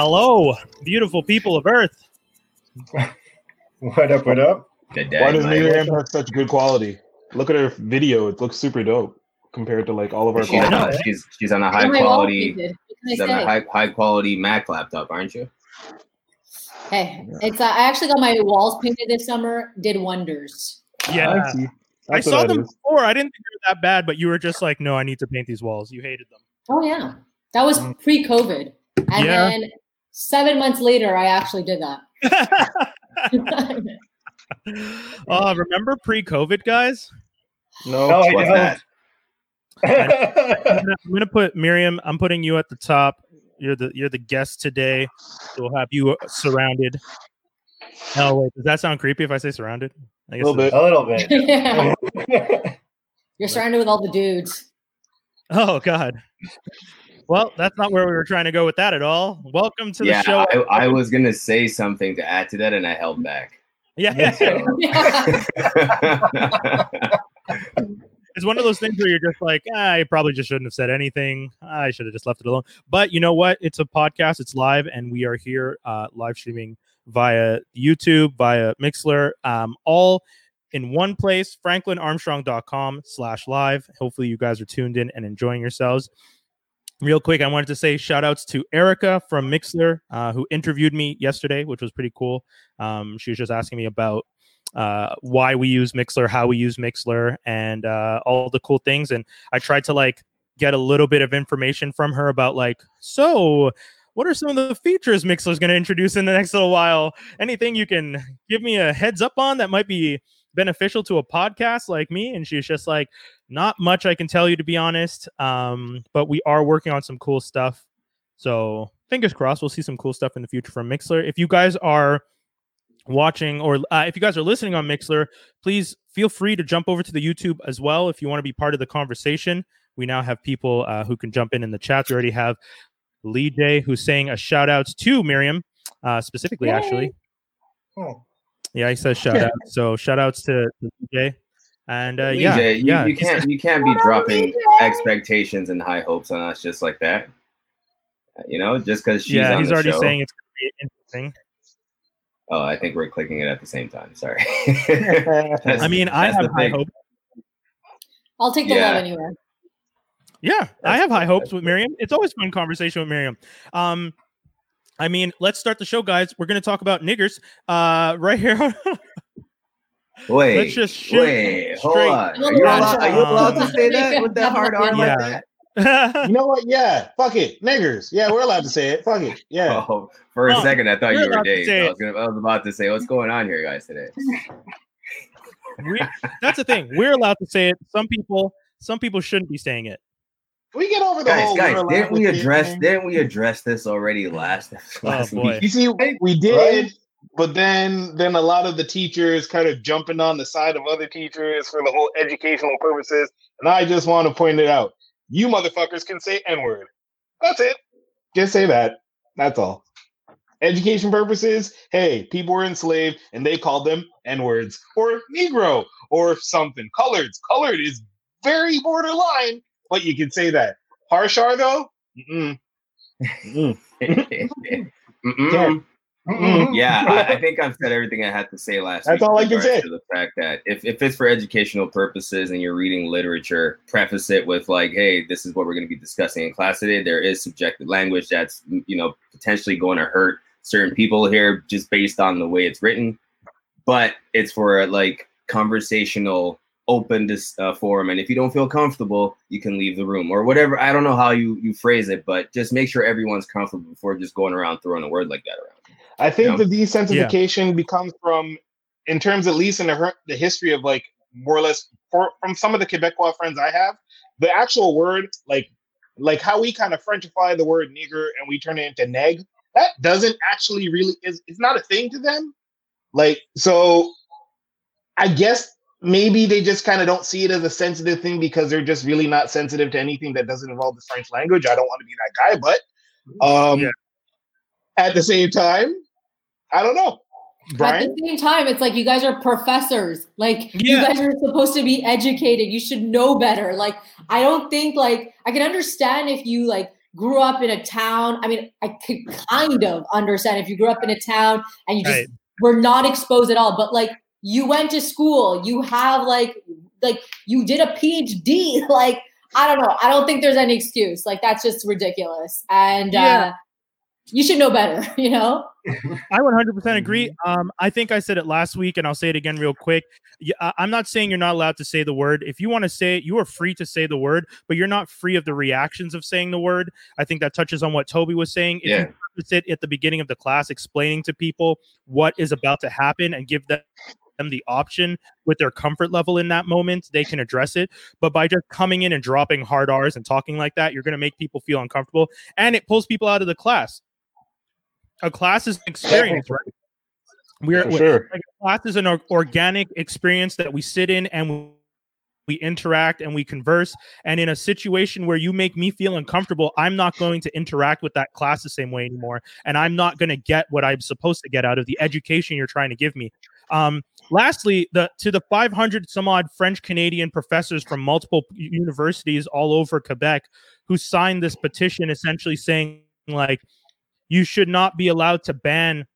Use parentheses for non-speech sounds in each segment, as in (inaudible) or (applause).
Hello, beautiful people of Earth. What up? What up? Good Why does Mike. Miriam have such good quality? Look at her video; it looks super dope compared to like all of our. She's, quality. on, she's she's on a high my God, quality David. What she's on I a say? high high quality Mac laptop, aren't you? Hey, it's uh, I actually got my walls painted this summer. Did wonders. Yeah, I. I saw them is. before. I didn't think they were that bad, but you were just like, no, I need to paint these walls. You hated them. Oh yeah, that was pre-COVID, and Yeah. then seven months later, I actually did that. (laughs) (laughs) uh, remember pre-COVID, guys? No, No, I What's that? I'm don't. gonna, I'm gonna put Miriam. I'm putting you at the top. You're the you're the guest today. So we'll have you surrounded. Oh wait, does that sound creepy if I say surrounded? A little bit. A little bit. Yeah. (laughs) You're surrounded with all the dudes. Oh God. Well, that's not where we were trying to go with that at all. Welcome to the Yeah, show. I, I was gonna say something to add to that, and I held back. yeah, So- (laughs) (laughs) it's one of those things where you're just like, ah, I probably just shouldn't have said anything. I should have just left it alone. But you know what? It's a podcast. It's live, and we are here uh, live streaming via YouTube, via Mixlr, um, all in one place. FranklinArmstrong.com slash live. Hopefully, you guys are tuned in and enjoying yourselves. Real quick, I wanted to say shout outs to Erica from Mixlr, uh, who interviewed me yesterday, which was pretty cool. Um, she was just asking me about uh, why we use Mixlr, how we use Mixlr, and uh, all the cool things. And I tried to like get a little bit of information from her about like, so what are some of the features Mixlr is going to introduce in the next little while? Anything you can give me a heads up on that might be beneficial to a podcast like me? And she's just like, not much I can tell you to be honest. Um, but we are working on some cool stuff. So fingers crossed, we'll see some cool stuff in the future from Mixlr. If you guys are watching or uh, if you guys are listening on Mixlr, please feel free to jump over to the YouTube as well if you want to be part of the conversation. We now have people uh, who can jump in in the chat. We already have Lee J who's saying a shout outs to Miriam uh, specifically, Yay. actually. Oh. Yeah, he says shout out. (laughs) So shout outs to, to Lee J. And uh, yeah, DJ, you, yeah, you can't you can't be dropping DJ? expectations and high hopes on us just like that. You know, just because she's yeah, on he's the already show. saying it's going to be interesting. Oh, I think we're clicking it at the same time. Sorry. (laughs) I mean, I have high hopes. I'll take the Yeah. love anywhere. Yeah, I have high hopes with Miriam. It's always fun conversation with Miriam. Um, I mean, let's start the show, guys. We're going to talk about niggers. Uh, right here. (laughs) Wait, Let's just shoot wait, hold straight. on. Are you, allowed, are you allowed to say that with that hard R Yeah. like that? (laughs) You know what? Yeah, fuck it, niggers. Yeah, we're allowed to say it. Fuck it. Yeah. (laughs) Oh, for a Oh, second, I thought you're were allowed Dave. I was, gonna, I was about to say, what's going on here, guys, today? we, that's the thing. We're allowed to say it. Some people, some people shouldn't be saying it. we get over the Guys, whole. guys, didn't we to say it address didn't we address this already last (laughs) oh, last boy. week? You see, we did, Right? But then then a lot of the teachers kind of jumping on the side of other teachers for the whole educational purposes. And I just want to point it out. You motherfuckers can say N-word. That's it. Just say that. That's all. Education purposes, hey, people were enslaved and they called them N-words or Negro or something. Coloreds. Colored is very borderline, but you can say that. Harshar though? Mm-mm. (laughs) Mm-mm. (laughs) (laughs) Mm-mm. (laughs) Yeah, I, I think I've said everything I had to say last That's week. all I can say. To the fact that if, if it's for educational purposes and you're reading literature, preface it with like, hey, this is what we're going to be discussing in class today. There is subjective language that's you know potentially going to hurt certain people here just based on the way it's written, but it's for like conversational open dis- uh, forum and if you don't feel comfortable you can leave the room or whatever i don't know how you you phrase it but just make sure everyone's comfortable before just going around throwing a word like that around I think Yeah. the desensitification becomes from, in terms at least in the, the history of like more or less for, from some of the Quebecois friends I have, the actual word like like how we kind of Frenchify the word nigger and we turn it into neg. That doesn't actually really is it's not a thing to them. Like so, I guess maybe they just kind of don't see it as a sensitive thing because they're just really not sensitive to anything that doesn't involve the French language. I don't want to be that guy, but um, Yeah. at the same time, I don't know. At the same time, it's like you guys are professors. Like you guys are supposed to be educated. You should know better. Like I don't think like I can understand if you like grew up in a town. I mean, I could kind of understand if you grew up in a town and you just Right. were not exposed at all. But like you went to school, you have like like you did a PhD. (laughs) Like I don't know. I don't think there's any excuse. Like that's just ridiculous. And Yeah. uh, you should know better. (laughs) You know. (laughs) I 100% agree. Um, I think I said it last week, and I'll say it again real quick. I- I'm not saying you're not allowed to say the word. If you want to say it, you are free to say the word, but you're not free of the reactions of saying the word. I think that touches on what Toby was saying. If Yeah. you practice it at the beginning of the class, explaining to people what is about to happen and give them them the option with their comfort level in that moment, they can address it. But by just coming in and dropping hard R's and talking like that, you're going to make people feel uncomfortable and it pulls people out of the class. A class is an experience, right? We're, For sure. like class is an or- organic experience that we sit in and we, we interact and we converse and in a situation where you make me feel uncomfortable i'm not going to interact with that class the same way anymore and i'm not going to get what i'm supposed to get out of the education you're trying to give me um, lastly the to the 500 some odd french canadian professors from multiple universities all over quebec who signed this petition essentially saying like you should not be allowed to ban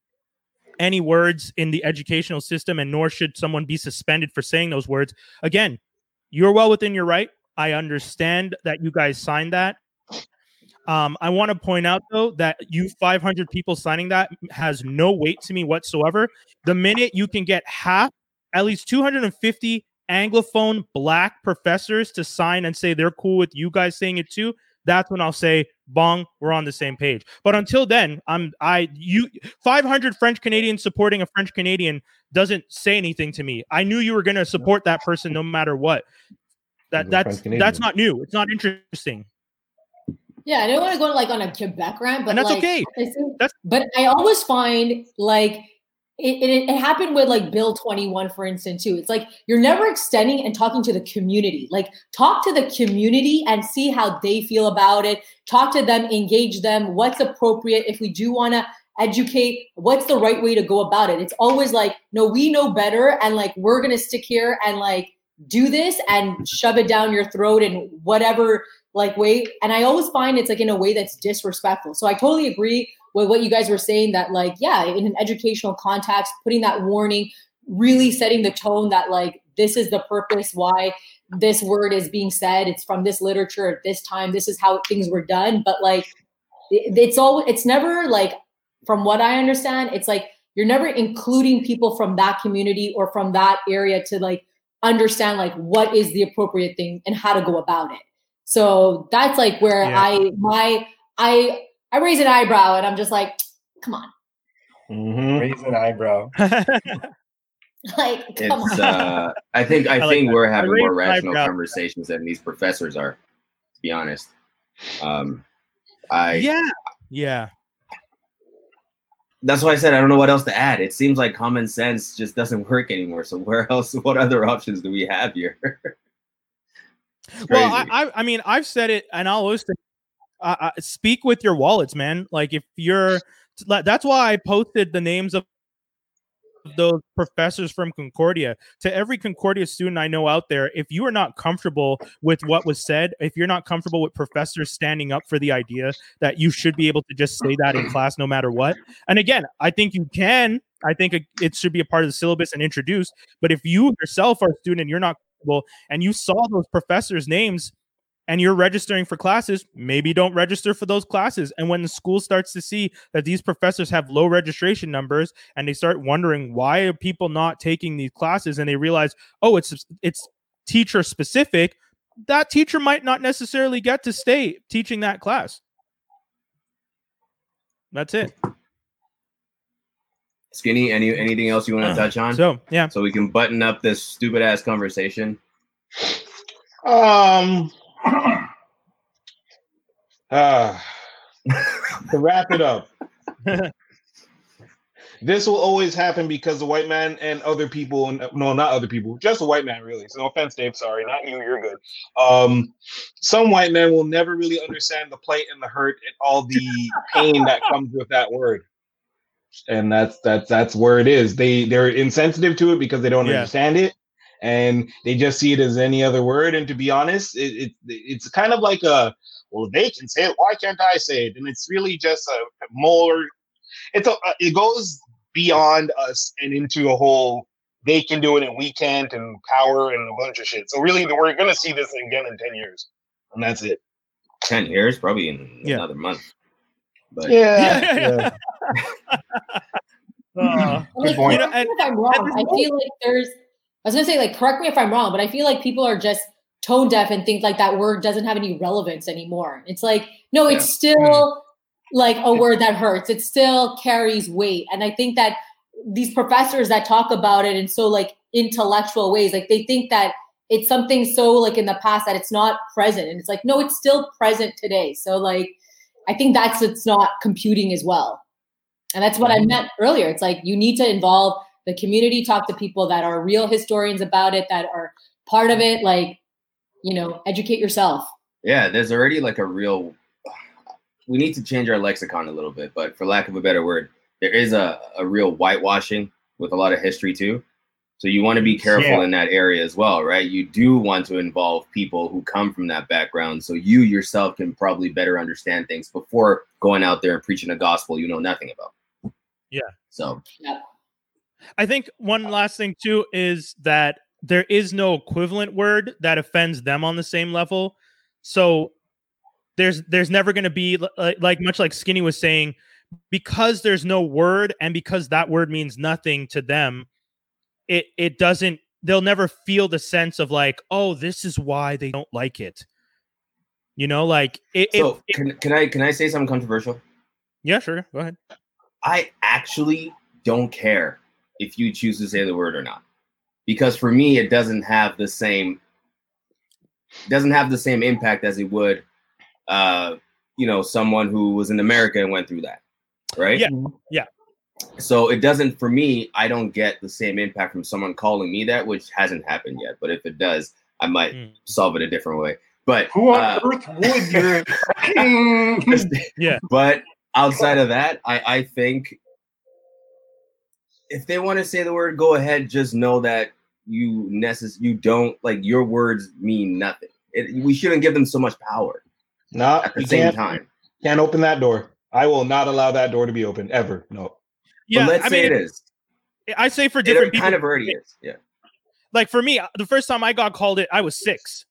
any words in the educational system and nor should someone be suspended for saying those words. Again you're well within your right. I understand that you guys signed that. Um, i want to point out though that you 500 people signing that has no weight to me whatsoever. The minute you can get half at least 250 anglophone black professors to sign and say they're cool with you guys saying it too that's when i'll say bong we're on the same page. But until then i'm i you 500 french canadians supporting a french canadian doesn't say anything to me. I knew you were going to support that person no matter what. That that's that's not new. It's not interesting. Yeah, I don't want to go like on a Quebec rant, but and that's like, okay. I think- That's- but I always find like it, it, it happened with like Bill 21, for instance, too. It's like you're never extending and talking to the community. Like talk to the community and see how they feel about it. Talk to them, engage them. What's appropriate if we do want to educate? What's the right way to go about it? It's always like, no, we know better, and like we're gonna stick here and like do this and shove it down your throat and whatever like way and i always find it's like in a way that's disrespectful so i totally agree with what you guys were saying that like yeah in an educational context putting that warning really setting the tone that like this is the purpose why this word is being said. It's from this literature at this time. This is how things were done. But like it- it's all it's never like from what i understand it's like you're never including people from that community or from that area to like understand like what is the appropriate thing and how to go about it. So that's like where Yeah. i my i i raise an eyebrow and i'm just like come on Mhm. Raise an eyebrow. (laughs) like come It's on uh I think I, I think that. we're I having more rational eyebrow. conversations than these professors are, to be honest. Um I yeah yeah that's why I said I don't know what else to add. It seems like common sense just doesn't work anymore. So where else (laughs) what other options do we have here? (laughs) Well. I, I, I mean, I've said it, and I'll always say, uh, uh, speak with your wallets, man. Like if you're, that's why I posted the names of those professors from Concordia to every Concordia student I know out there. If you are not comfortable with what was said, if you're not comfortable with professors standing up for the idea that you should be able to just say that in class no matter what, and again, I think you can. I think it, should be a part of the syllabus and introduced. But if you yourself are a student and you're not comfortable and you saw those professors' names and you're registering for classes, maybe don't register for those classes. And when the school starts to see that these professors have low registration numbers and they start wondering why are people not taking these classes and they realize, oh, it's it's teacher specific, that teacher might not necessarily get to stay teaching that class. That's it. Skinny, any anything else you want to touch on? So yeah. so we can button up this stupid ass conversation. Um. Uh, to wrap it up, this will always happen because the white man and other people, no, not other people, just the white man, really. So no offense, Dave. Sorry, not you. You're good. Um, some white men will never really understand the plight and the hurt and all the pain that comes with that word. And that's that's that's where it is. They they're insensitive to it because they don't Yeah. understand it and they just see it as any other word. And to be honest, it, it it's kind of like a well, they can say it. Why can't I say it? And it's really just a more. It's a. It goes beyond us and into a whole. They can do it and we can't, and power and a bunch of shit. So really, we're gonna see this again in ten years, and that's it. Ten years, probably in Yeah. another month. But Yeah. Yeah. yeah. (laughs) Uh, Good point. You know, and- I'm wrong. I feel like there's. I was gonna say, like, correct me if I'm wrong, but I feel like people are just tone deaf and think like that word doesn't have any relevance anymore. It's like, no, it's still mm. like a word that hurts. It still carries weight, and I think that these professors that talk about it in so like intellectual ways, like they think that it's something so like in the past that it's not present, and it's like, no, it's still present today. So like, I think that's it's not computing as well. And that's what I mm-hmm. meant earlier. It's like you need to involve the community, talk to people that are real historians about it, that are part of it. Like, you know, educate yourself. yeah, there's already like a real. We need to change our lexicon a little bit, but for lack of a better word, there is a, a real whitewashing with a lot of history too. So you want to be careful Yeah. in that area as well, right? You do want to involve people who come from that background, so you yourself can probably better understand things before going out there and preaching a gospel you know nothing about. Yeah. So I think one last thing too is that there is no equivalent word that offends them on the same level. So there's there's never going to be like, like much like Skinny was saying because there's no word and because that word means nothing to them it it doesn't they'll never feel the sense of like oh this is why they don't like it. You know like it, so it- can, can I can I say something controversial? yeah sure go ahead. I actually don't care if you choose to say the word or not. Because for me it doesn't have the same doesn't have the same impact as it would uh you know someone who was in America and went through that. Right? Yeah. Yeah. So it doesn't for me, I don't get the same impact from someone calling me that, which hasn't happened yet. But if it does, I might Mm. solve it a different way. But Who on uh, earth would you? (laughs) (laughs) (laughs) Yeah. but outside of that, I, I think if they want to say the word, go ahead. Just know that you necess- you don't like your words mean nothing. It, we shouldn't give them so much power nah, at the same can't, time. can't open that door. I will not allow that door to be opened ever. No. Yeah, but let's I say mean it is. I say for It different people kind of already is. Yeah. like for me, the first time I got called it, I was six.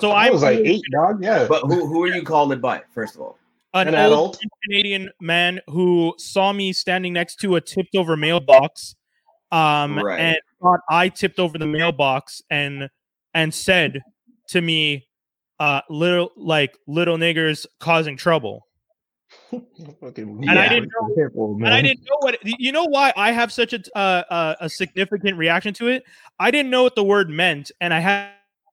So I I was like eight, dog. Yeah. But who who are you called it by? First of all, an, An old adult. Canadian man who saw me standing next to a tipped over mailbox, um, Right. and thought I tipped over the mailbox and and said to me, uh, little like little niggers causing trouble. (laughs) Fucking- And I didn't know Careful, And I didn't know what you know why I have such a uh, uh, a significant reaction to it. I didn't know what the word meant, and I had,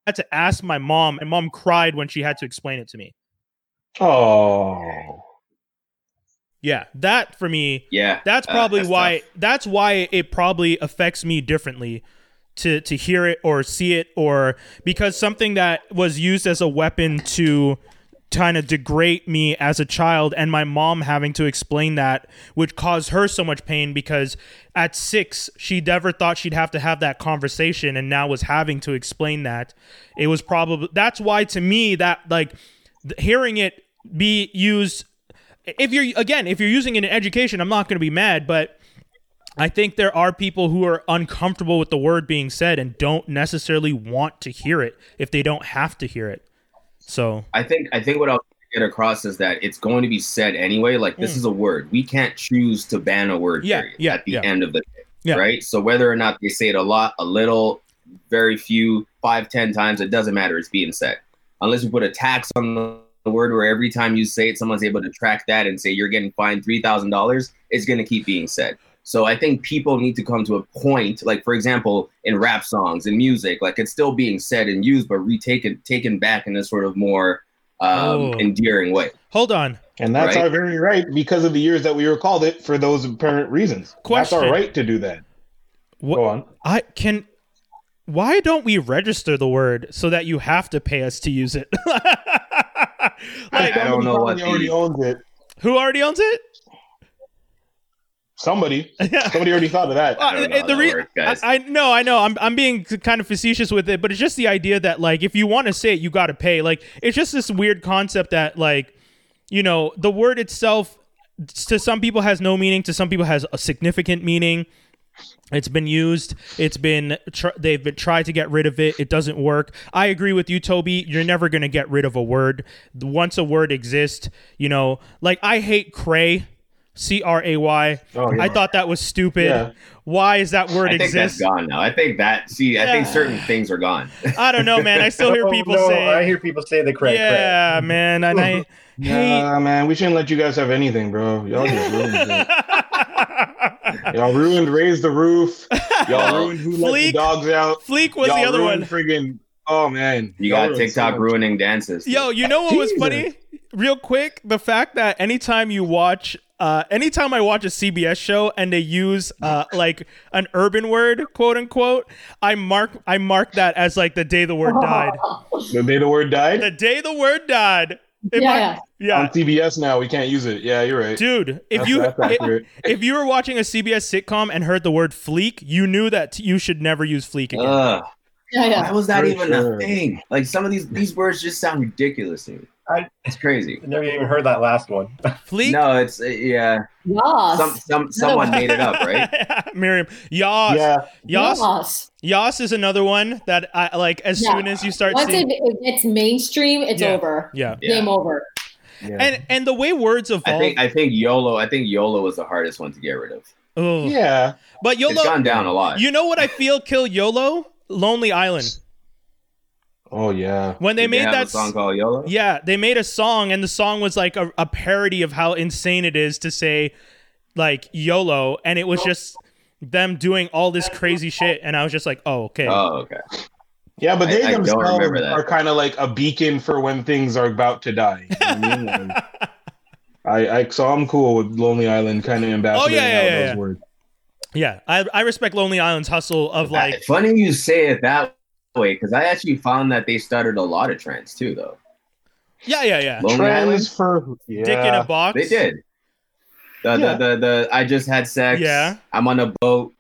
had to ask my mom, and mom cried when she had to explain it to me. Oh. Yeah, that for me, yeah. that's uh, probably that's why. tough. That's why it probably affects me differently to to hear it or see it, or because something that was used as a weapon to kind of degrade me as a child and my mom having to explain that which caused her so much pain because at six she never thought she'd have to have that conversation and now was having to explain that it was probably that's why to me that like hearing it be used if you're again if you're using it in education i'm not going to be mad but i think there are people who are uncomfortable with the word being said and don't necessarily want to hear it if they don't have to hear it so I think I think what I'll get across is that it's going to be said anyway. Like this Mm. is a word. We can't choose to ban a word. Yeah, period, yeah, at the yeah. end of the day. Yeah. Right. So whether or not they say it a lot, a little, very few, five, ten times, it doesn't matter. It's being said. Unless you put a tax on the word where every time you say it, someone's able to track that and say you're getting fined three thousand dollars, it's gonna keep being said. So I think people need to come to a point, like for example, in rap songs and music, like it's still being said and used, but retaken taken back in a sort of more um, Oh. endearing way. hold on And that's Right. our very right because of the years that we were called it for those apparent reasons. That's Question. our right to do that. what Go on. i can why don't we register the word so that you have to pay us to use it (laughs) (laughs) I don't know what Somebody already the- owns it. who already owns it Somebody, (laughs) somebody already thought of that. Uh, don't know how the that re- works, guys. I, I know, I know. I'm I'm being kind of facetious with it, but it's just the idea that like if you want to say it, you got to pay. Like it's just this weird concept that like you know the word itself to some people has no meaning, to some people has a significant meaning. It's been used. It's been tr- they've been tried to get rid of it. It doesn't work. I agree with you, Toby. You're never gonna get rid of a word. Once a word exists, you know, like I hate cray, C R A Y. Oh, yeah. I thought that was stupid. Yeah. Why is that word I think exist? that's gone now. I think that. See, I think certain things are gone. I don't know, man. I still hear No, (laughs) oh, people no, say, I hear people say the cray. "Yeah, man," and I (laughs) hate. Nah, man, we shouldn't let you guys have anything, bro. Y'all just ruined it. (laughs) Y'all ruined raise the roof. Y'all ruined who let Fleek the dogs out. Fleek was Y'all the other ruined one. Friggin' oh man, You Y'all got ruined TikTok so ruining dances. Yo, you know what was Jesus. funny? Real quick, the fact that anytime you watch, uh, anytime I watch a CBS show and they use uh, like an urban word, quote unquote, I mark I mark that as like the day the word died. The day the word died The day the word died. It Yeah, might- yeah. yeah. on CBS now. We can't use it. Yeah, you're right. Dude, if That's- you that's if, if you were watching a CBS sitcom and heard the word fleek, you knew that t- you should never use fleek again. Ugh, Yeah, yeah. why was that For even sure. a thing? Like some of these these words just sound ridiculous to me. I- it's crazy. I never even heard that last one. (laughs) fleek? No, it's uh, yeah. Yas. Some some someone made it up, right? (laughs) Miriam. Yas. Yeah, Yas. Yas. Yas is another one that I like as Yeah. soon as you start Once seeing it, it gets mainstream, it's Yeah. over. Yeah. Yeah. Game over. yeah. And and the way words I evolve think I think YOLO. I think YOLO was the hardest one to get rid of. Ugh. yeah. But It's YOLO gone down a lot. You know what I feel kill YOLO? Lonely Island. Oh yeah. When they Did made have that a song called YOLO. Yeah, they made a song and the song was like a, a parody of how insane it is to say like YOLO and it was just them doing all this crazy shit and I was just like, "Oh, okay." Oh, okay. Yeah, but they I themselves remember that. are kind of like a beacon for when things are about to die. You know I mean? (laughs) I, I so I'm cool with Lonely Island kind of oh, ambassador. Oh, yeah, yeah, yeah, those yeah. words. yeah, I I respect Lonely Island's hustle of like funny you say it that way because I actually found that they started a lot of trends too, though. Yeah, yeah, yeah. Lonely Island, for yeah. Dick in a box. they did. The, Yeah. the, the the I just had sex. Yeah. I'm on a boat.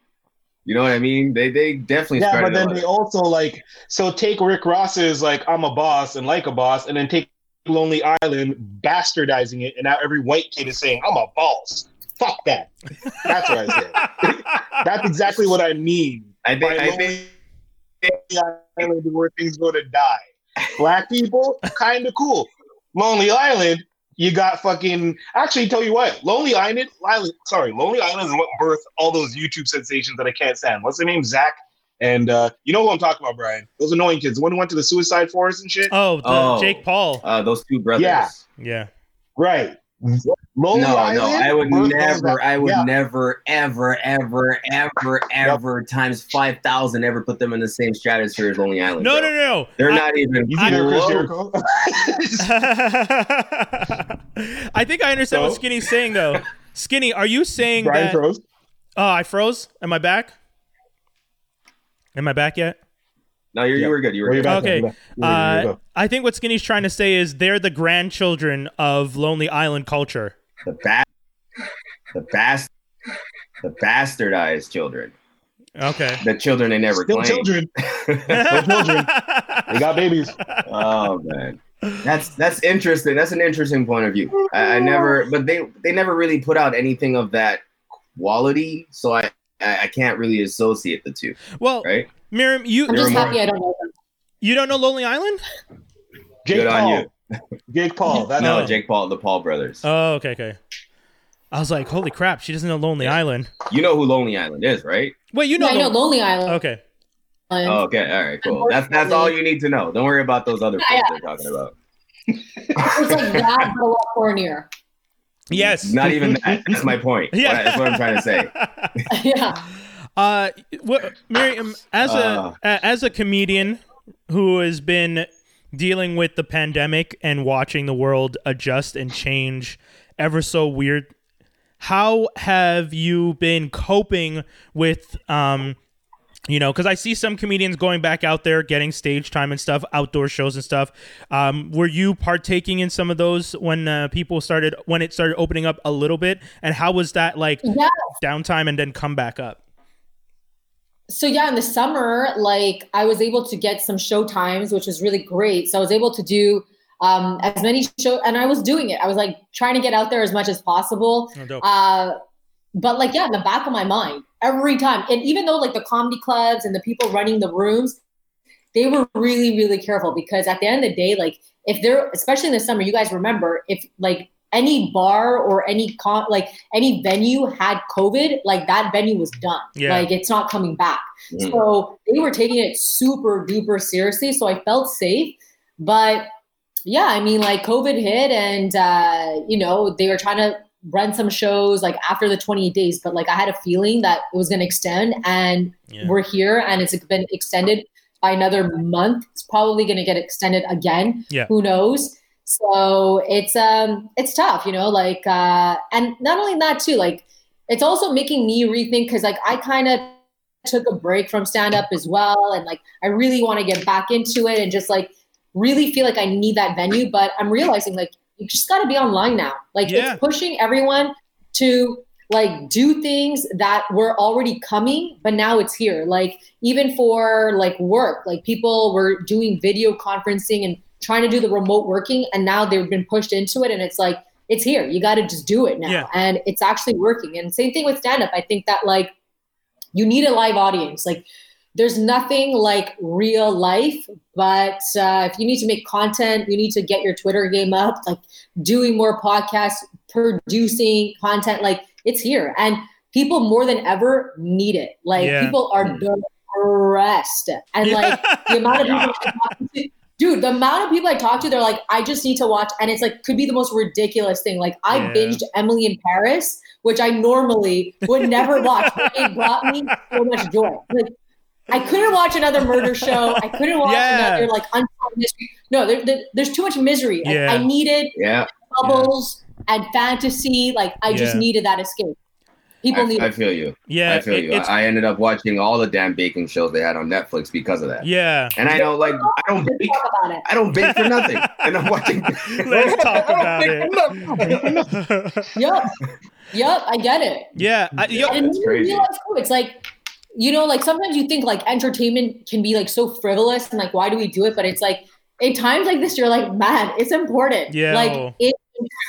You know what I mean? They they definitely Yeah, but then they also like so take Rick Ross's like I'm a boss and like a boss, and then take Lonely Island bastardizing it, and now every white kid is saying I'm a boss. Fuck that. That's what I said. (laughs) That's exactly what I mean. I think I think Island where things go to die. Black people, kind of cool. Lonely Island, you got fucking. Actually, tell you what, Lonely Island, Island, sorry, Lonely Island is what birthed all those YouTube sensations that I can't stand. What's their name? Zach. And uh, you know who I'm talking about, Brian? Those annoying kids. The one who went to the suicide forest and shit. Oh, the Oh. Jake Paul. uh, those two brothers. Yeah. Yeah. Right. Lonely No, Island. no, I would birthed never, that- I would yeah. never, ever, ever, ever, ever times five thousand ever put them in the same stratosphere as Lonely Island. No, bro. no, no. They're I- not even. You see there, Chris close. (laughs) I think I understand what Skinny's saying though. Skinny, are you saying Brian that? froze. Oh, I froze. Am I back? Am I back yet? No, you're, Yeah. you were good. You were Where you good. back? Okay. You're back. You're Uh, good. I think what Skinny's trying to say is they're the grandchildren of Lonely Island culture. The ba- the bast, the bastardized children, Okay. the children they never Still claimed. children. (laughs) children. They got babies. oh man, that's that's interesting. That's an interesting point of view. I, I never, but they they never really put out anything of that quality, so I I, I can't really associate the two. Well, Right? Miriam, you I'm just You're more- happy I don't know them. you don't know Lonely Island? Jake Good on Paul. you. Jake Paul. That's No, No. Jake Paul, the Paul brothers. Oh, okay, okay. I was like, holy crap, she doesn't know Lonely Island. you know who Lonely Island is, right? Wait, you You know? know, I know Lonely Island. okay. Oh, okay, all right, cool. That's that's all you need to know. Don't worry about those other Yeah, folks they're talking about. It's like that, but a lot cornier. Yes. Not even that. That's my point. (laughs) Yeah. That's what I'm trying to say. (laughs) yeah. Uh, what, Miriam, as Uh. a a- as a comedian who has been dealing with the pandemic and watching the world adjust and change ever so weird, how have you been coping with um you know because i see some comedians going back out there getting stage time and stuff outdoor shows and stuff. Um, were you partaking in some of those when uh, people started when it started opening up a little bit? And how was that like downtime and then come back up So yeah, in the summer, like I was able to get some show times, which was really great. So I was able to do um, as many show, and I was doing it. I was like trying to get out there as much as possible. Oh. Uh, but like, yeah, in the back of my mind, every time, and even though like the comedy clubs and the people running the rooms, they were really, really careful because at the end of the day, like if they're, especially in the summer, you guys remember if like any bar or any con, like any venue had COVID, like that venue was done. Yeah. Like it's not coming back. Mm. So they were taking it super duper seriously. So I felt safe. But yeah, I mean, like COVID hit and, uh, you know, they were trying to run some shows like after the 28 days. But like I had a feeling that it was going to extend and Yeah. we're here and it's been extended by another month. It's probably going to get extended again. Yeah. Who knows? So it's um it's tough, you know, like uh and not only that too, like it's also making me rethink because like I kind of took a break from stand up as well and like I really want to get back into it and just like really feel like I need that venue, but I'm realizing like you just got to be online now. Like Yeah. it's pushing everyone to like do things that were already coming but now it's here like even for like work like people were doing video conferencing and trying to do the remote working and now they've been pushed into it and it's like it's here. You got to just do it now. Yeah. and it's actually working. And same thing with stand up i think that like you need a live audience. Like there's nothing like real life but uh, if you need to make content you need to get your twitter game up like doing more podcasts producing content like it's here. And people more than ever need it. Like Yeah. people are depressed. And like the amount of (laughs) people I talk to, dude the amount of people i talk to they're like i just need to watch and it's like could be the most ridiculous thing like i Yeah. binged emily in paris which i normally would never watch but it brought me so much joy like I couldn't watch another murder show. I couldn't watch Yeah. another like unsolved mystery. No, there, there- there's too much misery. Like, Yeah. I needed Yeah, bubbles and fantasy. Like I just needed that escape. People I, need I feel you. yeah I feel it- you. I ended up watching all the damn baking shows they had on Netflix because of that. yeah And I know, like, I don't bake. talk about it. I don't bake for nothing, (laughs) and I'm watching. (laughs) (laughs) let's talk about it Yep. Yep. I get it. yeah I, yo, and That's crazy. realize too, it's like, you know, like sometimes you think like entertainment can be like so frivolous and like, why do we do it? But it's like, in times like this, you're like, man, it's important. Yeah. Like, if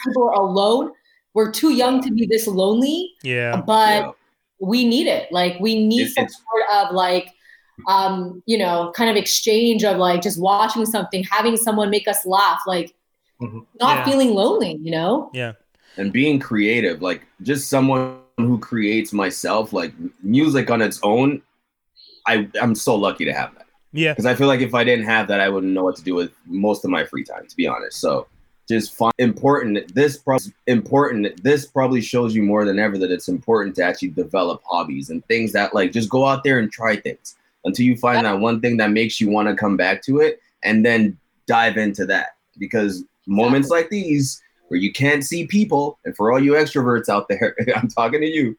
people are alone, we're too young to be this lonely, yeah but Yeah. we need it. Like, we need It's- some sort of like, um, you know, kind of exchange of like just watching something, having someone make us laugh, like Mhm. not Yeah. feeling lonely, you know? yeah and being creative, like just someone who creates myself, like music on its own. I I'm so lucky to have that yeah because I feel like if I didn't have that, I wouldn't know what to do with most of my free time, to be honest. So just fun, important. This pro- important. This probably shows you more than ever that it's important to actually develop hobbies and things that like just go out there and try things until you find that one thing that makes you want to come back to it and then dive into that because moments like these where you can't see people and for all you extroverts out there (laughs) i'm talking to you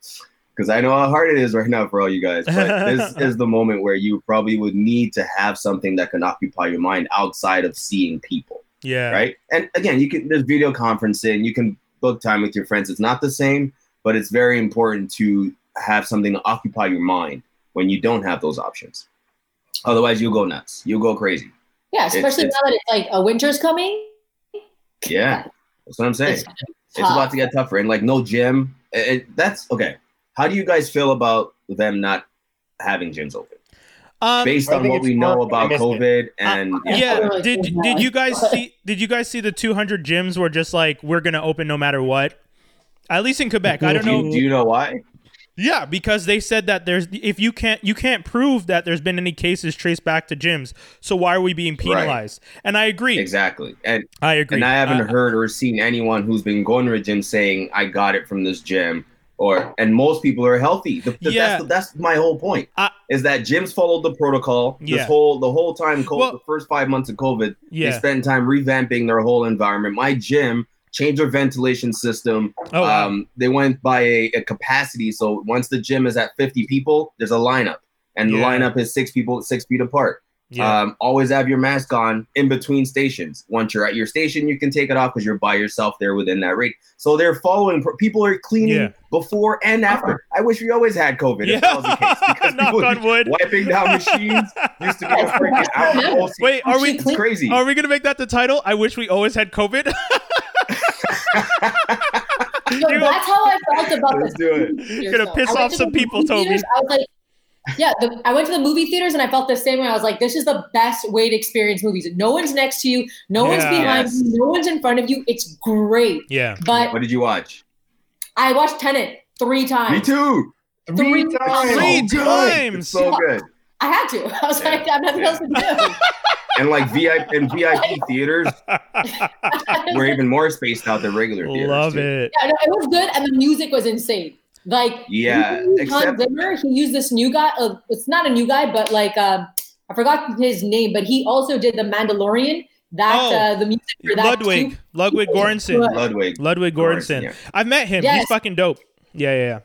because i know how hard it is right now for all you guys but (laughs) this is the moment where you probably would need to have something that can occupy your mind outside of seeing people yeah. Right? And again you can there's video conferencing. You can book time with your friends. It's not the same but it's very important to have something to occupy your mind when you don't have those options. Otherwise you'll go nuts. You'll go crazy. Yeah, especially it's- now that it's like a winter's coming. yeah that's what i'm saying. It's it's about to get tougher and like no gym it, it- that's okay. How do you guys feel about them not having gyms open um based on what we know about missed it. covid and Uh, yeah, yeah did did you guys (laughs) see did you guys see the 200 gyms were just like we're gonna open no matter what? At least in quebec. I don't do, know. you, do you know why? Yeah because they said that there's if you can't you can't prove that there's been any cases traced back to gyms. So why are we being penalized? And i agree. Exactly. And i agree. And I haven't Uh, heard or seen anyone who's been going to a gym saying I got it from this gym, or and most people are healthy. The, the- Yeah. that's, that's my whole point. I- is that gyms followed the protocol Yeah. this whole the whole time. COVID, Well- the first five months of COVID, yeah they spent time revamping their whole environment. My gym changed their ventilation system. oh wow. Um, they went by a, a capacity. So once the gym is at 50 people, there's a lineup. and the lineup is six people six feet apart. Yeah. Um, always have your mask on in between stations. Once you're at your station, you can take it off because you're by yourself there within that rate. So they're following. People are cleaning Yeah. before and after. I wish we always had COVID. If that was the case, because (laughs) Knock people on would. wiping down machines used to be a freaking alcohol. Wait, are we It's crazy? are we gonna make that the title? I wish we always had COVID. (laughs) No, that's how I felt about Let's this. do it. You're gonna piss. I off some people, Toby. I was like, yeah, the, I went to the movie theaters and I felt the same way. I was like, this is the best way to experience movies. No one's next to you, no one's behind Yes. you, no one's in front of you. It's great. yeah. But What did you watch? I watched Tenet three times. Me too. Three Three times. Three times. It's so good. I had to. (laughs) I was Yeah. like, I have nothing Yeah. else to do. (laughs) And like VIP and VIP (laughs) theaters were even more spaced out than regular theaters. Love too. it. Yeah, no, it was good, and the music was insane. Like, Yeah, he used except- Zimmer, he used this new guy. Uh, it's not a new guy, but like, um, I forgot his name, but he also did the Mandalorian. That Oh, uh, the music for that Ludwig. too. Ludwig Göransson. Ludwig. Ludwig Göransson. yeah. I've met him. He's fucking dope. Yeah, yeah, yeah.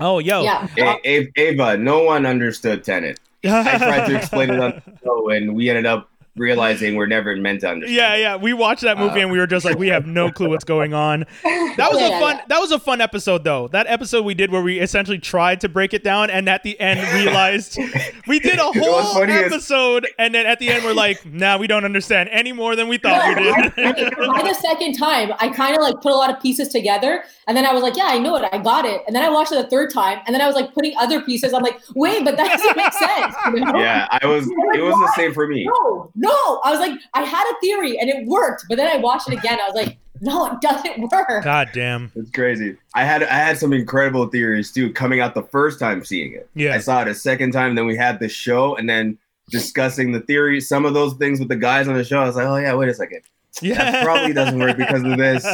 Oh, yo. Yeah, A- A- Ava, no one understood Tenet. I tried to explain it on the show, and we ended up realizing we're never meant to understand. Yeah, yeah. We watched that movie Uh, and we were just like, we have no clue what's going on. (laughs) That was Yeah, a fun. yeah. That was a fun episode, though. That episode we did where we essentially tried to break it down, and at the end realized (laughs) we did a whole funny is- episode, and then at the end we're like, nah, we don't understand any more than we thought we No, did. I- by the second time, I kind of like put a lot of pieces together, and then I was like, "Yeah, I know it, I got it." And then I watched it the third time, and then I was like putting other pieces. I'm like, "Wait, but that doesn't make (laughs) sense." You know? Yeah, I was. It was the same for me. No, no. I was like, I had a theory and it worked, but then I watched it again. I was like, no, it doesn't work. God damn. It's crazy. I had I had some incredible theories too coming out the first time seeing it. Yeah. I saw it a second time. Then we had the show, and then discussing the theories, some of those things with the guys on the show. I was like, oh yeah, wait a second. Yeah. That probably doesn't work because of this.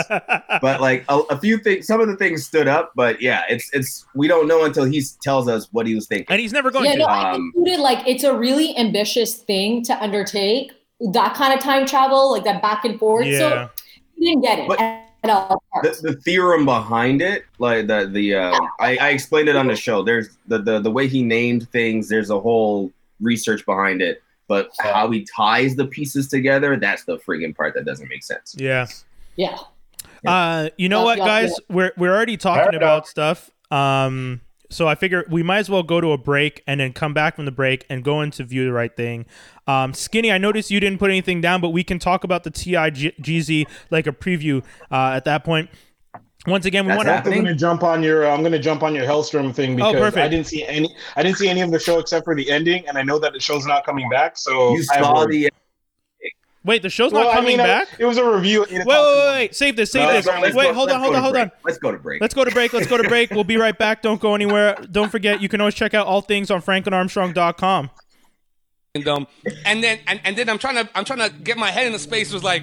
But like a, a few things, some of the things stood up. But yeah, it's it's we don't know until he tells us what he was thinking. and he's never going Yeah, to. no, I Um, concluded like it's a really ambitious thing to undertake that kind of time travel, like that back and forth. yeah. So he didn't get it But- at all. the, the theorem behind it, like the the um, I, I explained it on the show. There's the, the the way he named things. There's a whole research behind it, but how he ties the pieces together, that's the friggin' part that doesn't make sense. yeah. Yeah. Uh, you know Yeah, what, yeah, guys? We're we're already talking about enough. stuff. Um, so I figure we might as well go to a break and then come back from the break and go into view the right thing. Um, Skinny, I noticed you didn't put anything down, but we can talk about the TIGZ like a preview uh, at that point. Once again, we want to. I'm gonna jump on your. I'm gonna jump on your Helstrom thing because Oh, perfect. I didn't see any. I didn't see any of the show except for the ending, and I know that the show's not coming back. So You I have saw worries. the Wait, the show's Well, not I coming mean, I- back. it was a review. Wait, wait, wait, wait! Save this, save No, this. let's go- let's Wait, go- hold on, hold on, hold on. Let's go to break. Let's go to break. Let's go to (laughs) break. We'll be right back. Don't go anywhere. Don't forget, you can always check out all things on franklinarmstrong.com. and um and then and, and then I'm trying to I'm trying to get my head in the space was like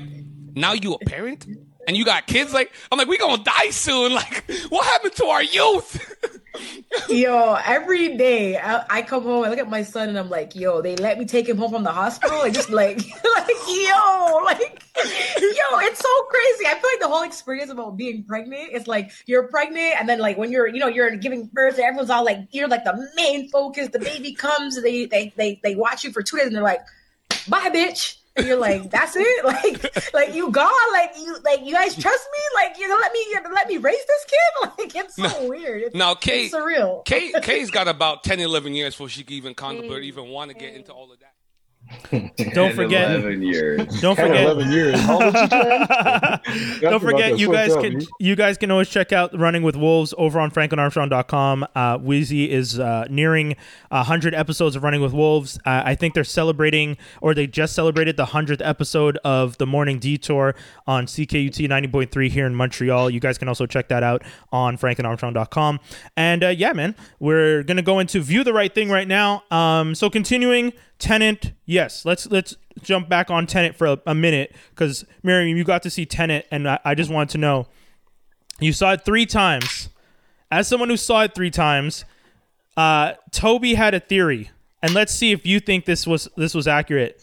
now you a parent and you got kids like I'm like we gonna die soon (laughs) like what happened to our youth (laughs) Yo, every day I, I come home, I look at my son, and I'm like, yo, they let me take him home from the hospital, and just like, (laughs) like, yo, like, yo, it's so crazy. I feel like the whole experience about being pregnant is like you're pregnant, and then like when you're, you know, you're giving birth, and everyone's all like, you're like the main focus. The baby comes, and they they they they watch you for two days, and they're like, bye, bitch. And you're like, that's it, (laughs) like, like you gone, like you, like you guys trust me, like you're gonna let me, you're gonna let me raise this kid, (laughs) like it's so weird. It's, now Kate it's surreal. Kate Kay's got about 10 11 years before she can even contemplate or even want to get into all of that (laughs) Don't forget. 11 years. (laughs) Don't forget. 11 years. How old is she, Jan? Don't forget, you guys up, can you guys can always check out Running with Wolves over on franklinarmstrong.com. Uh, Wheezy is uh, nearing hundred episodes of Running with Wolves. Uh, I think they're celebrating, or they just celebrated the hundredth episode of the Morning Detour on CKUT ninety point three here in Montreal. You guys can also check that out on franklinarmstrong.com. And uh, yeah, man, we're gonna go into View the Right Thing right now. Um, so continuing. Tenet, yes. Let's let's jump back on Tenet for a, a minute because Miriam, you got to see Tenet, and I, I just wanted to know you saw it three times. As someone who saw it three times, uh, Toby had a theory, and let's see if you think this was this was accurate.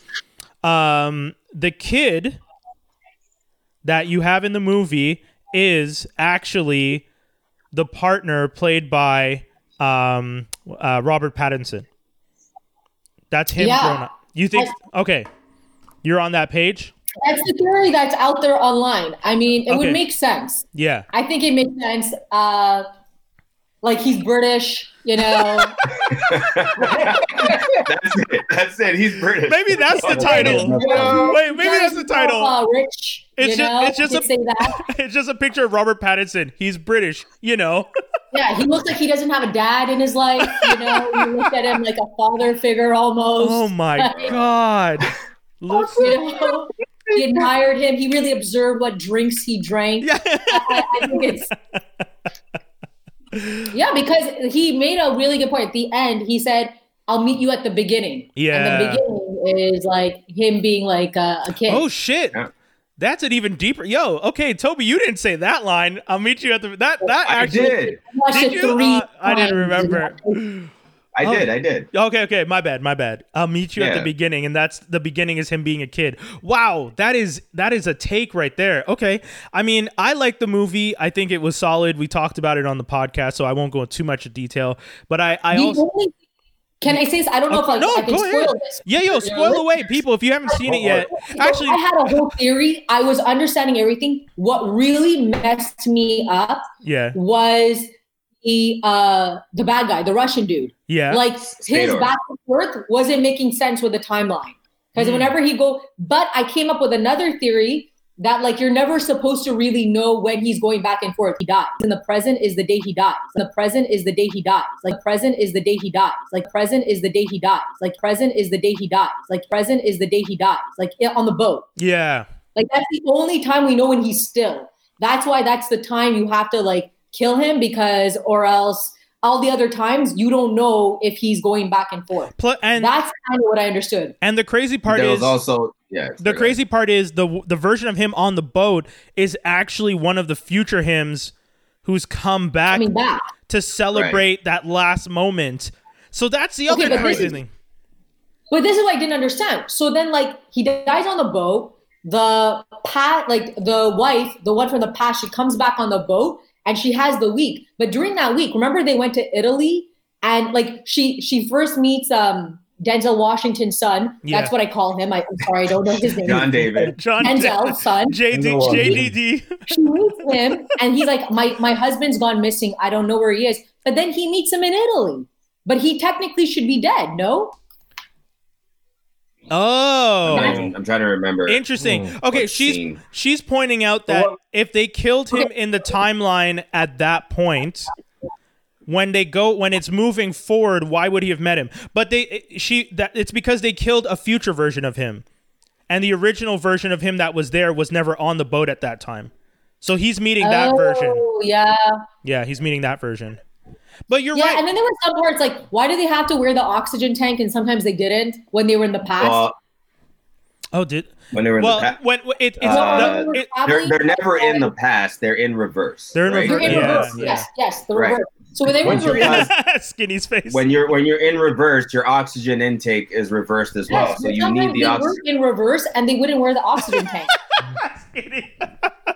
Um, the kid that you have in the movie is actually the partner played by um, uh, Robert Pattinson. That's him Yeah. grown up. You think? Okay, you're on that page. That's the theory that's out there online. I mean, it Okay. would make sense. Yeah. I think it makes sense. Uh, like he's British, you know. That's it. That's it. He's British. Maybe that's the title. Wait, maybe that's the title. Uh, rich. It's you know? it's just a- say that. (laughs) It's just a picture of Robert Pattinson. He's British, you know. (laughs) Yeah, he looks like he doesn't have a dad in his life. You know, you look at him like a father figure almost. Oh my god. (laughs) Looks You know, he admired him. He really observed what drinks he drank. Yeah. I, I think it's yeah, because he made a really good point. At the end, he said, "I'll meet you at the beginning." Yeah. and the beginning is like him being like a, a kid. Oh shit. Yeah. That's an even deeper. Yo, okay, Toby, you didn't say that line. I'll meet you at the that that I actually did. I watched Did it you? three Uh, I didn't times. remember. (laughs) I Oh. did. I did. Okay, okay, my bad, my bad. I'll meet you at the beginning, and that's the beginning is him being a kid. Wow, that is that is a take right there. Okay, I mean, I like the movie. I think it was solid. We talked about it on the podcast, so I won't go into too much detail. But I, I The also, only- can I say this? I don't know if like, no, I can go spoil ahead. this. Yeah, yo, spoil away, people. If you haven't seen it yet, actually, I had a whole theory. I was understanding everything. What really messed me up yeah, was the uh the bad guy, the Russian dude. yeah, Like his Fedor. back and forth wasn't making sense with the timeline. Because Hmm. whenever he go, but I came up with another theory that like you're never supposed to really know when he's going back and forth. He dies. And the present is the day he dies. The present is the day he dies. Like present is the day he dies. Like present is the day he dies. Like present is the day he dies. Like present is the day he dies. Like on the boat. yeah. Like that's the only time we know when he's still. That's why that's the time you have to like kill him because or else all the other times you don't know if he's going back and forth. Pl- and That's kind of what I understood. and the crazy part there is was also yeah. the crazy part is the the version of him on the boat is actually one of the future hymns who's come back Coming back. to celebrate that last moment. So that's the Okay, other but this crazy is- thing. But this is what I didn't understand. So then like he dies on the boat. The pat like the wife, the one from the past, she comes back on the boat and she has the week. But during that week, remember they went to Italy and like she she first meets um Denzel Washington's son. Yeah. That's what I call him. I, I'm sorry, I don't know his (laughs) name. John David. John Denzel's son. JD JDD. she meets him and he's like my my husband's gone missing i don't know where he is but then he meets him in italy but he technically should be dead no Oh. I'm, I'm trying to remember. Interesting. Hmm. Okay, What she's scene? she's pointing out that Well- if they killed him in the timeline at that point, when they go when it's moving forward, why would he have met him? But they she that it's because they killed a future version of him. And the original version of him that was there was never on the boat at that time. So he's meeting that oh, version. yeah Yeah, he's meeting that version. But you're yeah right. and then there were some parts like why do they have to wear the oxygen tank and sometimes they didn't when they were in the past Well, oh, did when they were in well the past. when it, it's Uh, the, it, They're, they're never in the past. They're in reverse. They're in right? They're in Yeah, reverse. yeah. Yes, yes, the Right. Reverse. So when they were in Once you're reverse, past- Skinny's face. When you're when you're in reverse, your oxygen intake is reversed as well. yes, So you need the they oxygen. work in reverse and they wouldn't wear the oxygen tank. (laughs) Skinny. (laughs)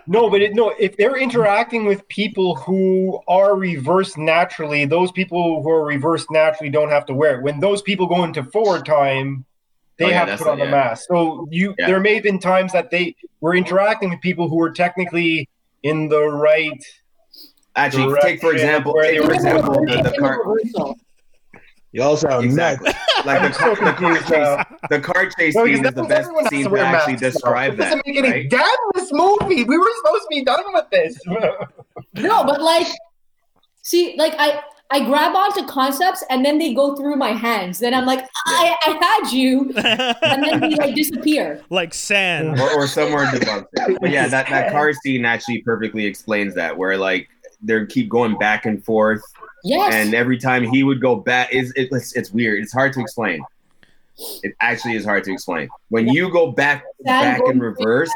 No, but it, no, if they're interacting with people who are reversed naturally, those people who are reversed naturally don't have to wear it. When those people go into forward time, they Oh, yeah, have to that's put on it, the yeah. mask. So you, Yeah. there may have been times that they were interacting with people who were technically in the right. Actually, take for example, take for example the, the car. Y'all sound Exactly. nuts. (laughs) Like the car, so the car chase. The car chase No, scene is the best scene to to actually masks describe It that. doesn't make any right? damn this movie. We were supposed to be done with this. (laughs) No, but like, see, like I I grab onto concepts and then they go through my hands. Then I'm like, I, I had you, (laughs) and then they like disappear. like sand. or, or somewhere debunks it. But yeah, that, that car scene actually perfectly explains that, where like they keep going back and forth, Yes. and every time he would go back, is it, it's it's weird. It's hard to explain. It actually is hard to explain. When you go back back in reverse,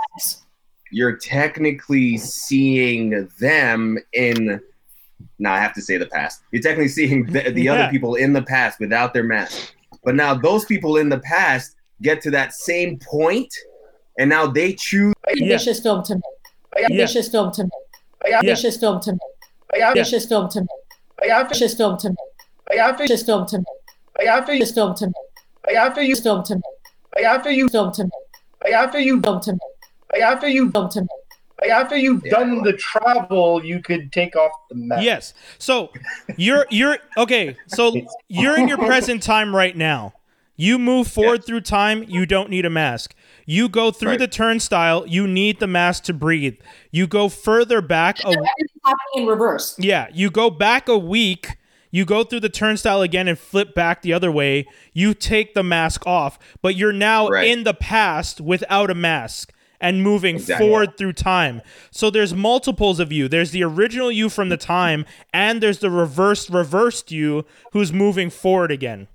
you're technically seeing them in. Now I have to say the past. You're technically seeing the, the Yeah. other people in the past without their mask. But now those people in the past get to that same point, and now they choose. It's Yeah. ambitious film to make. I got, Yeah. Ambitious film to make. I got, Yeah. Ambitious film to make. I got, Ambitious film to make. I got, Ambitious film to make. I got, Ambitious film to make. I got, Ambitious film to make. Like after you, film to make. like after you, Film to make. like after you, Film to make. like after you, Film to make. like after you've Yeah. done the travel, you could take off the mask. Yes. So you're you're okay. So (laughs) you're in your present time right now. You move forward Yes. through time. You don't need a mask. You go through Right. the turnstile. You need the mask to breathe. You go further back. A, Everything's happening in reverse. yeah. You go back a week. You go through the turnstile again and flip back the other way. You take the mask off, but you're now Right. in the past without a mask and moving Exactly. forward through time. So there's multiples of you. There's the original you from the time, and there's the reversed, reversed you who's moving forward again.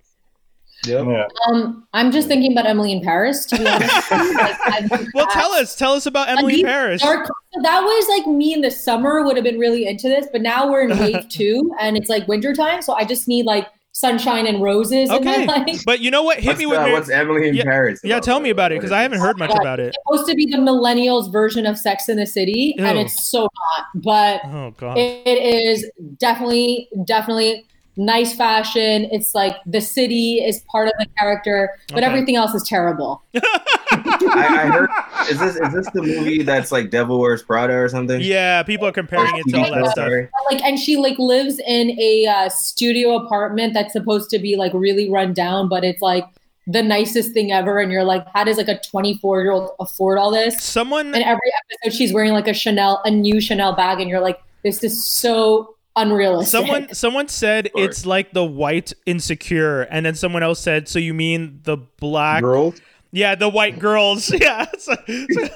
Yep. Yeah. Um, I'm just thinking about Emily in Paris, to be honest. (laughs) like, Well, tell us, tell us about Emily in Paris. Dark- that was like me in the summer would have been really into this, but now we're in (laughs) wave two and it's like wintertime. So I just need like sunshine and roses Okay, in my (laughs) life. but you know what? Hit What's, me with what's Emily in Yeah, Paris? yeah. Tell me about it because I haven't heard much about it. It's supposed to be the millennials version of Sex in the City, and it's so not. But Oh god. it, it is definitely, definitely nice fashion. It's like the city is part of the character, but Okay. everything else is terrible. (laughs) I, I heard. Is this is this the movie that's like Devil Wears Prada or something? yeah, people are comparing it to all that stuff. Sorry. like and she like lives in a uh, studio apartment that's supposed to be like really run down but it's like the nicest thing ever and you're like how does like a 24 year old afford all this Someone and every episode she's wearing like a chanel a new chanel bag and you're like this is so unrealistic Someone (laughs) someone said Sure. it's like the white insecure, and then someone else said, "So you mean the black?" Girls. Yeah, the white girls. (laughs) Yeah,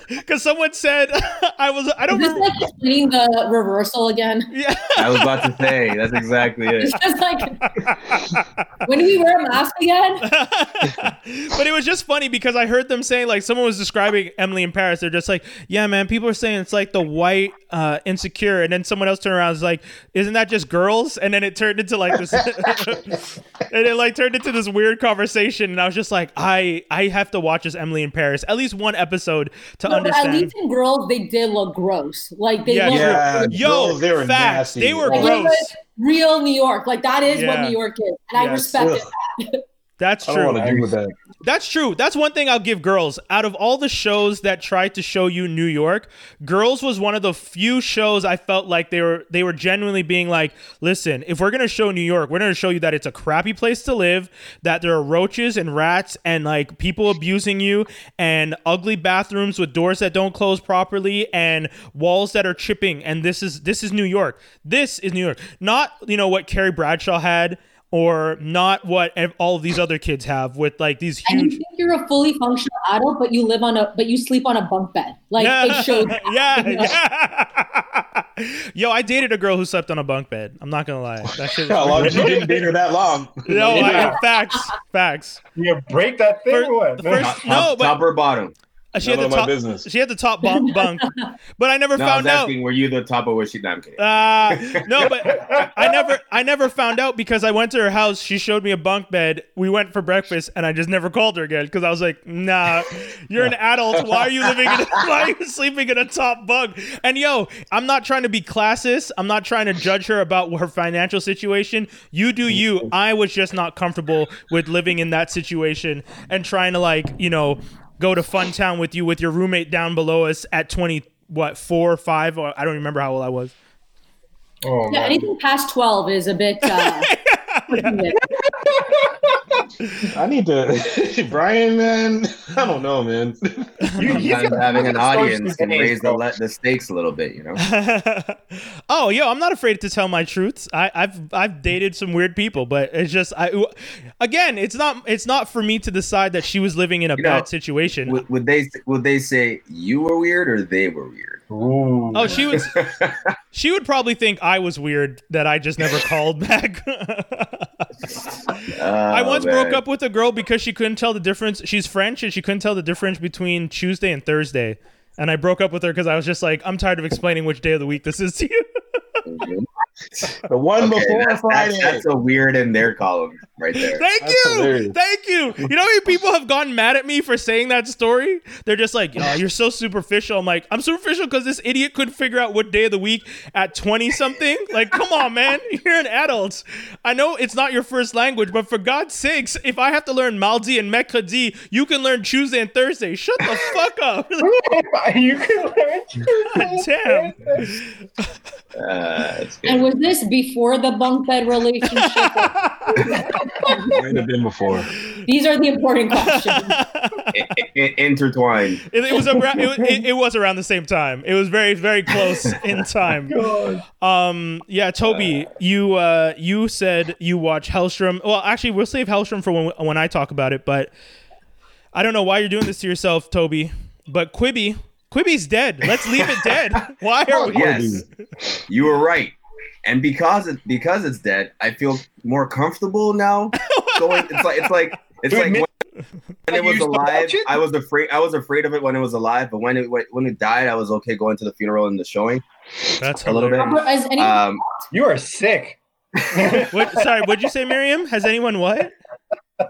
because someone said (laughs) I was. I don't this remember. like explaining the reversal again (laughs) Yeah. I was about to say that's exactly it. it's just like when do we wear a mask again but it was just funny because I heard them saying like someone was describing Emily in Paris. They're just like, yeah, man. People are saying it's like the white uh, insecure, and then someone else turned around and was like, isn't that just girls? And then it turned into like this, and it like turned into this weird conversation. And I was just like, I I have to watch this Emily in Paris at least one episode to no, but at understand. least in girls they did look gross like they Yeah, look Yeah, Yo, girls, they were facts. nasty. They were Like, gross. real New York. Like that is Yeah. what New York is, and I Yes. respect Ugh. it. (laughs) That's true. don't want with that. That's true. That's one thing I'll give girls. Out of all the shows that tried to show you New York, Girls was one of the few shows I felt like they were they were genuinely being like, "Listen, if we're going to show New York, we're going to show you that it's a crappy place to live, that there are roaches and rats and like people abusing you and ugly bathrooms with doors that don't close properly and walls that are chipping and this is this is New York. This is New York. Not, you know, what Carrie Bradshaw had or not what all of these other kids have with like these And you huge think you're a fully functional adult, but you live on a but you sleep on a bunk bed. Like it shows. (laughs) (laughs) yeah, yeah. (laughs) Yo, I dated a girl who slept on a bunk bed. I'm not gonna lie. That shit. How long Was you didn't date her that long? no, I, facts, facts. You break that thing Fir- or what? first- No, top, but- top or bottom? She None had the top. business. She had the top bunk, (laughs) bunk, but I never No, I found was out. were you the top or was she? No, I'm kidding. Uh, no, but (laughs) I never, I never found out because I went to her house. She showed me a bunk bed. We went for breakfast, and I just never called her again because I was like, "Nah, you're an adult. Why are you living? In a, (laughs) why are you sleeping in a top bunk?" And yo, I'm not trying to be classist. I'm not trying to judge her about her financial situation. You do you. I was just not comfortable with living in that situation and trying to like, you know, go to Fun Town with you with your roommate down below us at 20 what four or five or I don't remember how old I was. Oh, Yeah, man. anything past twelve is a bit. Uh, (laughs) (laughs) (laughs) I need to, (laughs) Brian, man. I don't know, man. (laughs) You- you having an audience can season eight, raise the, bro. le- the stakes a little bit, you know. (laughs) oh, yo, I'm not afraid to tell my truths. I, I've I've dated some weird people, but it's just I again, it's not it's not for me to decide that she was living in a You know, bad situation. would, would they would they say you were weird or they were weird? Ooh. Oh, she was. (laughs) She would probably think I was weird that I just never called back. (laughs) I oh, once broke up with a girl because she couldn't tell the difference. She's French and she couldn't tell the difference between Tuesday and Thursday. And I broke up with her because I was just like, I'm tired of explaining which day of the week this is to you. (laughs) The one Okay, before that's, Friday. That's, that's a weird in their column right there. Thank That's you. hilarious. Thank you. You know how many people have gotten mad at me for saying that story? They're just like, oh, you're so superficial. I'm like, I'm superficial because this idiot couldn't figure out what day of the week at 20 something. Like, come on, man. (laughs) You're an adult. I know it's not your first language, but for God's sakes, if I have to learn Malzi and Mekhadi, you can learn Tuesday and Thursday. Shut the fuck up. (laughs) you can learn. (laughs) Damn. Uh, that's good. And was this before the bunk bed relationship? (laughs) Might have been before. These are the important questions. I- I- intertwined. It, it was around. It, was- it, it was around the same time. It was very, very close in time. (laughs) Um. Yeah, Toby, you uh, you said you watch Helstrom. Well, actually, we'll save Helstrom for when when I talk about it. But I don't know why you're doing this to yourself, Toby. But Quibi, Quibi's dead. Let's leave it dead. (laughs) Why are we? Yes, you were right. And because it because it's dead, I feel more comfortable now. Going, it's like it's like it's like admit- when, when it was alive. it? I was afraid. I was afraid of it when it was alive. But when it when it died, I was okay going to the funeral and the showing. That's A little bit. hilarious. Has Um, You are sick. (laughs) What, sorry, what'd you say, Miriam? Has anyone what?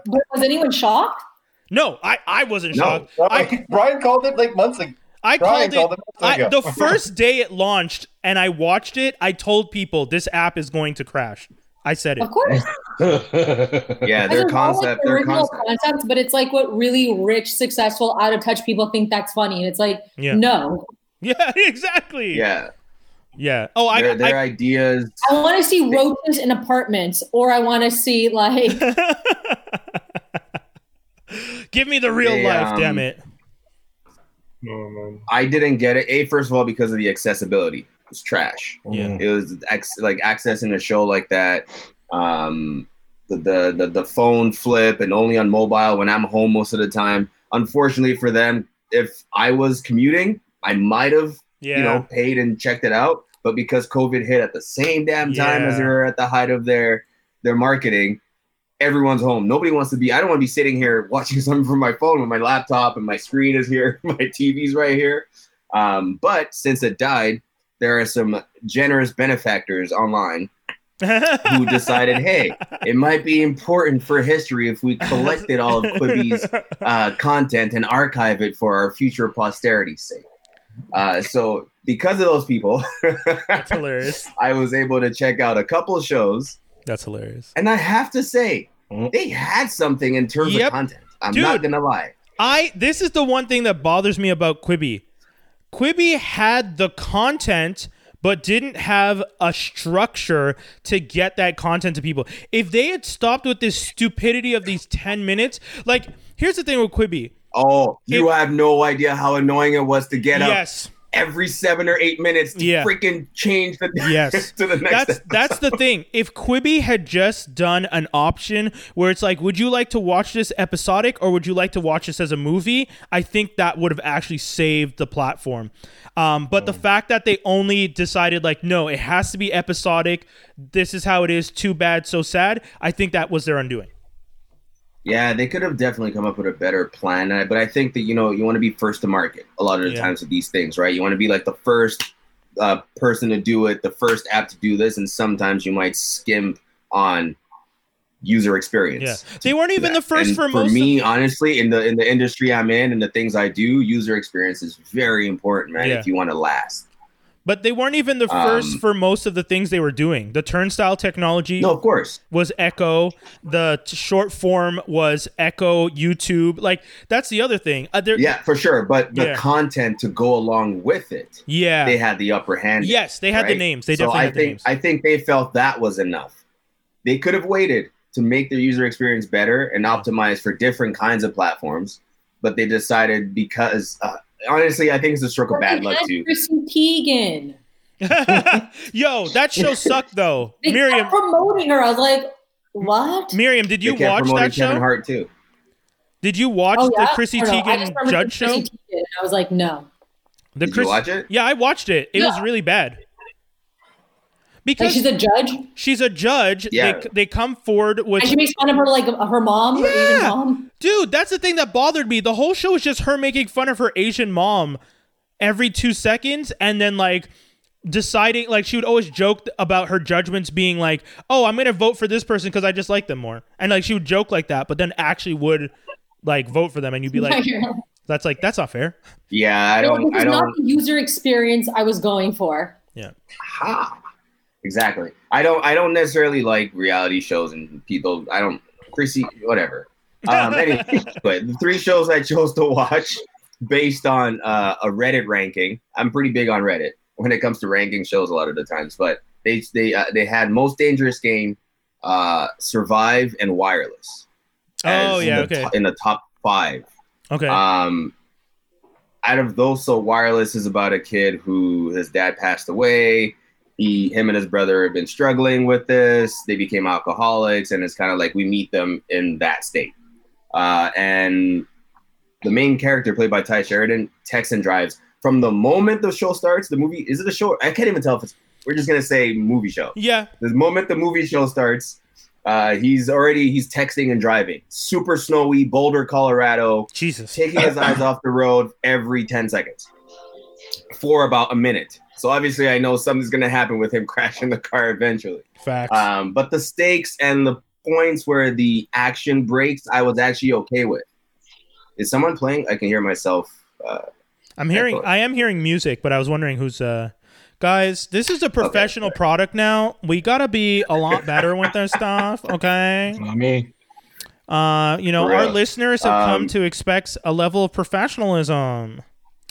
was anyone shocked? No, I I wasn't No. shocked. I Brian, Brian called it like months ago. I Brian called called it. it I, the (laughs) first day it launched and I watched it, I told people this app is going to crash. I said it. Of course. (laughs) yeah, Because their it's all, like, concept. the Their original concept. concepts, but it's like what really rich, successful, out of touch people think that's funny. And it's like, Yeah. no. Yeah, (laughs) exactly. Yeah, Yeah. Oh, I, their, their I ideas. I want to see roaches in apartments, or I want to see like give me the real They, life, um, damn it. Oh. I didn't get it. A first of all because of the accessibility. It was trash. Yeah. It was ex- like accessing a show like that. Um, the, the the the phone flip and only on mobile when I'm home most of the time. Unfortunately for them, if I was commuting, I might have Yeah. you know paid and checked it out. But because COVID hit at the same damn time as they were at the height of their their marketing, everyone's home. Nobody wants to be. I don't want to be sitting here watching (laughs) something from my phone with my laptop and my screen is here, (laughs) my TV's right here. Um, but since it died, there are some generous benefactors online who decided, hey, it (laughs) might be important for history if we collected all of Quibi's uh, content and archive it for our future posterity's sake. Uh, so because of those people. I was able to check out a couple shows, That's hilarious. and I have to say, mm. they had something in terms Yep. of content. I'm Dude. not gonna lie. I this is the one thing that bothers me about Quibi. Quibi had the content but didn't have a structure to get that content to people. If they had stopped with this stupidity of these 10 minutes, like here's the thing with Quibi. Oh, you It- have no idea how annoying it was to get up Yes. Every seven or eight minutes to Yeah. freaking change the (laughs) Yes. to the next. That's episode. that's the thing. If Quibi had just done an option where it's like, would you like to watch this episodic or would you like to watch this as a movie? I think that would have actually saved the platform. Um, but the fact that they only decided like, no, it has to be episodic. This is how it is. Too bad, so sad. I think that was their undoing. Yeah, they could have definitely come up with a better plan. uh, But I think that you know you want to be first to market a lot of the Yeah. times with these things, right? You want to be like the first uh, person to do it, the first app to do this, and sometimes you might skimp on user experience. Yeah, they weren't even the first And for, for me, honestly, in the in the industry I'm in and the things I do, user experience is very important, man. Yeah. If you want to last. But they weren't even the first Um, for most of the things they were doing. The turnstile technology. No, of course. was Echo. The t- short form was Echo YouTube. Like that's the other thing. Uh, Yeah, for sure. But the Yeah. content to go along with it, yeah. they had the upper hand. yes, they had the names. They so definitely I had the think names. I think they felt that was enough. They could have waited to make their user experience better and optimize for different kinds of platforms, but they decided because uh, honestly, I think it's a stroke of bad luck too. Chrissy Teigen. (laughs) Yo, that show (laughs) sucked though. They Miriam, kept promoting her. I was like, what? Miriam, did you they kept watch promoting that Kevin show? Hart too. Did you watch Oh, the yeah? Chrissy I don't know. I just Teigen remember judge Chrissy show? Teigen, I was like, no. The Did Chris- you watch it? Yeah, I watched it. It was really bad. Like Because she's a judge, she's a judge. Yeah. They, they come forward with and she makes fun of her like her mom, her Asian Yeah. mom. Dude, that's the thing that bothered me. The whole show is just her making fun of her Asian mom every two seconds, and then like deciding like she would always joke about her judgments being like, "Oh, I'm gonna vote for this person because I just like them more," and like she would joke like that, but then actually would like vote for them, and you'd be (laughs) like, "That's like that's not fair." Yeah, I don't. this I is not don't. the user experience I was going for. Yeah. Ha. Exactly. I don't. I don't necessarily like reality shows and people. I don't. Chrissy, whatever. Um, anyway, (laughs) but the three shows I chose to watch based on uh, a Reddit ranking. I'm pretty big on Reddit when it comes to ranking shows a lot of the times. But they they uh, they had most dangerous game, uh, survive, and wireless. Oh, yeah, the okay. to- in the top five. Okay. Um, out of those, so wireless is about a kid who his dad passed away. He, him, and his brother have been struggling with this. They became alcoholics, and it's kind of like we meet them in that state. Uh, and the main character, played by Tye Sheridan, texts and drives. From the moment the show starts, the movie is it a show? I can't even tell if it's. We're just gonna say movie show. yeah. The moment the movie show starts, uh, he's already he's texting and driving. Super snowy, Boulder, Colorado Jesus. taking his eyes (laughs) off the road every 10 seconds for about a minute. So obviously, I know something's going to happen with him (laughs) crashing the car eventually. Facts. Um, but the stakes and the points where the action breaks, I was actually okay with. Is someone playing? I can hear myself. Uh, I'm hearing. Excellent. I am hearing music, but I was wondering who's. uh Guys, this is a professional product now. We gotta be a (laughs) lot better with our stuff, okay? Not me. Uh, you know, For our listeners have come Um, to expect a level of professionalism.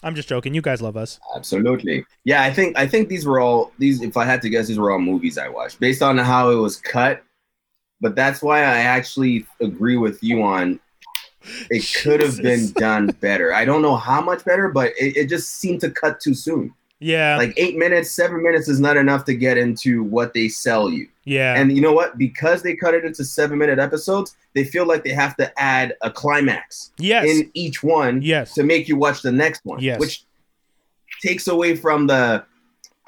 I'm just joking. You guys love us. absolutely. Yeah, I think I think these were all these. If I had to guess, these were all movies I watched based on how it was cut. But that's why I actually agree with you on. It (laughs) could have been done better. I don't know how much better, but it, it just seemed to cut too soon. Yeah, like eight minutes, seven minutes is not enough to get into what they sell you. yeah, And you know what? Because they cut it into seven minute episodes, they feel like they have to add a climax yes, in each one yes, to make you watch the next one. Yes. Which takes away from the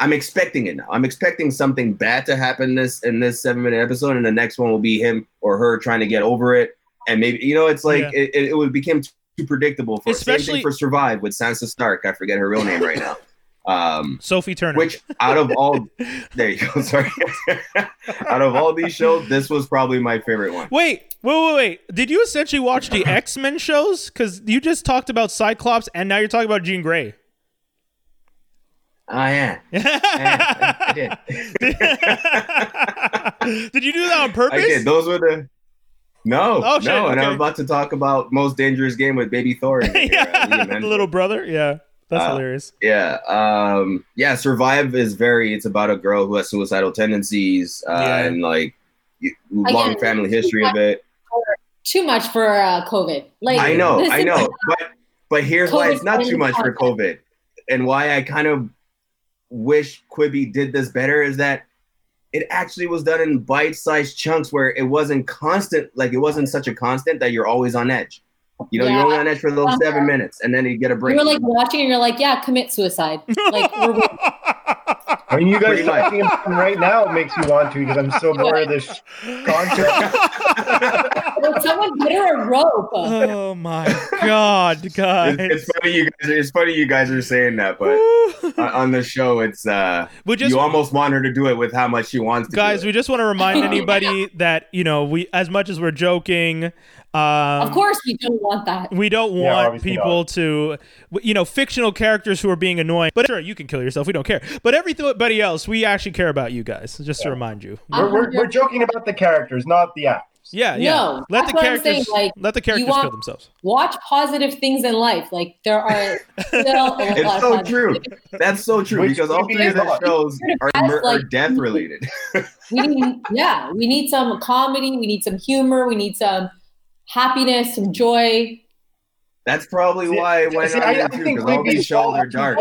I'm expecting it now. I'm expecting something bad to happen this in this seven minute episode, and the next one will be him or her trying to get over it. And maybe you know, it's like Yeah. it, it, it would become too predictable for Especially- for Survive with Sansa Stark. I forget her real name right now. Um, Sophie Turner. which out of all (laughs) there you go sorry (laughs) out of all these shows this was probably my favorite one Wait, wait, wait, wait. Did you essentially watch the (laughs) X Men shows? Because you just talked about Cyclops, and now you're talking about Jean Grey. oh yeah, yeah I, I did Did you do that on i purpose? did those were the no Oh, shit, no and okay. i'm about to talk about most dangerous game with baby thor uh, yeah, the little brother. Yeah, that's Uh, hilarious. yeah um yeah survive is very it's about a girl who has suicidal tendencies uh Yeah. and like long Again, family history of it Too much for uh, COVID. Like I know, I is- know, but but here's why it's not too much for COVID, and why I kind of wish Quibi did this better is that it actually was done in bite-sized chunks where it wasn't constant, like it wasn't such a constant that you're always on edge. You know, Yeah. you're only on edge for those seven minutes, and then you get a break. You're like watching, and you're like, "Yeah, commit suicide." Like, I mean, you guys talking right now makes me want to because I'm so bored of this concept. (laughs) Well, someone get her a rope. oh my god, guys! (laughs) it's, it's funny you guys. It's funny you guys are saying that, but (laughs) on- on the show, it's uh, we just you almost want her to do it with how much she wants to. guys do we just want to remind anybody that you know we as much as we're joking um of course, we don't want that. we don't want obviously people to you know fictional characters who are being annoying. But sure you can kill yourself. We don't care. But everybody else we actually care about you guys just to remind you. We're, we're, we're joking about the characters, not the actors. yeah yeah. No, let the that's what I'm saying, characters like, let the characters want- kill themselves. Watch positive things in life. Like there are (laughs) still It's so positive true. That's so true Which because all three of is the shows are, That's mur- are like- death related. (laughs) we need yeah we need some comedy we need some humor we need some happiness some joy That's probably why it went See, on I, I think because all these shows are dark.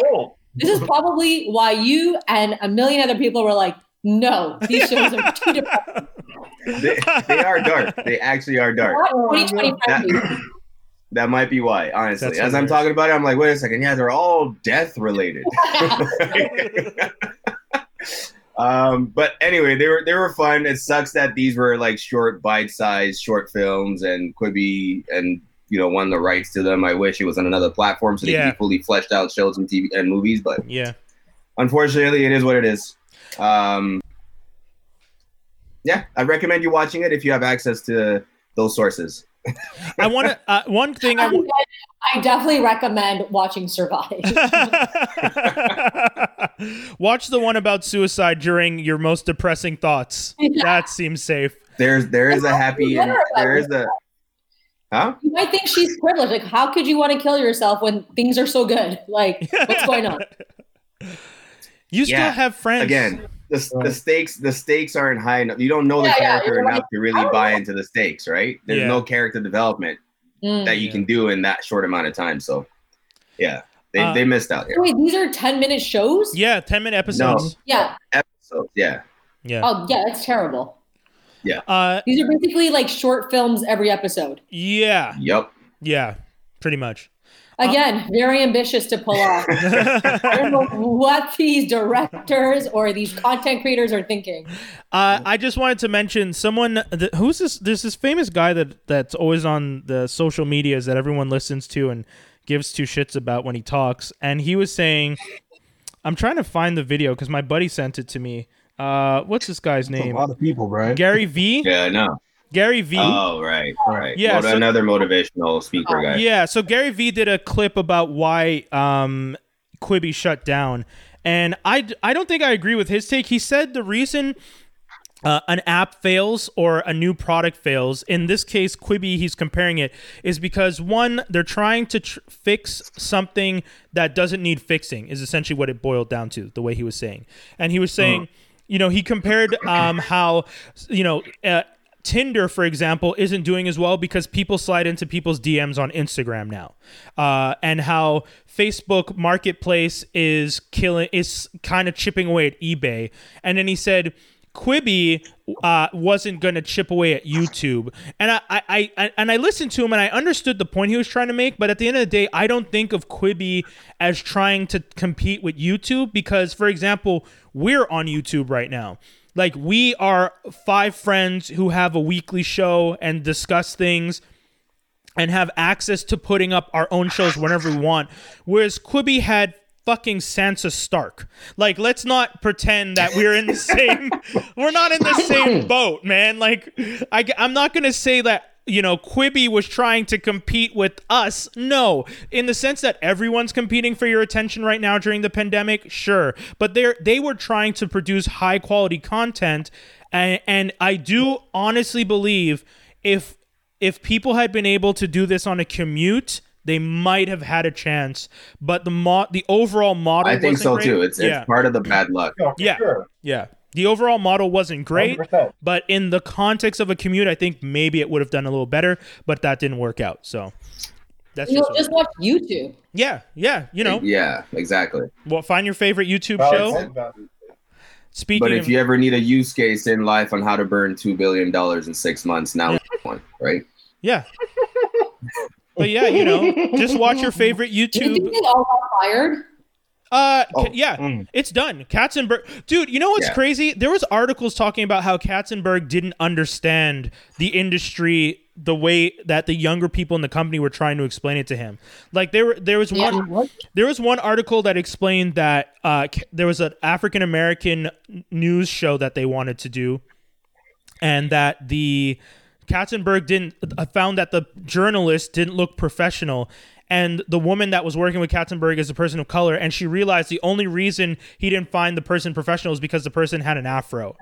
this is probably why you and a million other people were like no these (laughs) shows are too depressing They, they are dark. They actually are dark. Not 2020 friendly. That, that might be why, honestly. That's As I'm talking about it, I'm like, wait a second. Yeah, they're all death related. (laughs) (laughs) um, but anyway, they were they were fun. It sucks that these were like short, bite-sized short films, and Quibi and you know won the rights to them. I wish it was on another platform so they Yeah. could be fully fleshed out shows and TV and movies. But yeah unfortunately, it is what it is. Um, yeah, I recommend you watching it if you have access to those sources. I want to. Uh, one thing I want. I definitely recommend watching Survive. (laughs) Watch the one about suicide during your most depressing thoughts. That seems safe. There's there is a happy and there is a huh? You might think she's privileged. Like, how could you want to kill yourself when things are so good? Like, what's going on? (laughs) You still Yeah. have friends. Again, the, the stakes the stakes aren't high enough. You don't know the Yeah, yeah, character you're enough right. to really buy into the stakes, right? There's Yeah. no character development Mm. that you can do in that short amount of time. So, yeah, they, Uh, they missed out here. Wait, these are 10 minute shows? Yeah, ten minute episodes. Yeah. Episodes, yeah, Yeah. Oh, yeah, that's terrible. Yeah. Uh, These are basically like short films every episode. yeah, yep. yeah, pretty much. Again, very ambitious to pull off. (laughs) I don't know what these directors or these content creators are thinking. Uh, I just wanted to mention someone. That, who's this? There's this famous guy that that's always on the social medias that everyone listens to and gives two shits about when he talks. And he was saying, I'm trying to find the video because my buddy sent it to me. Uh, what's this guy's That's a name? lot of people, Brian. Gary Vee. Yeah, I know. Gary Vee. Oh, right, right. Yeah, Mot- so- another motivational speaker guy. Yeah, so Gary Vee did a clip about why um, Quibi shut down, and I I don't think I agree with his take. He said the reason uh, an app fails or a new product fails, in this case Quibi, he's comparing it, is because one they're trying to tr- fix something that doesn't need fixing. Is essentially what it boiled down to. The way he was saying, and he was saying, you know, he compared um, how you know. Uh, Tinder, for example, isn't doing as well because people slide into people's DMs on Instagram now, uh, and how Facebook Marketplace is killing, is kind of chipping away at eBay. And then he said Quibi uh, wasn't going to chip away at YouTube, and I, I, I, and I listened to him and I understood the point he was trying to make. But at the end of the day, I don't think of Quibi as trying to compete with YouTube because, for example, we're on YouTube right now. Like we are five friends who have a weekly show and discuss things and have access to putting up our own shows whenever we want. Whereas Quibi had fucking Sansa Stark. Like, let's not pretend that we're in the (laughs) same. we're not in the same (laughs) boat, man. Like, I, I'm not gonna say that. You know, Quibi was trying to compete with us. No, in the sense that everyone's competing for your attention right now during the pandemic, sure. But they are they were trying to produce high quality content, and, and I do honestly believe if if people had been able to do this on a commute, they might have had a chance. But the mo- the overall model, I think wasn't so great. too. It's yeah, it's part of the bad luck. No, for Yeah. sure. yeah. The overall model wasn't great, 100%. but in the context of a commute, I think maybe it would have done a little better. But that didn't work out. So that's You just, know, just watch YouTube. yeah, yeah. You know, Yeah, exactly. well, find your favorite YouTube Well, show. Speaking But if of, you ever need a use case in life on how to burn two billion dollars in six months, now is one, right? yeah. but yeah, you know, just watch your favorite Do you YouTube. think they all got fired? Uh, Oh, ca- yeah, mm. it's done. Katzenberg, dude. You know what's Yeah. crazy? There was articles talking about how Katzenberg didn't understand the industry the way that the younger people in the company were trying to explain it to him. Like there, were there was Yeah. one, there was one article that explained that uh, there was an African American news show that they wanted to do, and that the Katzenberg didn't uh, found that the journalist didn't look professional. And the woman that was working with Katzenberg is a person of color, and she realized the only reason he didn't find the person professional is because the person had an afro.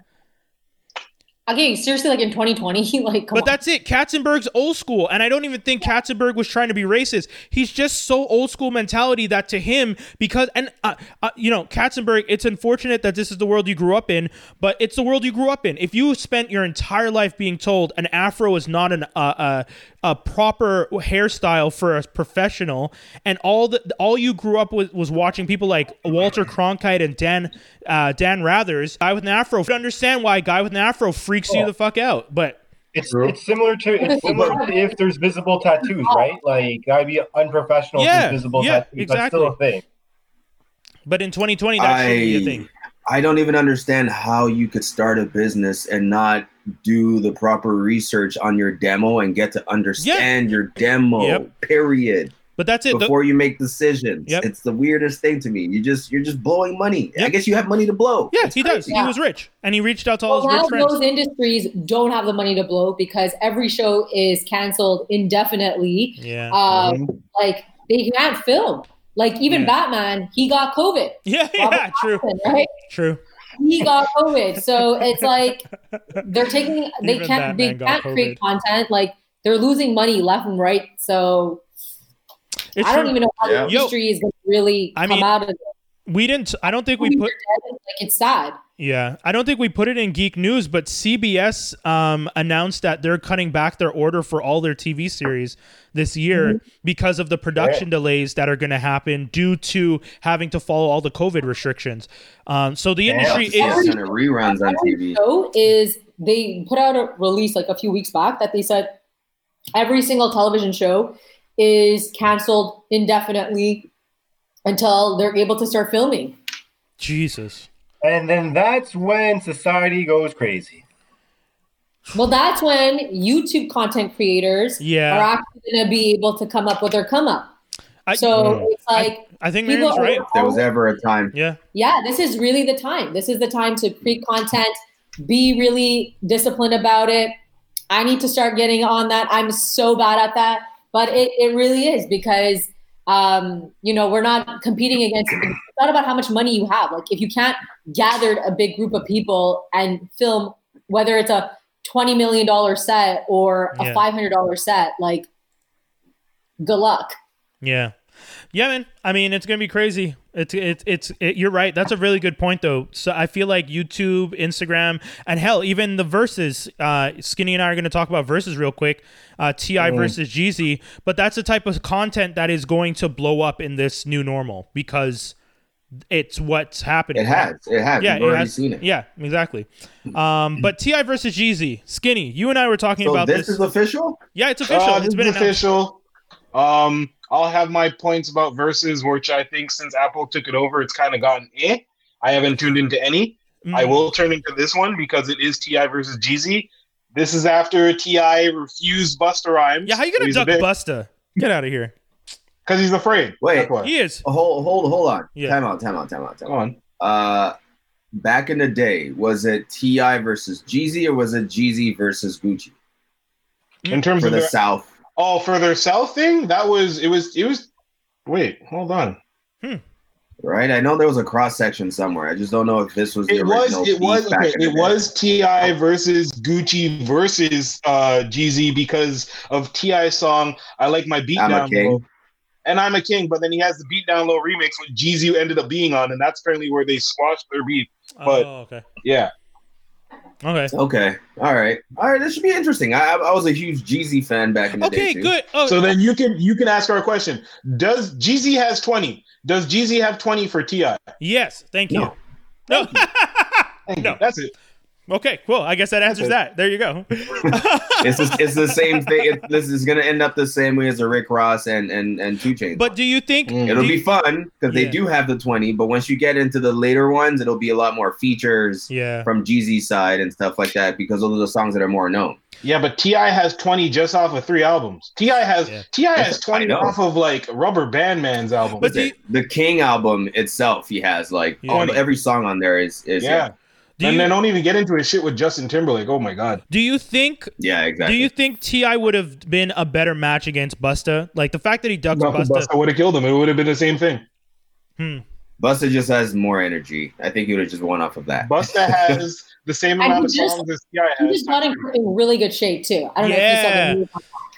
Okay, seriously, like in 2020, (laughs) like But on. that's it. Katzenberg's old school, and I don't even think Katzenberg was trying to be racist. He's just so old school mentality that to him, because and uh, uh, you know, Katzenberg. It's unfortunate that this is the world you grew up in, but it's the world you grew up in. If you spent your entire life being told an afro is not an uh, uh, a proper hairstyle for a professional, and all the all you grew up with was watching people like Walter Cronkite and Dan uh, Dan Rathers, guy with an afro. You understand why a guy with an afro freaks you the fuck out, but. It's it's similar to it's similar to if there's visible tattoos, right? Like that'd be unprofessional if Yeah, there's visible yeah, tattoos. That's still a exactly. thing. But in 2020, that should be a I thing. I don't even understand how you could start a business and not do the proper research on your demo and get to understand your demo. Yep. Period. But that's it. The- before you make decisions. Yep. It's the weirdest thing to me. You just you're just blowing money. I guess you have money to blow. yeah, It's he does. crazy. He was rich, and he reached out to all Well, his rich friends. those industries don't have the money to blow because every show is canceled indefinitely. Yeah, Um, like they can't film. Like even Yeah. Batman, he got COVID. yeah, (laughs) yeah. Robert True, Pattinson, right? true. He got COVID. So it's like (laughs) they're taking they Even can't they Batman got can't create content. Like they're losing money left and right. So It's I don't true. even know how Yeah. the Yo, industry is going to really I come mean, out of it. We didn't. I don't think we Movies put. dead. Like it's sad. Yeah, I don't think we put it in geek news, but CBS um, announced that they're cutting back their order for all their TV series this year Mm-hmm. because of the production delays that are going to happen due to having to follow all the COVID restrictions. Um, so the Yeah, industry is. kind of reruns on TV. show is they put out a release like a few weeks back that they said every single television show is canceled indefinitely until they're able to start filming. Jesus. And then that's when society goes crazy. Well, that's when YouTube content creators Yeah. are actually going to be able to come up with their come up. I, So hmm. it's like, I think people Miriam's are- right. There was ever a time. Yeah. yeah, this is really the time. This is the time to create content, be really disciplined about it. I need to start getting on that. I'm so bad at that, but it, it really is because um, you know we're not competing against. It's not about how much money you have. Like if you can't gather a big group of people and film, whether it's a twenty million dollar set or a Yeah. five hundred dollar set, like good luck. Yeah. Yeah, man. I mean, it's gonna be crazy. It's it's it's it, you're right. That's a really good point, though. So I feel like YouTube, Instagram, and hell, even the verses. Uh, Skinny and I are gonna talk about verses real quick. Uh, T.I. Mm. versus Jeezy, but that's the type of content that is going to blow up in this new normal because it's what's happening. It has. It has. Yeah, We've it has, seen it. Yeah, exactly. Um, but T.I. versus Jeezy, Skinny, you and I were talking So about this this. is official? yeah, it's official. Uh, it's been official. Um, I'll have my points about verses, which I think since Apple took it over, it's kind of gotten eh. I haven't tuned into any. I Mm. will turn into this one because it is T.I. versus Jeezy. This is after T.I. refused Busta Rhymes. Yeah, how you gonna duck Busta? Get out of here. Because he's afraid. Wait. He is. Oh, hold, hold, hold on. Yeah. Time out, time out, time out, time Go out. on. Uh, back in the day, was it T.I. versus Jeezy or was it Jeezy versus Gucci In terms for of the their, South? Oh, for their South thing, that was it was it was. Wait, hold on. Right? I know there was a cross section somewhere. I just don't know if this was the It was it was okay, it day. was T.I. versus Gucci versus uh Jeezy because of T.I.'s song "I Like My Beat I'm a Down King. Low." And I'm a king, but then he has the Beat Down Low remix, which Jeezy ended up being on, and that's apparently where they squashed their beef. But- oh, okay. Yeah, Okay. Okay. All right. All right. This should be interesting. I, I was a huge Jeezy fan back in the day. Okay, good. Oh, So then you can you can ask our question: Does Jeezy has twenty? Does Jeezy have twenty for T.I.? yes, thank you. No. No. Thank No. you. (laughs) That's it. Okay, cool. I guess that answers that. There you go. (laughs) It's just, it's the same thing. It, this is gonna end up the same way as a Rick Ross and and and Two Chainz. but do you think Mm. it'll be you- fun because Yeah. they do have the twenty. But once you get into the later ones, it'll be a lot more features Yeah. from Jeezy's side and stuff like that because those are the songs that are more known. Yeah, but T.I. has twenty just off of three albums. T.I. has Yeah. T.I. has twenty off of like Rubber Band Man's album. But do you- the King album itself, he has like Yeah. all, every song on there is is yeah. Do and you, then don't even get into his shit with Justin Timberlake. Oh my god. do you think yeah, exactly. do you think T.I. would have been a better match against Busta? Like the fact that he ducks No, Busta. Busta would have killed him. It would have been the same thing. Hmm. Busta just has more energy. I think he would have just won off of that. Busta has the same (laughs) And amount of just- songs as T.I. He just got in, in really good shape too. I don't know if you saw Yeah. the news.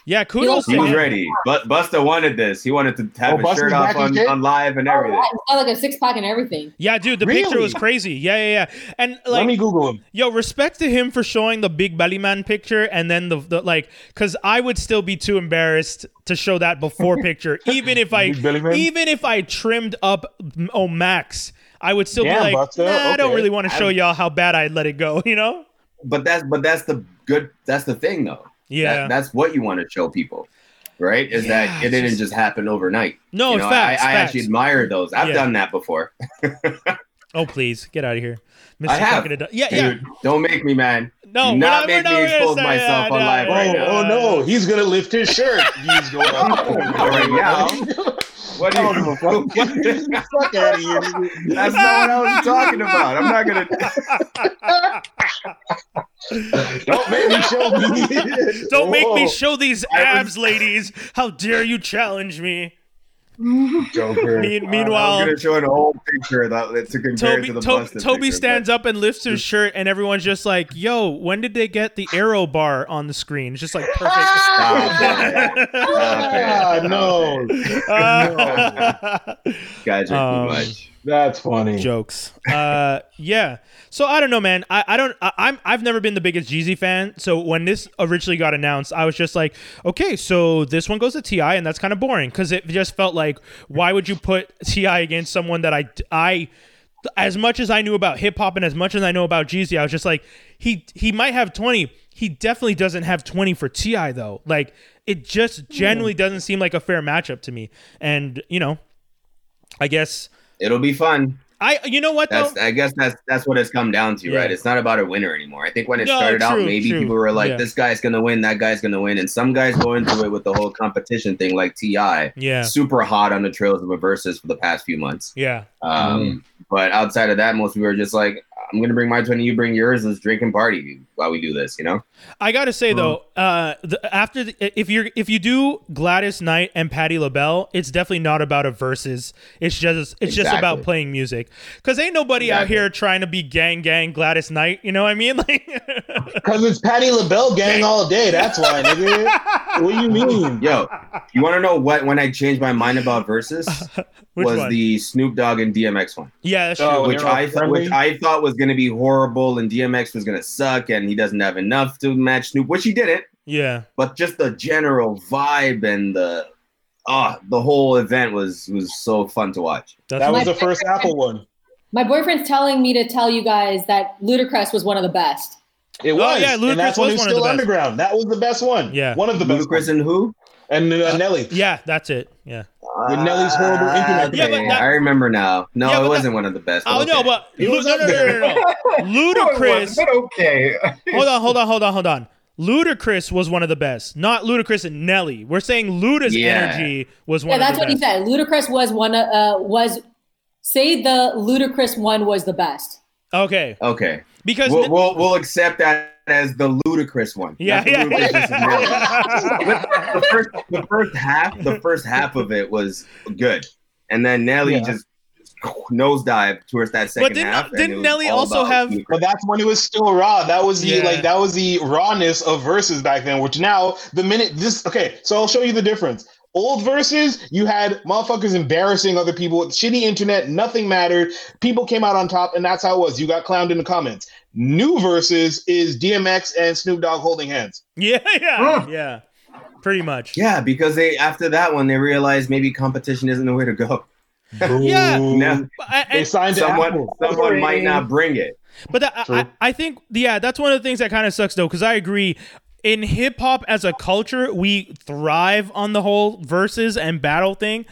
Yeah, kudos He was ready. But Busta wanted this. He wanted to have Oh, a Busta's shirt off on, on live and Oh, everything. yeah, he's got like a six pack and everything. Yeah, dude, the picture was crazy. Yeah, yeah, yeah. And Let me Google him. Yo, respect to him for showing the big belly man picture and then the, the like, because I would still be too embarrassed to show that before (laughs) picture, even if I, Big belly man? even if I trimmed up oh max, I would still Damn, be like, Busta, nah, I don't really want to show I'm- y'all how bad I let it go, (laughs) you know? But that's but that's the good that's the thing though. Yeah. That- that's what you want to show people. Right? Is Yeah, that it didn't just- just happen overnight. no, you know, facts. I, I facts. actually admire those. I've Yeah. done that before. (laughs) Oh please, get out of here. Mr. I have. Crocodile- Yeah, yeah. Don't make me, man. No, Do not not- make not- me expose say myself that, on no, live no, right Oh, oh no, he's gonna lift his shirt. He's going. (laughs) All right, yeah. (laughs) What do I don't give a fuck. you? Get the fuck out of here. That's not what I was talking about. I'm not gonna. (laughs) Don't make me show (laughs) me. Don't make me show these abs, ladies. How dare you challenge me? Joker. Me- I'm gonna show an old picture that to compare Toby, to the To- busted Toby picture, stands up and lifts his shirt, and everyone's just like, "Yo, when did they get the arrow bar on the screen?" It's just like perfect. (laughs) Stop it. Ah, no, (laughs) Uh, (laughs) Guys are Um, too much. That's funny. jokes. Uh, yeah. So I don't know, man. I, I don't. I, I'm. I've never been the biggest Jeezy fan. So when this originally got announced, I was just like, okay, so this one goes to T.I, and that's kind of boring because it just felt like, why would you put T.I against someone that I I. As much as I knew about hip hop and as much as I know about Jeezy, I was just like, he he might have 20. He definitely doesn't have 20 for T.I though. Like it just generally doesn't seem like a fair matchup to me. And you know, I guess It'll be fun. I you know what though? I guess that's that's what it's come down to, Yeah. right? It's not about a winner anymore. I think when it No, started out, maybe true. people were like, Yeah. "This guy's gonna win, that guy's gonna win," and some guys go into it with the whole competition thing, like T.I, Yeah. super hot on the trails of a versus for the past few months. Yeah. Um, But outside of that, most people are just like, "I'm gonna bring my twenty, you bring yours. Let's drink and party while we do this," you know? I gotta say though, uh, the, after the, if you're if you do Gladys Knight and Patti LaBelle, it's definitely not about a versus. It's just it's just about playing music. Cause ain't nobody out here trying to be gang gang Gladys Knight. You know what I mean? (laughs) Like, Because it's Patti LaBelle gang all day. That's why, nigga. What do you mean? Yo, you want to know what? When I changed my mind about versus (laughs) which was one? the Snoop Dogg and DMX one. yeah, that's Oh, true. when which I thought, friendly? which I thought was going to be horrible, and DMX was going to suck, and he doesn't have enough to match Snoop, which he didn't. Yeah, But just the general vibe and the ah, the whole event was was so fun to watch. that's That was the first Apple one. My boyfriend's telling me to tell you guys that Ludacris was one of the best. It Oh, was. yeah, Ludacris and that's was it was one of the still best. underground. That was the best one. Yeah. One of the best. Ludacris and who? And uh, Nelly. yeah, that's it. Yeah. With Nelly's horrible internet. Yeah, but that- I remember now. No, Yeah, but it wasn't one of the best. Oh okay. no, but It Lu- was no, up no, no, there. no, no, no. No, (laughs) Ludacris. wasn't, but okay. (laughs) hold on, hold on, hold on, hold on. Ludacris was one of the best, not Ludacris and Nelly. We're saying Luda's Yeah. energy was one Yeah, of that's the what he best. said. Ludacris was one. of- Uh, was say the Ludacris one was the best. Okay, Okay, because we'll, we'll we'll accept that as the Ludacris one. yeah, yeah, the Ludacris versus Nelly. yeah. (laughs) the first the first half the first half of it was good, and then Nelly Yeah. just nosedive towards that second But didn't- half. and didn't Nelly also about have- Ludacris. But that's when it was still raw. That was the Yeah. like that was the rawness of verses back then. Which now the minute this okay, so I'll show you the difference. Old verses, you had motherfuckers embarrassing other people with shitty internet. Nothing mattered. People came out on top, and that's how it was. You got clowned in the comments. New verses is DMX and Snoop Dogg holding hands. (laughs) yeah, yeah, yeah, pretty much. Yeah, because they after that one they realized maybe competition isn't the way to go. (laughs) Yeah. No, I- They signed to someone Apple. someone might not bring it. But that, I, I I think, yeah, that's one of the things that kind of sucks though, because I agree. In hip hop as a culture, we thrive on the whole verses and battle thing.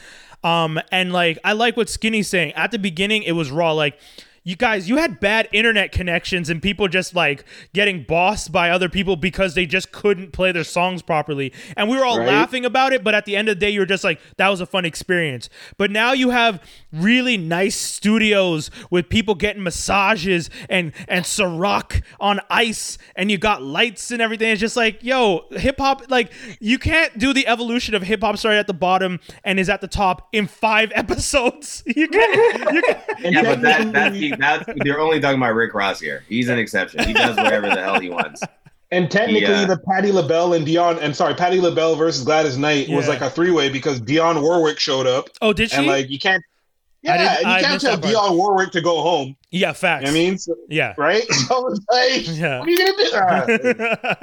Um, and like, I like what Skinny's saying. At the beginning, it was raw. Like, you guys, you had bad internet connections and people just like getting bossed by other people because they just couldn't play their songs properly. And we were all Right. laughing about it, but at the end of the day, you were just like, that was a fun experience. But now you have really nice studios with people getting massages and and Ciroc on ice, and you got lights and everything. It's just like, yo, hip hop, like you can't do the evolution of hip hop started at the bottom and is at the top in five (laughs) episodes. You can, you can And Yeah, but that technically- that's (laughs) that's they're only talking about Rick Ross here. He's an exception. He does whatever the hell he wants. And technically, Yeah. the Patti LaBelle and Dionne, and sorry, Patti LaBelle versus Gladys Knight was like a three way because Dionne Warwick showed up, Oh, did she? and like you can't, yeah, didn't- and I you can't tell that. Dionne Warwick to go home. yeah, You know I mean, So- yeah. right? (laughs) So it's like, Yeah. what are you gonna do? (laughs) Ah,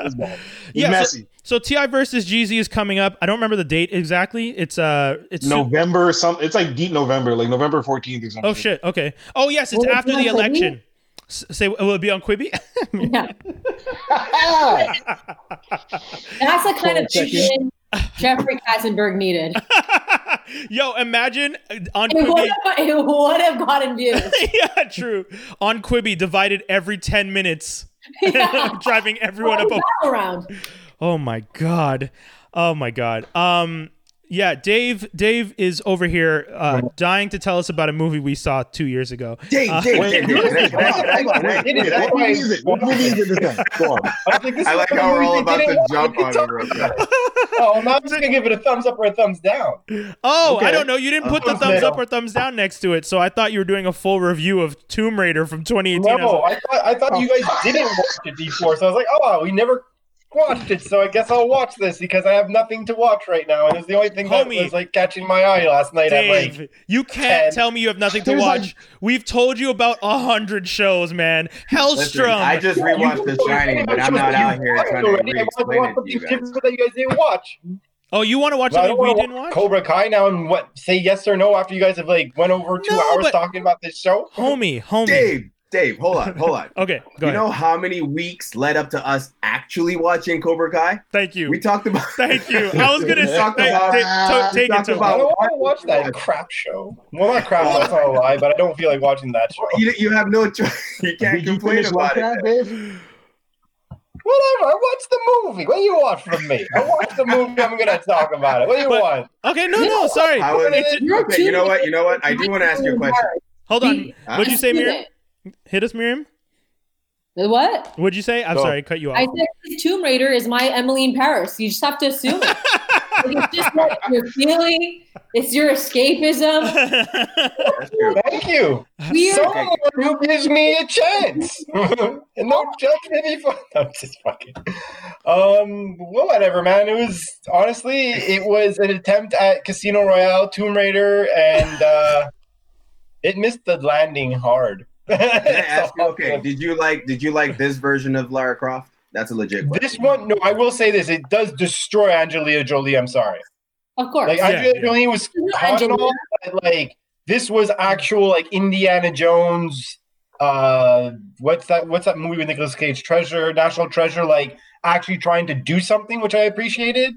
it's bad. It's Yeah, so- messy. So T.I versus Jeezy is coming up. I don't remember the date exactly. It's uh, it's November, some it's like deep November, like November fourteenth or something. Oh shit. Okay. Oh yes, it's Will it after be the election. S- say, will it be on Quibi? Yeah. (laughs) That's the kind of Hold on Jeffrey Katzenberg needed. (laughs) Yo, imagine on It would have, it would have gotten views. (laughs) yeah, true. On Quibi, divided every ten minutes, Yeah. driving everyone up. A- Battle round. Oh my god. Oh my god. Um. Yeah, Dave. Dave is over here, uh, dying to tell us about a movie we saw two years ago. Dave, Uh, Dave, Wait, Dave, wait, Dave, hold on, wait, wait, What movie is it? What movie is it this time? Go on. I was like, this I like how we're all about to jump on it real about. (laughs) Oh, I'm not just gonna give it a thumbs up or a thumbs down. Oh, I don't know. You didn't put the thumbs up or thumbs down next to it, so I thought you were doing a full review of Tomb Raider from 2018. I No, like, I thought I thought you guys (laughs) didn't watch it before, so I was like, oh, we never watched it, so I guess I'll watch this because I have nothing to watch right now, and it's the only thing that Homie. was like catching my eye last night. I'm Dave, like, you can't 10. tell me you have nothing to watch. like- We've told you about a hundred shows, man. Listen, Helstrom. I just rewatched The Shining, but I'm not out here trying to already. I to re-explain watch it to something you guys. that you guys didn't watch. oh, you want to watch I something we want didn't watch watch? Cobra Kai now and what say yes or no after you guys have like went over two No, hours but- talking about this show. Homie, homie. Dave, Dave, hold on, hold on. (laughs) Okay, go you ahead. know how many weeks led up to us actually watching Cobra Kai? Thank you. We talked about. (laughs) Thank you. I was gonna (laughs) We talked say, about- ta- ta- take it talked to I don't want to watch that crap show. Well, not crap. That's not a lie, but I don't feel like watching that show. You, you have no choice. You can't Did you complain finish about it. Lovecraft, Whatever. I watched the movie. What do you want from me? I watched the movie. I'm gonna talk about it. What do you But- want? Okay, no, no, sorry. Was- It's- You're okay, you know what? You know what? I do want to ask you a question. hold on. What'd you say, I've Miriam? It. Hit us, Miriam. What? What'd you say? I'm Go. sorry, I cut you off. I off. said Tomb Raider is my Emily in Paris. You just have to assume it. (laughs) It's just what you're feeling. It's your escapism. (laughs) Thank you. Weird. Someone who gives me a chance. (laughs) and don't judge me for I'm just fucking. Um, well, whatever, man. It was honestly, it was an attempt at Casino Royale, Tomb Raider, and uh, it missed the landing hard. Can I ask you? Okay, did you like? Did you like this version of Lara Croft? That's a legit question. This one, no, I will say this: it does destroy Angelina Jolie. I'm sorry. Of course. Like Yeah, Angelina yeah. Jolie was Not Angelina. but like this was actual like Indiana Jones. Uh, what's that? What's that movie with Nicolas Cage? Treasure, National Treasure. Like actually trying to do something, which I appreciated.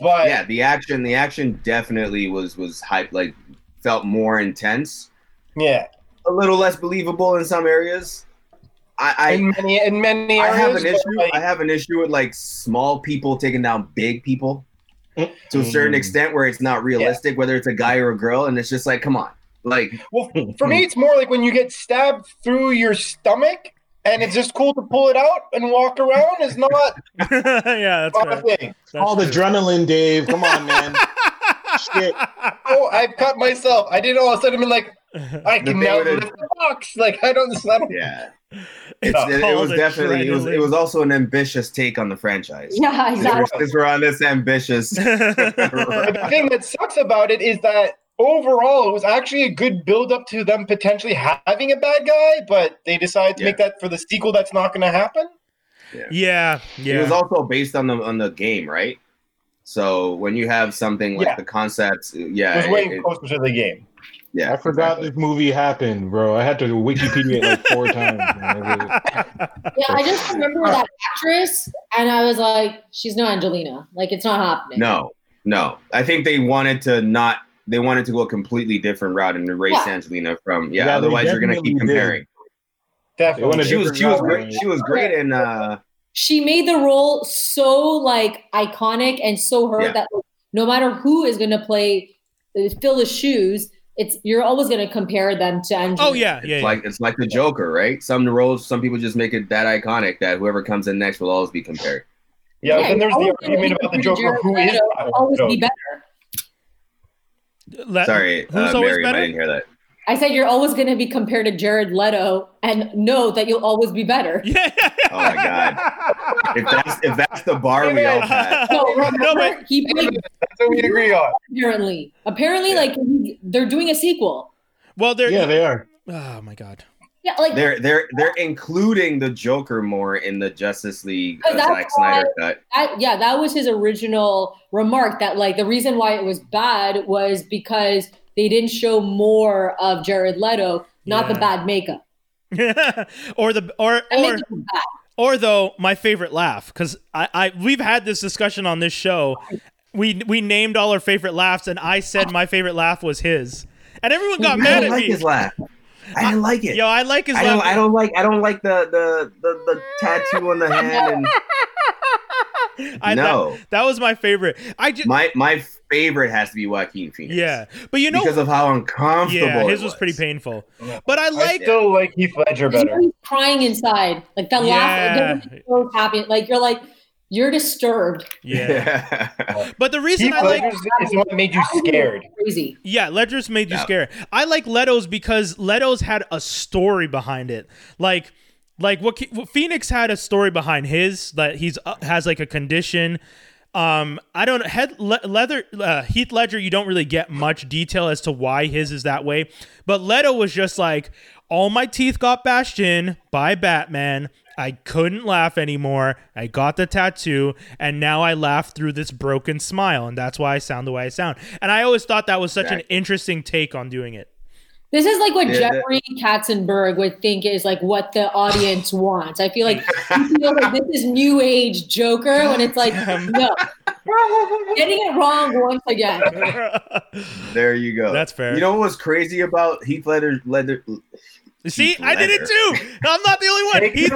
But yeah, the action, the action definitely was was hype. Like felt more intense, yeah, a little less believable in some areas. I, in many in many I, I have an issue. like, I have an issue with like small people taking down big people to a certain Mm. extent where it's not realistic, whether it's a guy or a girl, and it's just like, come on, like well, for me, it's more like when you get stabbed through your stomach. And it's just cool to pull it out and walk around. Is not (laughs) yeah, that's my right. thing. That's All the adrenaline, Dave. Come on, man. (laughs) Shit. Oh, I've cut myself. I didn't all of a sudden be like, I can thing now with it- lift the box. Like I don't. I don't yeah. (laughs) It's It, it was definitely it was it was also an ambitious take on the franchise. yeah, Since we're- exactly. Since we're on this ambitious, (laughs) the thing that sucks about it is that overall, it was actually a good build up to them potentially having a bad guy, but they decided to Yeah. make that for the sequel. That's not going to happen. yeah, yeah. It was also based on the on the game, right? So when you have something like Yeah. the concepts, yeah, It was way it- it- closer to the game. Yeah, I forgot exactly. this movie happened, bro. I had to Wikipedia it like four times. Yeah, I just remember that actress, and I was like, she's no Angelina. Like, it's not happening. No, no. I think they wanted to not. They wanted to go a completely different route and erase Yeah. Angelina from. Yeah, Yeah, otherwise you're gonna keep definitely did. comparing. Definitely. She was she was great. She was great in. uh She made the role so like iconic and so her Yeah. that no matter who is going to play uh, fill the shoes, it's you're always going to compare them to Angelina. Oh yeah, yeah. It's yeah. like it's like the Joker, right? Some roles, some people just make it that iconic that whoever comes in next will always be compared. Yeah, Yeah, then there's the always gonna argument about the Jared Joker. Who is Leto, that always be better. La- Sorry, who's uh, always Miriam, I didn't hear that. I said you're always going to be compared to Jared Leto, and know that you'll always be better. (laughs) Yeah. Oh my God. If that's if that's the bar we all had, No, (laughs) remember, No, but- he played That's what we agree on. apparently. Apparently, like they're doing a sequel. well, they're Yeah, they are. Oh my god. Yeah, like they're they're they're including the Joker more in the Justice League uh, Because that's Zack Snyder cut. that, yeah, that was his original remark. That like the reason why it was bad was because they didn't show more of Jared Leto, not the bad makeup. (laughs) or the or That or makeup was bad. or though my favorite laugh because I, I we've had this discussion on this show we we named all our favorite laughs, and I said my favorite laugh was his, and everyone got I mad didn't at like me. his laugh. I didn't like it. Yo, I like his I laugh. don't. I don't like. I don't like the the the, the tattoo on the hand. And (laughs) I no, thought that was my favorite. I just my my favorite has to be Joaquin Phoenix. yeah, but you know, because of how uncomfortable. yeah, it his was pretty painful. But I I like still like Heath Ledger better. He's crying inside. Like that Yeah. laugh it so happy. Like you're like you're disturbed. yeah. Yeah. (laughs) But the reason Heath I like Ledger is the one made you scared. Crazy. Yeah, Ledger's made you Yeah. scared. I like Leto's because Leto's had a story behind it. Like, like what, what Phoenix had a story behind his that he's uh, has like a condition. Um, I don't head le- leather uh, Heath Ledger. You don't really get much detail as to why his is that way. But Leto was just like, all my teeth got bashed in by Batman. I couldn't laugh anymore. I got the tattoo, and now I laugh through this broken smile, and that's why I sound the way I sound. And I always thought that was such an interesting take on doing it. This is like what Yeah, that- Jeffrey Katzenberg would think is like what the audience wants. I feel like (laughs) you feel like this is new age Joker when it's like no, getting it wrong once again. (laughs) there you go. That's fair. You know what was crazy about Heath Ledger? Ledger See, Heath I did it too. I'm not the only one. Take Heath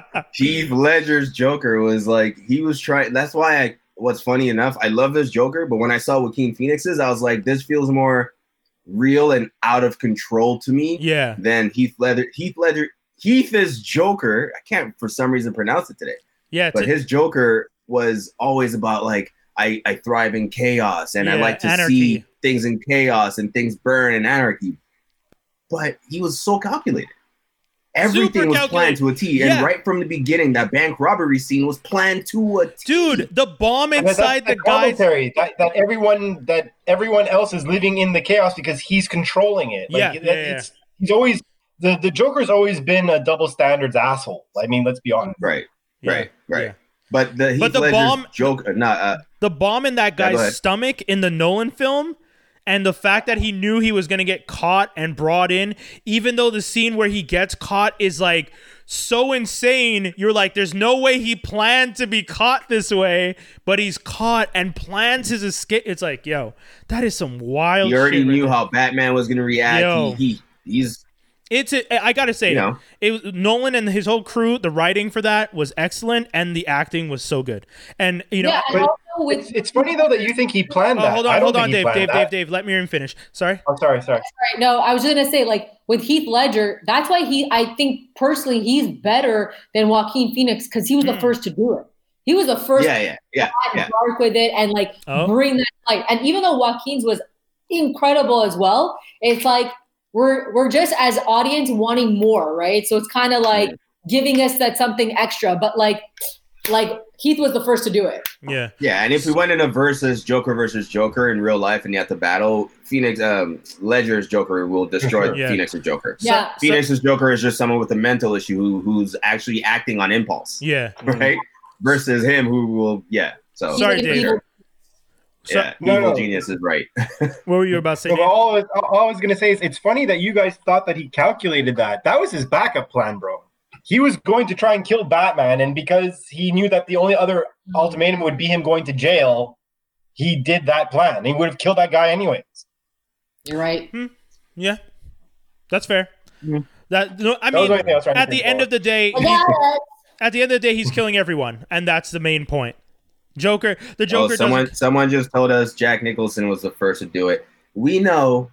Ledger. (laughs) Heath Ledger's Joker was like he was trying. That's why I. What's funny enough, I love this Joker, but when I saw Joaquin Phoenix's, I was like, this feels more real and out of control to me yeah, than Heath Leather. Heath Leather. Heath is Joker. I can't for some reason pronounce it today. yeah. but to- his Joker was always about like I, I thrive in chaos and I like to anarchy. see things in chaos and things burn and anarchy. But he was so calculated. Everything Super was planned to a T. And right from the beginning, that bank robbery scene was planned to a T. dude, the bomb And that's inside the the guy's. commentary that, that everyone that everyone else is living in the chaos because he's controlling it. Like, Yeah, that- yeah, yeah. he's always the the Joker's always been a double standards asshole. I mean, let's be honest. Right, Yeah, right, right. yeah. But the Heath But the Ledger's bomb- Joker, not uh, The bomb in that Yeah, guy's stomach in the Nolan film. And the fact that he knew he was going to get caught and brought in, even though the scene where he gets caught is like so insane, you're like, there's no way he planned to be caught this way, but he's caught and plans his escape. It's like, yo, that is some wild you already right knew how Batman was going to react. Yo. He, he he's It's a, I gotta say, You know. it was Nolan and his whole crew. The writing for that was excellent, and the acting was so good. And you know, yeah, and with It's, it's funny though that you think he planned oh, that. hold on, hold on, Dave, Dave, that. Dave, Dave. Let me hear him finish. Sorry. I'm oh, sorry, sorry. Right. No, I was just gonna say, like with Heath Ledger, that's why he. I think personally, he's better than Joaquin Phoenix because he was the Hmm. first to do it. He was the first yeah, yeah, yeah, to yeah. dark with it and like Oh. bring that light. And even though Joaquin's was incredible as well, it's like we're we're just as audience wanting more, right? So it's kind of like giving us that something extra. But like, like Heath was the first to do it. Yeah, Yeah, and if we went in a versus Joker versus Joker in real life and you have to battle, Phoenix um Ledger's Joker will destroy (laughs) Yeah. Phoenix's Joker. So- Yeah. so- Phoenix's Joker is just someone with a mental issue who, who's actually acting on impulse, yeah. (laughs) right? Versus him who will, yeah. So Sorry, He's Dave. Evil- So, yeah, No, evil no. genius is right. (laughs) what were you about to say? No, but Dave? all, I was- all I was gonna say is it's funny that you guys thought that he calculated that. That was his backup plan, bro. He was going to try and kill Batman, and because he knew that the only other ultimatum would be him going to jail, he did that plan. He would have killed that guy anyways. You're right. Hmm. Yeah, that's fair. Mhm. That no, I That mean, the I was trying to at the think end of. of the day, he- at the end of the day, he's killing everyone, and that's the main point. Joker, the Joker. Oh, Joker someone doesn't. someone just told us Jack Nicholson was the first to do it. We know.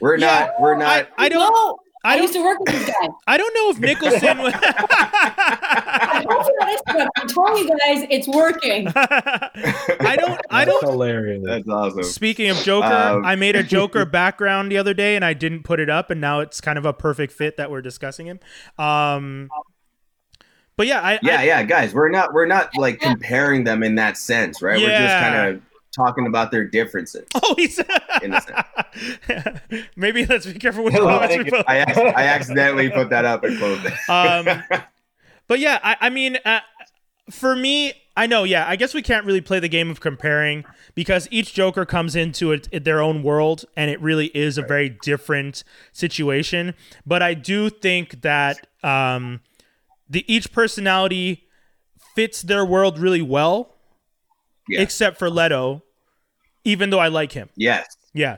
We're Yeah, not. We're not. I don't. No, I I, used to work with this guy. (laughs) I don't know if Nicholson. was- (laughs) I posted on Instagram. I told you guys it's working. (laughs) I don't. I don't. hilarious. That's awesome. Speaking of Joker, Um, I made a Joker background the other day, and I didn't put it up, and now it's kind of a perfect fit that we're discussing him. Um, but yeah, I, yeah I, yeah guys we're not we're not like comparing them in that sense right we're just kind of talking about their differences (laughs) Oh, he's. In a (laughs) Maybe let's be careful with (laughs) I comments like we it. put. I, I accidentally put that up and closed it Um, but yeah, I, I mean, uh, for me, I know. Yeah, I guess we can't really play the game of comparing because each Joker comes into it, it- their own world, and it really is a very different situation. But I do think that um, the each personality fits their world really well, Yeah. except for Leto, even though I like him. yes. Yeah.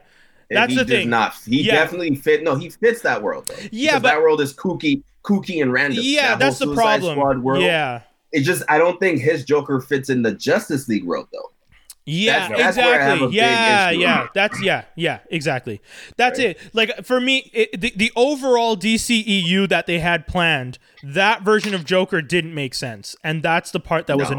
That's he the thing. Not he Yeah. definitely fit. No, he fits that world. Though. Yeah, but- that world is kooky, kooky and random. Yeah, That that's the problem. Yeah. It just I don't think his Joker fits in the Justice League world though. Yeah, That's- that's where I have exactly. yeah, yeah. That's yeah, yeah, exactly. That's Right. it. Like for me, it, the the overall DCEU that they had planned, that version of Joker didn't make sense, and that's the part that was No.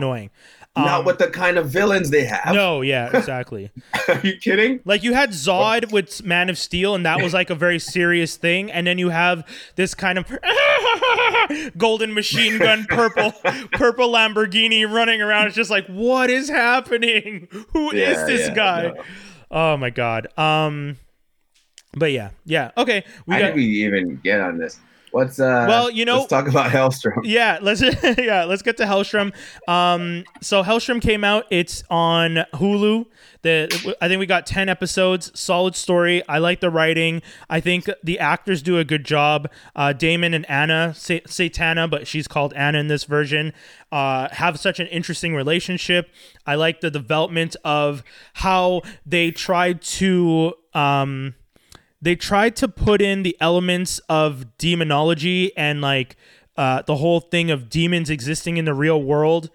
Annoying. Not Um, with the kind of villains they have. No, yeah, exactly. (laughs) Are you kidding? Like you had Zod with Man of Steel, and that was like a very serious thing. And then you have this kind of (laughs) golden machine gun, (laughs) purple, purple Lamborghini running around. It's just like, what is happening? Who is Yeah, this yeah, guy? no. Oh my god. Um, but yeah, yeah. Okay, we How got. did we even get on this? What's uh? Well, you know- let's talk about Helstrom. (laughs) yeah, let's (laughs) yeah, let's get to Helstrom. Um, so Helstrom came out. It's on Hulu. The I think we got ten episodes. Solid story. I like the writing. I think the actors do a good job. Uh, Damon and Anna, Sa- Satana, but she's called Anna in this version, uh, have such an interesting relationship. I like the development of how they tried to. Um, they tried to put in the elements of demonology and like uh, the whole thing of demons existing in the real world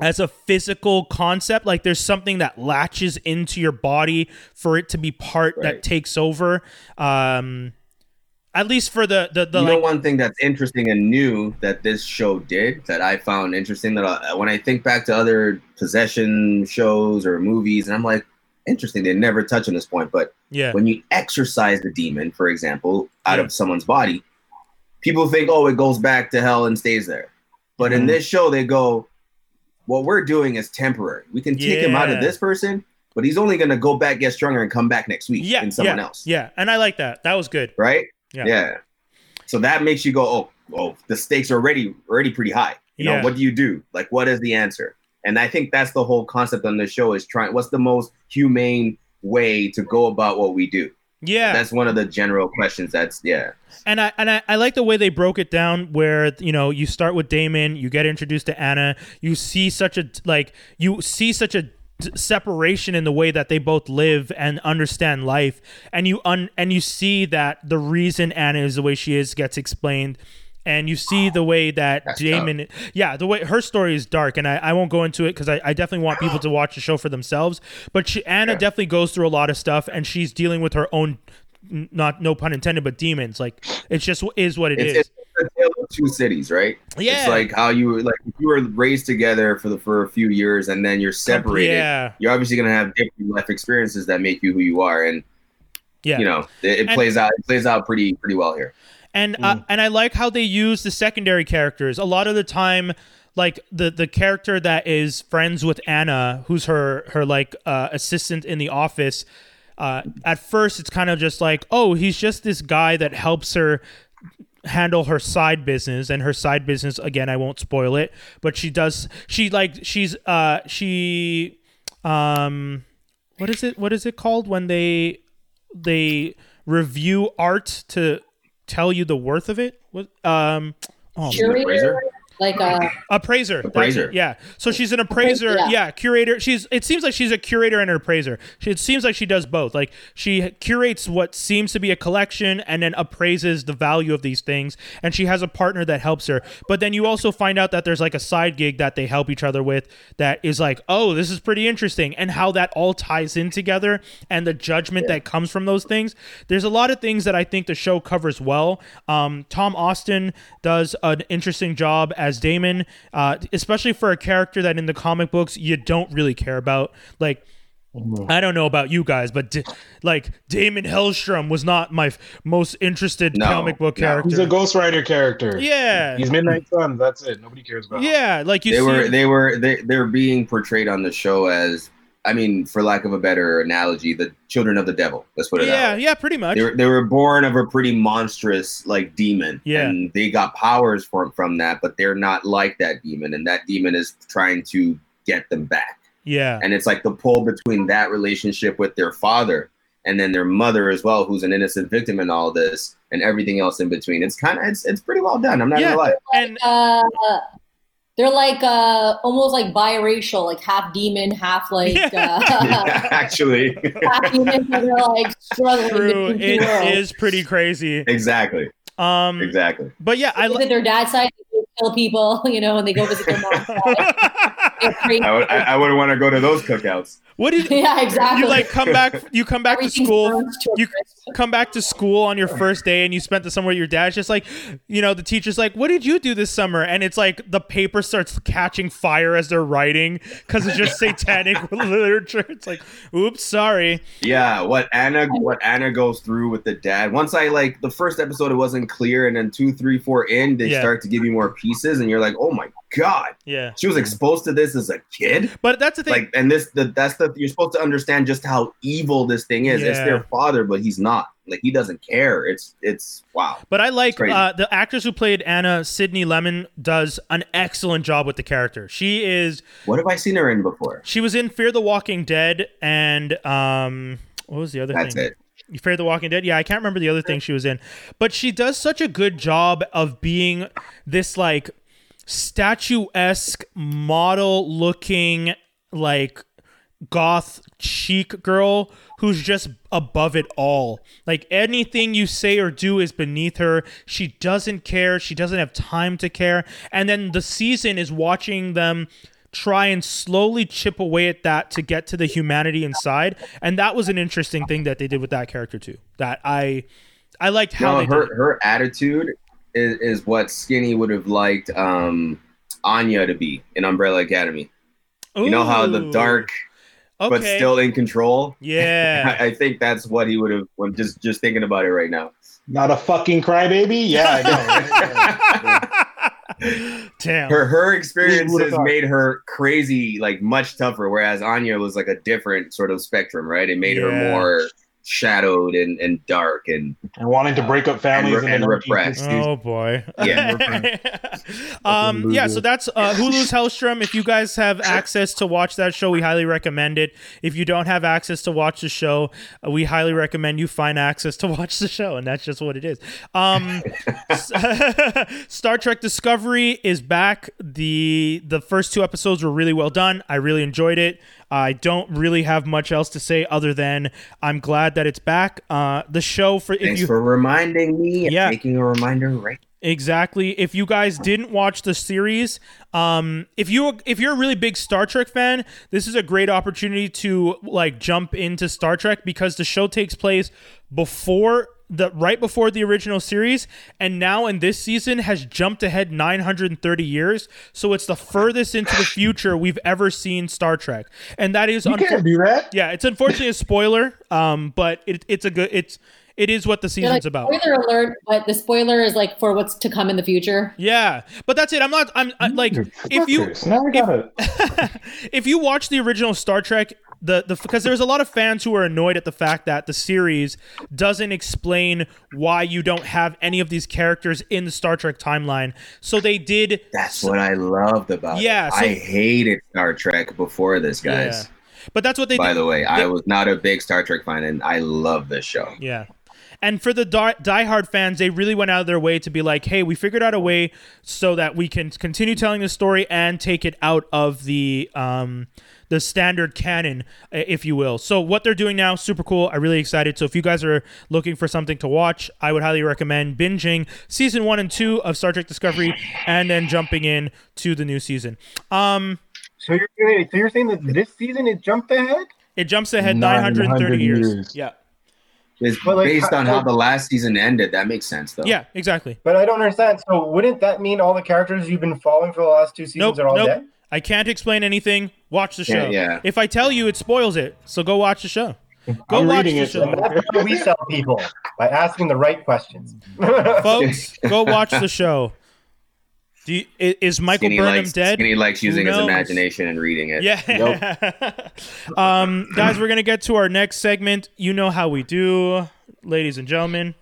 as a physical concept. Like there's something that latches into your body for it to be part that takes over. Um at least for the the, the you like, know, one thing that's interesting and new that this show did that I found interesting that I, when I think back to other possession shows or movies, and I'm like, interesting, they never touch on this point. But yeah when you exorcise the demon, for example, out Yeah. of someone's body, people think, oh, it goes back to hell and stays there. But in Mhm. this show, they go, what we're doing is temporary. We can take him out of this person, but he's only going to go back, get stronger, and come back next week yeah in someone yeah, else. yeah and i like that that was good Right? Yeah. yeah. So that makes you go, oh, oh, the stakes are already already pretty high. You Yeah. know, what do you do? Like, what is the answer? And I think that's the whole concept on the show is trying. What's the most humane way to go about what we do? yeah That's one of the general questions. That's yeah. and I and I, I like the way they broke it down where you know you start with Damon, you get introduced to Anna, you see such a like you see such a separation in the way that they both live and understand life and you un and you see that the reason Anna is the way she is gets explained and you see the way that That's Damon yeah the way her story is dark and I, I won't go into it because I, I definitely want people to watch the show for themselves but she, Anna Yeah. definitely goes through a lot of stuff and she's dealing with her own not no pun intended but demons like it's just is what it is. It's, it's a tale of two cities, right? Yeah. It's like how you like you were raised together for the for a few years and then you're separated. yeah You're obviously gonna have different life experiences that make you who you are, and yeah you know it, it plays out. It plays out pretty pretty well here. And uh, and I like how they use the secondary characters. A lot of the time, like the the character that is friends with Anna, who's her her like uh, assistant in the office. Uh, at first, it's kind of just like, oh, he's just this guy that helps her handle her side business and her side business again i won't spoil it but she does she like she's uh she um what is it what is it called when they they review art to tell you the worth of it what um oh, Curator, appraiser? Like uh, appraiser. Appraiser. it, Yeah. So she's an appraiser. Yeah. Yeah. Curator. She's. It seems like she's a curator and an appraiser. She, it seems like she does both. Like she curates what seems to be a collection and then appraises the value of these things. And she has a partner that helps her. But then you also find out that there's like a side gig that they help each other with that is like, oh, this is pretty interesting, and how that all ties in together and the judgment that comes from those things. There's a lot of things that I think the show covers well. Um, Tom Austin does an interesting job as Damon, uh, especially for a character that in the comic books you don't really care about. Like, I don't know about you guys, but D- like Damon Helstrom was not my f- most interested No, comic book no. character. He's a Ghost Rider character. yeah, He's Midnight Sun. That's it. Nobody cares about him. yeah, like you they see, were they were they they're being portrayed on the show as I mean, for lack of a better analogy, the children of the devil. Let's put it out. yeah, that yeah, pretty much. They were, they were born of a pretty monstrous like demon. Yeah. And they got powers from from that, but they're not like that demon. And that demon is trying to get them back. yeah, And it's like the pull between that relationship with their father and then their mother as well, who's an innocent victim in all this, and everything else in between. It's kind of it's it's pretty well done. I'm not Yeah. gonna lie. and uh, they're like uh almost like biracial, like half demon, half like (laughs) Yeah. uh, (laughs) Actually, half human. They're like struggling True, between it two worlds. is pretty crazy. exactly, Um, exactly. but yeah, I. Look at their dad's side, they kill people, (laughs) you know, and they go visit their mom's side. They're crazy. I would, I, I wouldn't want to go to those cookouts. what did (laughs) yeah, exactly. you like? Come back. You come back to school. burned to a You come back to school on your first day and you spent the summer with your dad. Just like, you know, the teacher's like, "What did you do this summer?" And it's like the paper starts catching fire as they're writing because it's just satanic (laughs) literature. It's like, "Oops, sorry." Yeah, what Anna what Anna goes through with the dad. Once I like the first episode, it wasn't clear, and then two, three, four in, they Yeah. start to give you more pieces, and you're like, oh my god, Yeah, she was exposed to this as a kid. but that's the thing. Like, and this, the, that's the you're supposed to understand just how evil this thing is. It's their father, but he's not. Like, he doesn't care. It's, it's wow. But I like uh, the actress who played Anna, Sydney Lemmon, does an excellent job with the character. She is What have I seen her in before? she was in Fear the Walking Dead and um what was the other That's thing? it. You Fear the Walking Dead? Yeah, I can't remember the other thing she was in. But she does such a good job of being this like statuesque model looking like goth chic girl who's just above it all. Like anything you say or do is beneath her. She doesn't care. She doesn't have time to care. And then the season is watching them try and slowly chip away at that to get to the humanity inside. And that was an interesting thing that they did with that character too. That I I liked how No, they her her attitude is, is what Skinny would have liked um Anya to be in Umbrella Academy. You know how the Ooh. dark but still in control. Yeah. I, (laughs) I think that's what he would have. I'm just just thinking about it right now. Not a fucking crybaby? Yeah, I know. (laughs) Damn. Her her would've experiences made her crazy, like much tougher. Whereas Anya was like a different sort of spectrum, right? It made Yeah. her more shadowed and, and dark and and wanting to break up families And re- in the and repressed. Oh boy. Yeah. (laughs) um yeah, so that's uh Hulu's Helstrom. If you guys have access to watch that show, we highly recommend it. If you don't have access to watch the show, uh, we highly recommend you find access to (laughs) watch the show and that's just what it is. Um (laughs) Star Trek Discovery is back. The the first two episodes were really well done. I really enjoyed it. I don't really have much else to say other than I'm glad that it's back. Uh the show for if thanks you for reminding me. and Yeah. making a reminder right. Exactly. If you guys didn't watch the series, um, if you if you're a really big Star Trek fan, this is a great opportunity to like jump into Star Trek because the show takes place before the right before the original series, and now in this season has jumped ahead 930 years. So it's the furthest into the future we've ever seen Star Trek, and that is You unfor- can't do that. yeah, it's unfortunately a spoiler, um, but it, it's a good it's it is what the They're season's like, about. Spoiler alert, but the spoiler is like for what's to come in the future. Yeah, but that's it. I'm not. I'm I, like if you Fuckers. now I gotta (laughs) if you watch the original Star Trek, the the because there's a lot of fans who are annoyed at the fact that the series doesn't explain why you don't have any of these characters in the Star Trek timeline. So they did. That's what I loved about Yeah, it. so- I hated Star Trek before this, guys. Yeah. But that's what they By did. the way, I was not a big Star Trek fan, and I love this show. Yeah. And for the die- diehard fans, they really went out of their way to be like, hey, we figured out a way so that we can continue telling the story and take it out of the um, the standard canon, uh, if you will. So what they're doing now, super cool. I'm really excited. So if you guys are looking for something to watch, I would highly recommend binging season one and two of Star Trek Discovery, and then jumping in to the new season. Um, So you're saying- so you're saying that this season it jumped ahead? it jumps ahead 930 years. years. Yeah, It's But, like, based on how the last season ended. That makes sense, though. yeah, exactly. But I don't understand. So wouldn't that mean all the characters you've been following for the last two seasons Nope, are all nope. dead? I can't explain anything. Watch the show. Yeah, yeah. If I tell you, it spoils it. So go watch the show. Go I'm watch the it. show. That's how we sell people by asking the right questions. (laughs) Folks, go watch the show. Do you, is Michael Skinny Burnham likes, dead? Skinny likes using his imagination and reading it. Yeah. (laughs) um, guys, we're gonna get to our next segment. You know how we do, ladies and gentlemen.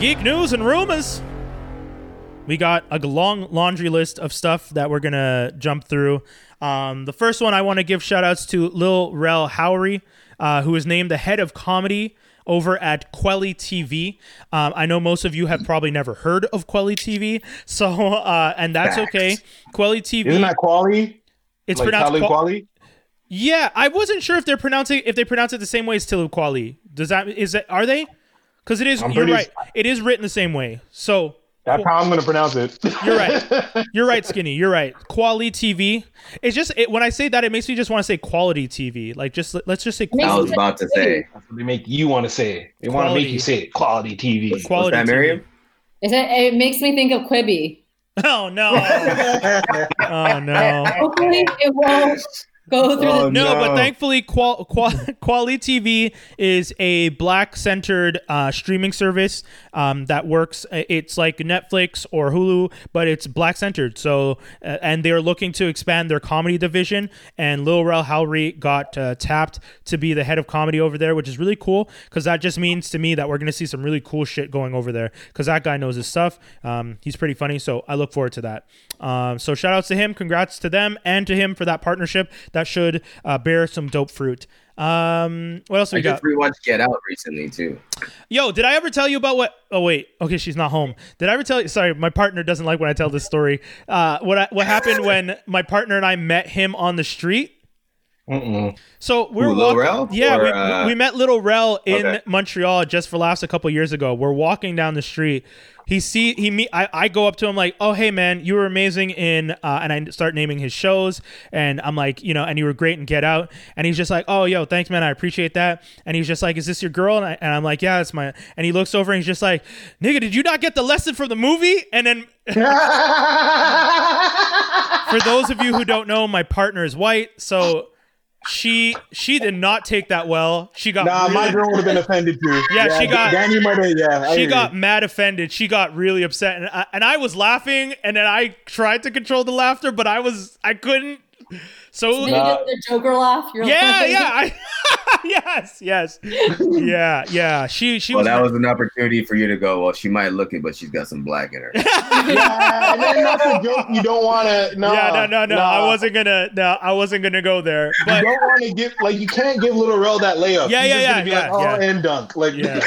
Geek news and rumors. We got a long laundry list of stuff that we're gonna jump through. Um, the first one I want to give shout outs to Lil Rel Howery, uh, who was named the head of comedy over at Kweli TV. Um, I know most of you have probably never heard of Kweli TV, (laughs) so uh, and that's Facts. okay. Kweli TV. Isn't that quality? it's like pronounced. Talib Qua- quality? yeah, I wasn't sure if they're pronouncing if they pronounce it the same way as Talib Kweli. Does that is that Are they? Because it is. You're right. It is written the same way. So That's how I'm gonna pronounce it. You're right. (laughs) You're right, Skinny. You're right. Quality TV. It's just it, when I say that, it makes me just want to say quality TV. Like just let's just say I was about to say. That's what they make you want to say it. They want to make you say it. Quality TV. What's Quality that, TV. Miriam? Is it, it makes me think of Quibi. (laughs) Oh no! (laughs) Oh no! Hopefully, it won't go through. Oh, the, No, but thankfully, Qual, Qual, (laughs) Quali TV is a black-centered uh, streaming service um, that works. It's like Netflix or Hulu, but it's black-centered. So, uh, and they're looking to expand their comedy division. And Lil Rel Howery got uh, tapped to be the head of comedy over there, which is really cool because that just means to me that we're going to see some really cool shit going over there because that guy knows his stuff. Um, he's pretty funny, so I look forward to that. Um, so shout outs to him, congrats to them and to him for that partnership. That should uh, bear some dope fruit. Um, what else I we got? just rewatched Get Out recently too. Yo, did I ever tell you about what? Oh wait, okay, she's not home. Did I ever tell you? Sorry, my partner doesn't like when I tell this story. Uh, what I, what happened when my partner and I met him on the street? Mm-mm. So we're were Lil walking. Rel? Yeah, Or, we, uh, we met Little Rel in Okay. Montreal just for laughs a couple years ago. We're walking down the street. He see he meet. I, I go up to him like, oh hey man, you were amazing in, uh, and I start naming his shows, and I'm like, you know, and you were great in Get Out, and he's just like, oh yo, thanks man, I appreciate that, and he's just like, is this your girl? And, I, and I'm like, yeah, it's my, and he looks over and he's just like, nigga, did you not get the lesson from the movie? And then (laughs) for those of you who don't know, my partner is white, so she she did not take that well. She got Nah, my girl would have been offended too. Yeah, she got- Danny might have. Yeah, I she got mad offended. She got really upset, and I, and I was laughing, and then I tried to control the laughter, but I was I couldn't. So Did you get the Joker laugh? You're yeah, like- yeah, (laughs) I, (laughs) yes, yes, yeah, yeah. She she Well, was. that was an opportunity for you to go. Well, she might look it, but she's got some black in her. (laughs) Yeah, and then that's a joke you don't want to. No, yeah, no, no, no. I wasn't gonna. No, I wasn't gonna go there. You don't want to give like you can't give Little Rel that layup. Yeah, He's yeah, yeah, be yeah, like, oh, yeah. and dunk. Like, Yeah.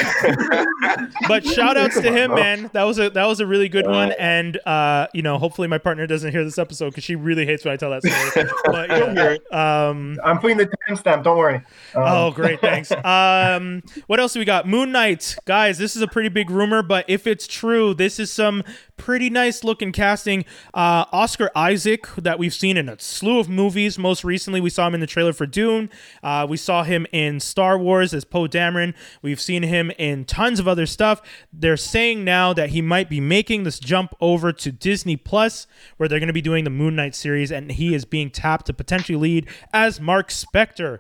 but shout outs to him, man. That was a that was a really good one, and uh, you know, hopefully my partner doesn't hear this episode because she really hates when I tell that story. But You'll hear it. um, I'm putting the timestamp. Don't worry. Um, oh, great, thanks. (laughs) Um, what else do we got? Moon Knight, guys. This is a pretty big rumor, but if it's true, this is some pretty nice looking casting. Uh, Oscar Isaac that we've seen in a slew of movies. Most recently, we saw him in the trailer for Dune. Uh, we saw him in Star Wars as Poe Dameron. We've seen him in tons of other stuff. They're saying now that he might be making this jump over to Disney Plus, where they're going to be doing the Moon Knight series, and he is being tapped to potentially lead as Mark Spector.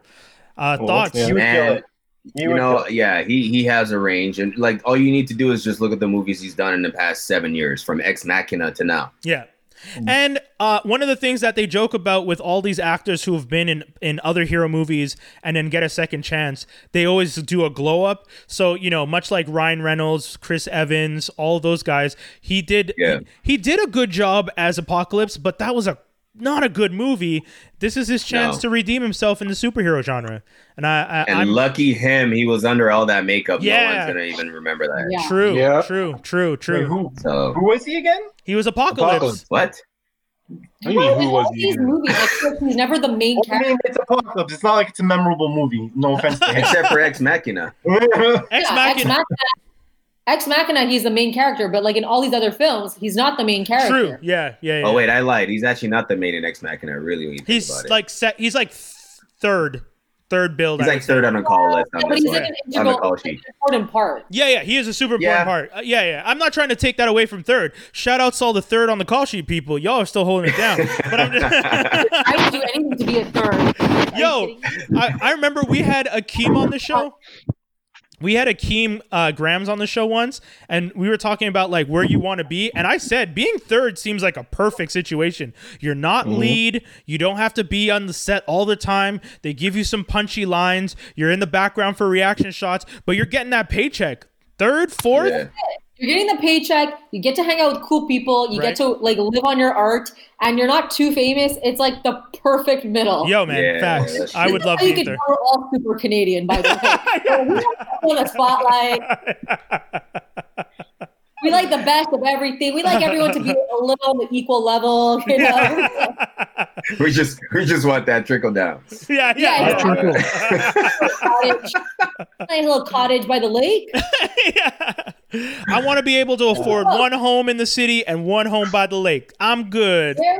Uh, Well, thoughts? yeah. You would kill Man, it. you know, kill yeah, he he has a range, and like all you need to do is just look at the movies he's done in the past seven years, from Ex Machina to now. Yeah. And uh, one of the things that they joke about with all these actors who have been in, in other hero movies and then get a second chance, they always do a glow up. So, you know, much like Ryan Reynolds, Chris Evans, all those guys, he did Yeah. he, he did a good job as Apocalypse, but that was a not a good movie. This is his chance No. to redeem himself in the superhero genre. And I, I And I'm lucky him, he was under all that makeup. Yeah. No one's gonna even remember that. Yeah. true, Yeah. true, true, true. Wait, who? So Who was he again? He was Apocalypse. Apocalypse. what? I mean, who was he? these movies, like he's never the main (laughs) I character. mean, it's Apocalypse. It's not like it's a memorable movie. No (laughs) offense to him. Except for Ex Machina. (laughs) Ex Machina. Machina, Ex Machina, he's the main character, but like in all these other films, he's not the main character. True. Yeah, yeah, yeah. Oh wait, I lied. He's actually not the main in Ex Machina. Really, when you think He's about it. like set. He's like third, third build. he's I like would say. third on the call list Yeah, but he's like an on integral, call like, important part. Yeah, yeah, he is a super important Yeah. part. Uh, yeah, yeah. I'm not trying to take that away from third. Shout out to all the third on the call sheet people. Y'all are still holding it down. (laughs) But I'm just. I would do anything to be a third. Yo. I, I remember we had Akeem on the show. We had Akeem uh, Grams on the show once, and we were talking about like where you want to be. And I said being third seems like a perfect situation. You're not lead. You don't have to be on the set all the time. They give you some punchy lines. You're in the background for reaction shots, but you're getting that paycheck. Third, fourth, Yeah. You're getting the paycheck. You get to hang out with cool people. You Right. get to like live on your art, and you're not too famous. It's like the perfect middle. Yo, man, Yeah, facts. I would love to. you being could, there. we're all super Canadian, by the way. (laughs) we like the spotlight. (laughs) We like the best of everything. We like everyone to be (laughs) a little on the equal level. You know, (laughs) We just we just want that trickle down. yeah, Yeah, yeah. cottage, (laughs) nice little cottage by the lake. yeah. I want to be able to afford oh. one home in the city and one home by the lake. I'm good. There,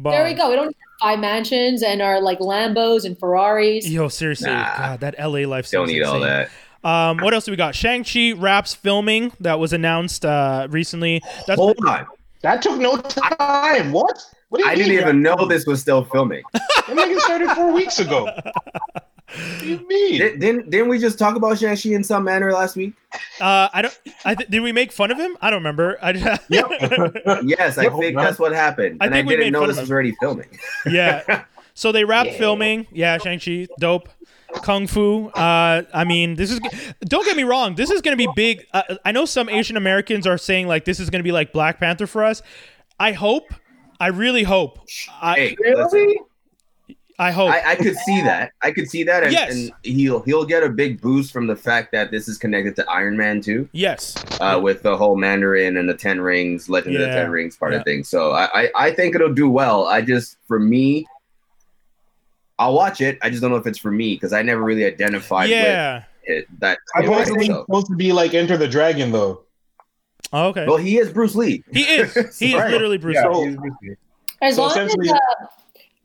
there we go. We don't need five mansions and our like Lambos and Ferraris. Yo, seriously, Nah. God, that LA life. Don't seems need all that. Um, what else do we got? Shang Chi wraps filming that was announced uh recently. That's Hold on. That took no time. What? What do you I mean? didn't even know this was still filming. (laughs) That nigga started four weeks ago. (laughs) What do you mean? Did, didn't didn't we just talk about Shang-Chi in some manner last week? uh, I don't. I th- did we make fun of him? I don't remember. I (laughs) Yes, I think that's what happened. I and I we didn't made know this was already filming. yeah. So they wrapped Yeah. filming. Yeah, Shang Chi, dope. Kung Fu. Uh, I mean, this is. Don't get me wrong. This is going to be big. Uh, I know some Asian Americans are saying like this is going to be like Black Panther for us. I hope. I really hope. I, Hey, Really? I hope. I, I could see that. I could see that, and, Yes. and he'll he'll get a big boost from the fact that this is connected to Iron Man too, yes. uh, with the whole Mandarin and the Ten Rings, Legend of Yeah. the Ten Rings part Yeah. of things. So I, I I think it'll do well. I just for me, I'll watch it. I just don't know if it's for me because I never really identified Yeah. with it. That Supposedly so. supposed to be like Enter the Dragon though. Oh, okay. Well, he is Bruce Lee. He is. (laughs) He is literally Bruce. Yeah, Lee. he's- As So long as uh,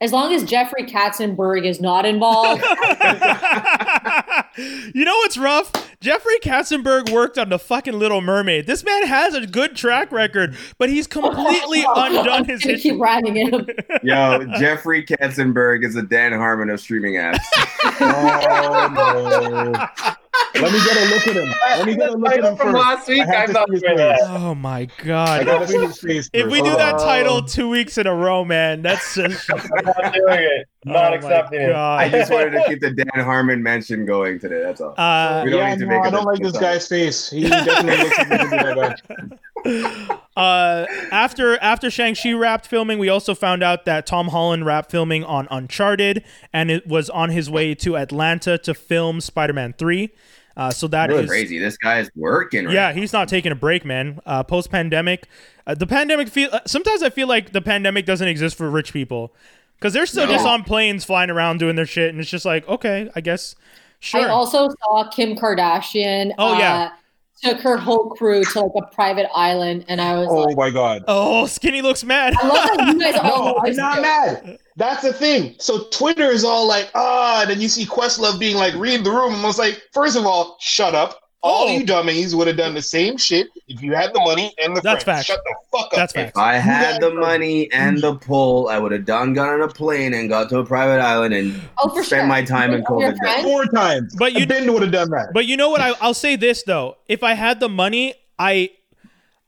as long as Jeffrey Katzenberg is not involved, (laughs) you know what's rough? Jeffrey Katzenberg worked on the fucking Little Mermaid. This man has a good track record, but he's completely (laughs) undone his I'm history. keep ragging him. Yo, Jeffrey Katzenberg is a Dan Harmon of streaming apps. (laughs) Oh no. Let me get a look at him. (laughs) Let me get a look at him from first. last week. I have I'm to not see his doing face. that. Oh my I god. gotta see his face. If we do that title two weeks in a row, man, that's (laughs) just, I'm not doing it. Oh Not my accepting it. I just wanted to keep the Dan Harmon mention going today. That's all. uh, We don't yeah, need to no, make I don't like this guy's face. He definitely looks like he could that guy. Uh, after after Shang Chi wrapped filming, we also found out that Tom Holland wrapped filming on Uncharted, and it was on his way to Atlanta to film Spider Man Three. Uh, so that That's is crazy. This guy is working. Right yeah, now. he's not taking a break, man. Uh, Post pandemic, uh, the pandemic feel. Uh, sometimes I feel like the pandemic doesn't exist for rich people because they're still No. just on planes flying around doing their shit, and it's just like okay, I guess sure. I also saw Kim Kardashian. Oh, yeah. Took her whole crew to like a private island, and I was Oh like, my god. oh, skinny looks mad. I love that you guys (laughs) all. No, know I'm not too. mad. That's the thing. So Twitter is all like, ah, and then you see Questlove being like, read the room. And I was like, first of all, shut up. All Oh. you dummies would have done the same shit if you had the money and the That's friends. facts. Shut the fuck up. That's If. I had the money and the pull, I would have done got on a plane and got to a private island and Oh, spent sure. my time in COVID. Four times. But you- didn't would have done that. But you know what? I, I'll say this though: if I had the money, I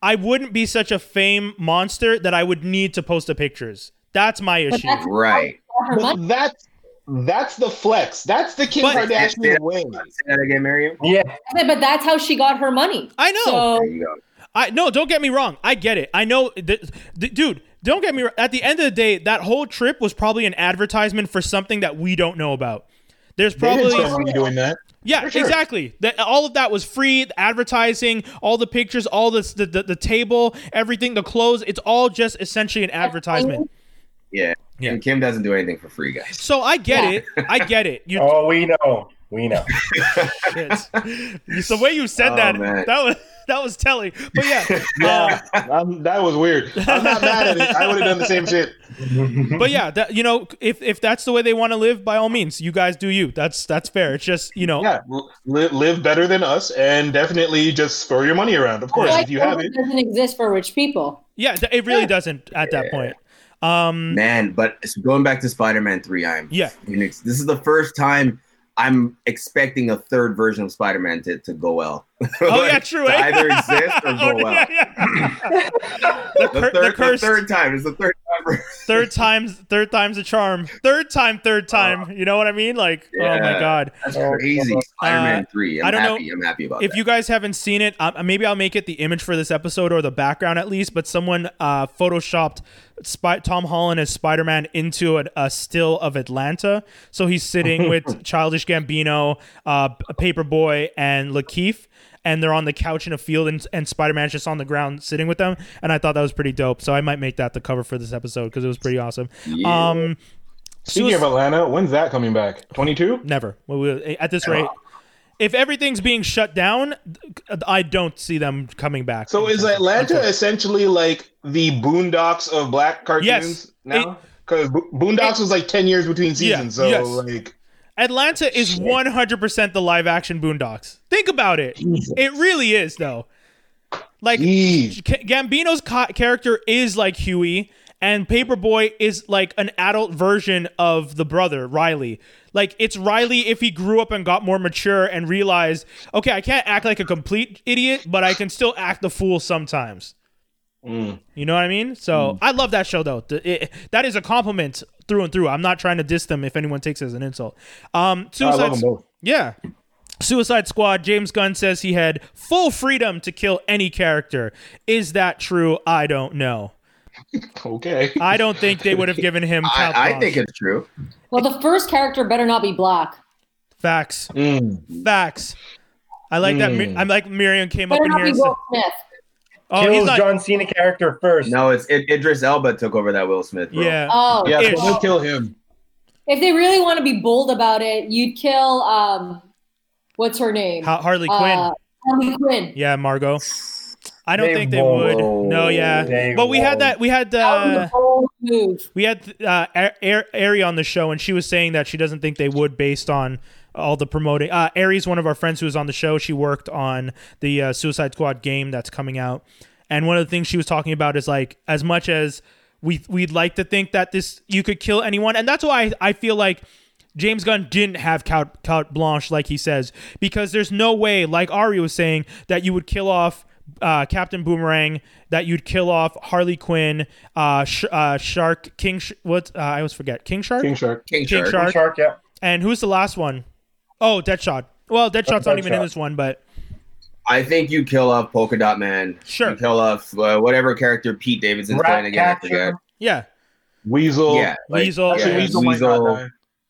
I wouldn't be such a fame monster that I would need to post the pictures. That's my But issue. that's Right. her But money. that's that's the flex. That's the Kim But- Kardashian way. Say that again, Miriam. Yeah. But that's how she got her money. I know. So There you go. I no, don't get me wrong. I get it. I know, th- th- dude. Don't get me. wrong. At the end of the day, that whole trip was probably an advertisement for something that we don't know about. There's They didn't probably spend doing that. yeah, sure. exactly. That all of that was free. The advertising, all the pictures, all this, the, the the table, everything, the clothes. It's all just essentially an advertisement. Yeah. Yeah. And Kim doesn't do anything for free, guys. So I get Yeah. it. I get it. You (laughs) Oh, we know. We know. (laughs) shit. (laughs) the way you said Oh, that, man. that was that was telling. But yeah, Yeah, um, that was weird. I'm not mad at it. I would have done the same shit. but yeah, that, you know, if if that's the way they want to live, by all means, you guys do you. That's that's fair. It's just you know, Yeah, li- live better than us, and definitely just throw your money around. Of course, like, if you have it. doesn't exist for rich people. yeah, it really doesn't at that point. Um, Man, but going back to Spider-Man 3, I'm yeah, This is the first time I'm expecting a third version of Spider-Man to, to go well. Oh yeah, (laughs) true. to eh? either exist or (laughs) go Oh, well. yeah, yeah. (laughs) the, The third, the cursed. the third time. It's the third time third time's third time's a charm. Third time, third time. You know what I mean? Like, oh my god. That's crazy. Spider-Man three. I'm I don't know- I'm happy about it. If that. you guys haven't seen it, uh, maybe I'll make it the image for this episode or the background at least. But someone uh, photoshopped Spy- Tom Holland as Spider Man into a, a still of Atlanta. So he's sitting with (laughs) Childish Gambino, uh, Paperboy, and Lakeith. And they're on the couch in a field, and, and Spider Man's just on the ground sitting with them. And I thought that was pretty dope. So I might make that the cover for this episode because it was pretty awesome. Yeah. Um, Speaking of Atlanta, when's that coming back? 22? Never. Well, we- At this rate, if everything's being shut down, I don't see them coming back. So is Atlanta essentially like the Boondocks of black cartoons Yes. now? Because Boondocks was like 10 years between Yeah, seasons. So, yes. like, Atlanta is 100% the live action Boondocks. Think about it. It really is, though. Like, Jeez. Gambino's ca- character is like Huey, and Paperboy is like an adult version of the brother, Riley. Like, it's Riley if he grew up and got more mature and realized, okay, I can't act like a complete idiot, but I can still act the fool sometimes. Mm. You know what I mean? So I love that show though. It- that is a compliment through and through. I'm not trying to diss them if anyone takes it as an insult. Um, Suicide, love them both. yeah. Suicide Squad, James Gunn says he had full freedom to kill any character. Is that true? I don't know. (laughs) Okay. I don't think they would have given him (laughs) I, I think it's true. Well, the first character better not be black. facts. Mm. Facts. I like that. I'm like Miriam came up in not here be and said, Will Smith. "Oh, Kills he's not." John Cena character first. No, it's it, Idris Elba took over that Will Smith. Bro. Yeah. Oh, Yeah, Ish. we'll kill him. if they really want to be bold about it, you'd kill um, what's her name? Ha- Harley Quinn. Uh, Harley Quinn. Yeah, Margot. I don't They think they would. No, yeah. They But we had won't. that. We had That was uh, a bold we had uh, Ar- Ari on the show, and she was saying that she doesn't think they would, based on all the promoting. Uh, Ari's one of our friends who was on the show. She worked on the uh, Suicide Squad game that's coming out, and one of the things she was talking about is like as much as we we'd like to think that this you could kill anyone, and that's why I, I feel like. James Gunn didn't have carte, carte blanche, like he says, because there's no way, like Ari was saying, that you would kill off uh, Captain Boomerang, that you'd kill off Harley Quinn, uh, Sh- uh, Shark, King, Sh- what? Uh, I always forget. King Shark? King Shark. King King Shark. Shark. Shark, yeah. And who's the last one? Oh, Deadshot. Well, Deadshot's not even in this one, but I think you kill off Polka Dot Man. Sure. You kill off uh, whatever character Pete Davidson's playing again. I forget. Yeah. Weasel. Yeah. like- Weasel. Yeah, Weasel, might Weasel.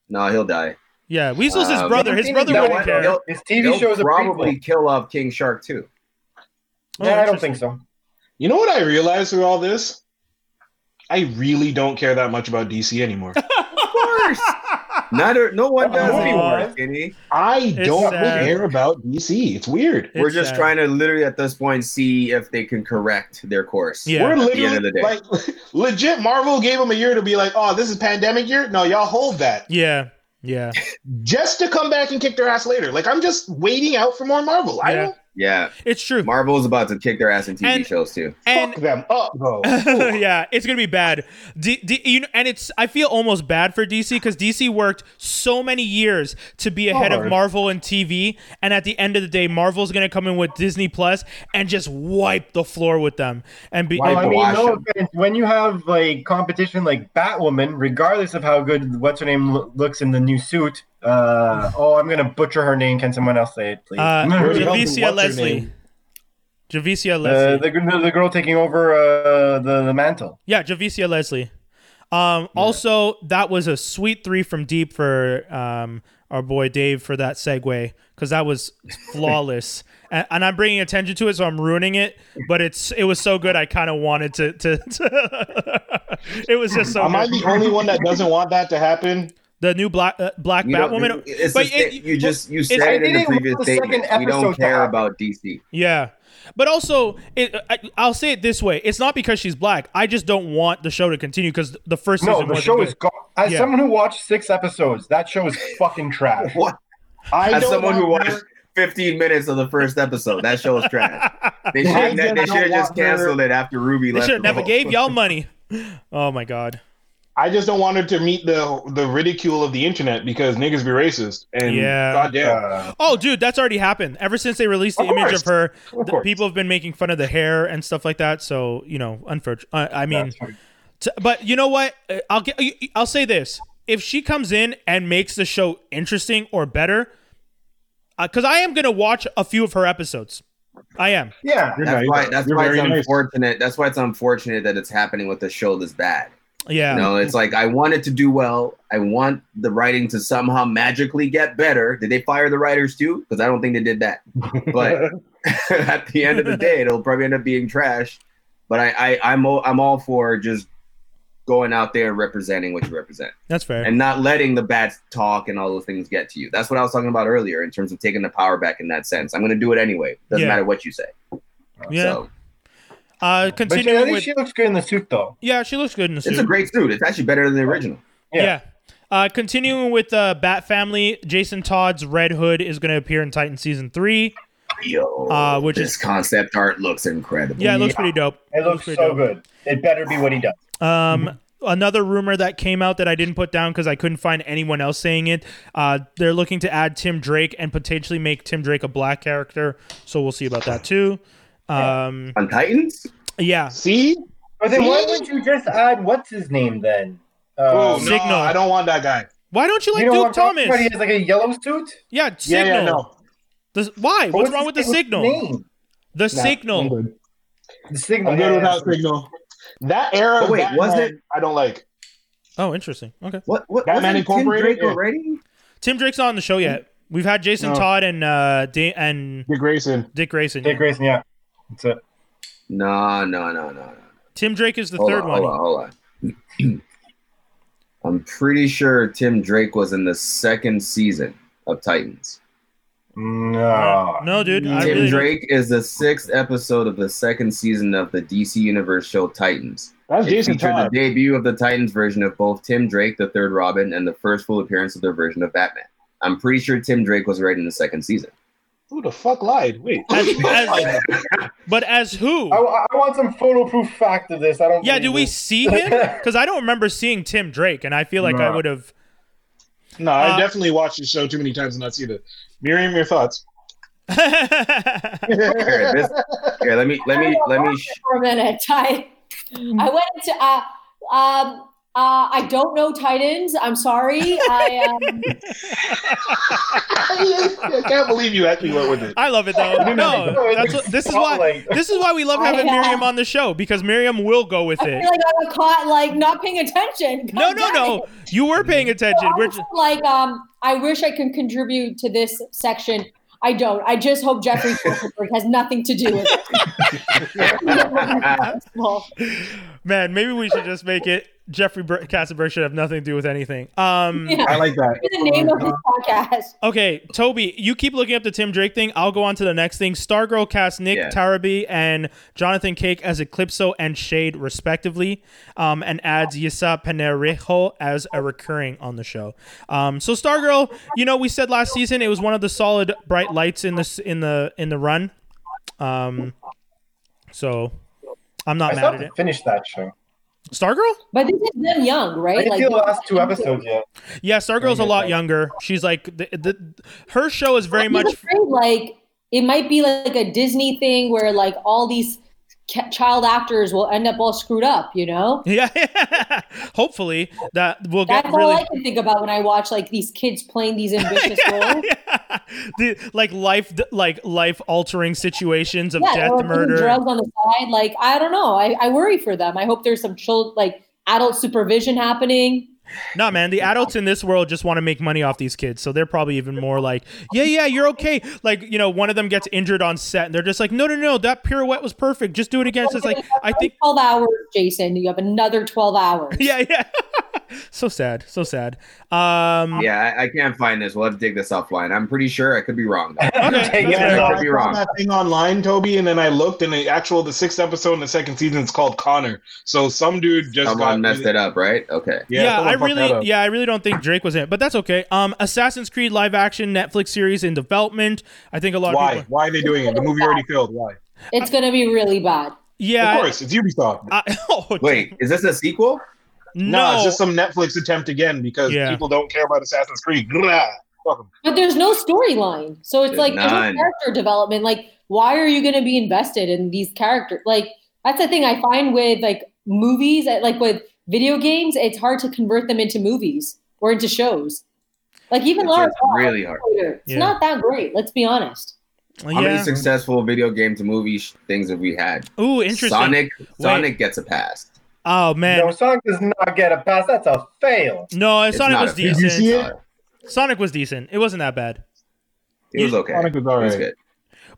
No, he'll die. Yeah. Weasel's his Um, brother. His brother that wouldn't care. He'll, His TV show is probably prequel. kill off King Shark too. Oh, Yeah, I don't think so. You know what I realized through all this? I really don't care that much about DC anymore. (laughs) Of course. (laughs) Not no one does Aw. anymore, Skinny. I don't sad. care about DC. It's weird. It's We're just sad. trying to literally at this point see if they can correct their course. Yeah. We're At the literally end of the day. like (laughs) legit. Marvel gave them a year to be like, "Oh, this is pandemic year." No, y'all hold that Yeah. Yeah. just to come back and kick their ass later. Like I'm just waiting out for more Marvel. I don't Yeah. It's true. Marvel's about to kick their ass in TV And- shows too. And fuck them up, though. (laughs) yeah, it's gonna be bad. D- D- you know, and it's I feel almost bad for DC because DC worked so many years to be ahead of Marvel and TV, and at the end of the day, Marvel's gonna come in with Disney Plus and just wipe the floor with them and be. Well, I mean, no him. offense. When you have like competition like Batwoman, regardless of how good what's her name looks in the new suit, uh, oh, I'm gonna butcher her name. Can someone else say it, please? uh, Where the Javicia Leslie. Javicia Uh, Leslie. the, the the girl taking over uh, the the mantle. yeah, Javicia Leslie. Um, Also, that was a sweet three from deep for um, our boy Dave for that segue because that was flawless. (laughs) and, and I'm bringing attention to it, so I'm ruining it. But it's it was so good, I kind of wanted to. to, to (laughs) it was just so. Am I the only one that doesn't want that to happen? The new black uh, black We don't- Batwoman. It's but the it- you just you said it in the previous the second statement. We don't care happen. about DC. Yeah. But also, it, I, I'll say it this way: it's not because she's black. I just don't want the show to continue because the first No, season the wasn't show good. is gone. As Yeah. someone who watched six episodes, that show is fucking trash. (laughs) What? I As someone who watched her- 15 minutes of the first episode, that show is trash. (laughs) They should have just they should have don't just want her- canceled it after Ruby They left. They should have never gave y'all (laughs) money. Oh my god. I just don't want her to meet the the ridicule of the internet because niggas be racist. And Yeah. goddamn, Uh, Oh, dude, that's already happened. Ever since they released the Of image course. of her, Of the people have been making fun of the hair and stuff like that. So you know, unfortunate. Uh, I mean, that's. T- But you know what? Uh, I'll get. I'll say this: if she comes in and makes the show interesting or better, because I am gonna watch a few of her episodes. I am. Yeah. That's nice. why. That's You're why it's very nice. unfortunate. That's why it's unfortunate that it's happening with a show this bad. Yeah. You know, it's like I want it to do well. I want the writing to somehow magically get better. Did they fire the writers too? Because I don't think they did that. But (laughs) (laughs) at the end of the day, it'll probably end up being trash. But I, I I'm all, I'm all for just going out there and representing what you represent That's fair. and not letting the bad talk and all those things get to you. That's what I was talking about earlier in terms of taking the power back in that sense. I'm going to do it anyway. Doesn't Yeah. matter what you say. yeah. So uh, But she, I think with. she looks good in the suit, though. yeah, she looks good in the suit. it's a great suit. It's actually better than the original. Yeah. Yeah. Uh, continuing with uh, Bat Family, Jason Todd's Red Hood is going to appear in Titan season three. Yo, Uh, which this is- concept art looks incredible. Yeah, it looks Yeah. pretty dope. It looks pretty so dope. good. It better be what he does. Um, another rumor that came out that I didn't put down because I couldn't find anyone else saying it. Uh, they're looking to add Tim Drake and potentially make Tim Drake a black character. So we'll see about that too. Um, on Titans. yeah. See? But then why wouldn't you just add what's his name then? Oh, Um, no, Signal. I don't want that guy. Why don't you like you Duke what I'm talking Thomas? He has like a yellow suit. Yeah, Yeah, Signal. yeah, no. The- why? But What's wrong with the Signal? Name? The Nah, Signal. The signal. I'm good yeah, without yeah. signal. That era Oh, wait, Batman, was it- I don't like. Oh, interesting. Okay. What? What? Batman wasn't Tim Drake already? Tim Drake's not on the show yet. We've had Jason No. Todd and uh, da- and Dick Grayson. Dick Grayson. Dick Grayson, yeah. That's it. No, no, no, no, no. Tim Drake is the hold third on, one. Hold on, hold on. (clears throat) I'm pretty sure Tim Drake was in the second season of Titans. No. No, dude. I Tim really don't- Drake is the sixth episode of the second season of the DC Universe show Titans. That's It Jason featured Todd. the debut of the Titans version of both Tim Drake, the third Robin, and the first full appearance of their version of Batman. I'm pretty sure Tim Drake was right in the second season. Who the fuck lied? Wait. As, as, but as who? I, I want some photo proof fact of this. I don't. Yeah, do we this. see (laughs) him? Because I don't remember seeing Tim Drake, and I feel like I would have. No, I Uh, definitely watched the show too many times and not seen it. Miriam, your thoughts? (laughs) Here, this- here, let me let me let me. (laughs) Sh- for a minute. I I went into uh, um uh I don't know Titans. I'm sorry. I um, (laughs) I can't believe you actually went with it. I love it though. No, No, that's what, this is why this is why we love having I, uh, Miriam on the show because Miriam will go with I it. feel like I got caught like not paying attention. (laughs) No, God no, damn no. it. You were paying attention. We're just, like um I wish I could contribute to this section. I don't. I just hope Jeffrey has nothing to do with it. (laughs) Well, man, maybe we should just make it Jeffrey Bur- Katzenberg should have nothing to do with anything. Um, (laughs) yeah. I like that. the name of this podcast. Okay, Toby, you keep looking up the Tim Drake thing. I'll go on to the next thing. Stargirl cast Nick Yeah. Tarabay and Jonathan Cake as Eclipso and Shade, respectively, um, and adds Ysa Penarejo as a recurring on the show. Um, so Stargirl, you know, we said last season it was one of the solid bright lights in this in the in the run. Um, so I'm not I mad at it. to finish that show. Stargirl? But this is them young, I right? didn't see the last two episodes yet. Yeah, Stargirl's a lot younger. She's like the, the her show is very I'm much afraid, like it might be like a Disney thing where like all these ca- child actors will end up all screwed up. You know, (laughs) Yeah, (laughs) hopefully that will get that's all I can think about when I watch like these kids playing these (laughs) ambitious roles. yeah. The, like life like life altering situations of yeah, death, murder. drugs on the side. Like I don't know. I, I worry for them. I hope there's some child like adult supervision happening. No, man, the adults in this world just want to make money off these kids, so they're probably even more like, yeah, yeah, you're okay. Like, you know, one of them gets injured on set, and they're just like, no, no, no, that pirouette was perfect. Just do it again. So it's like, (laughs) I think, twelve hours, Jason. You have another twelve hours. (laughs) yeah, yeah. (laughs) so sad, so sad. Um, Yeah, I, I can't find this. We'll have to take this offline. I'm pretty sure I could be wrong. Though. Okay, Yeah, that's I could be wrong. that thing online, Toby, and then I looked, and the actual the sixth episode in the second season is called Connor. So some dude just got messed it up, right? Okay. Yeah, someone I fucked that really, up. yeah, I really don't think Drake was in it, but that's okay. Um, Assassin's Creed live action Netflix series in development. I think a lot of Why? people. Why are they doing it? The movie already failed. Why? It's gonna be really bad. Yeah, Of course, it's Ubisoft. I, (laughs) oh, Wait, is this a sequel? no, No, it's just some Netflix attempt again because Yeah. people don't care about Assassin's Creed. Blah. But there's no storyline. So it's There's like there's no character development. Like, why are you going to be invested in these characters? Like, that's the thing I find with like movies, like with video games, it's hard to convert them into movies or into shows. Like even It's- Lara it's Croft, really hard. It's Yeah. not that great. Let's be honest. How many successful video game to movie sh- things have we had? Ooh, interesting. Sonic. Sonic gets a pass. Oh man. No, Sonic does not get a pass. That's a fail. No, uh, It's Sonic was a fail. Did you decent. Sonic was decent. It wasn't that bad. It was okay. Sonic was It was alright. good.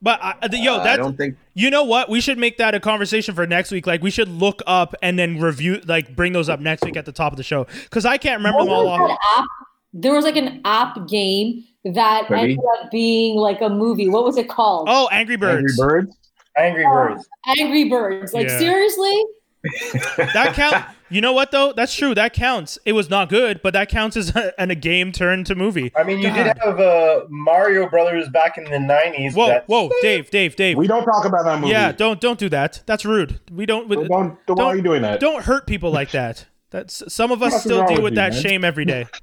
But the- yo, Uh, I that's don't think you know what? We should make that a conversation for next week. Like we should look up and then review, like bring those up next week at the top of the show because I can't remember What them all off. app? There was like an app game that Maybe. ended up being like a movie. What was it called? Oh, Angry Birds. Angry Birds. Birds. Angry Birds. Angry Birds. Like Yeah. seriously? That count. You know what though? That's true. That counts. It was not good, but that counts as a, and a game turned to movie. I mean, you God. did have uh, Mario Brothers back in the '90s. Whoa, that's- whoa, Dave, Dave, Dave. We don't talk about that movie. Yeah, don't don't do that. That's rude. We don't. Don't, don't, don't- why are you doing that? Don't hurt people like that. That's some of us What's still deal with with you, that man? shame every day. (laughs)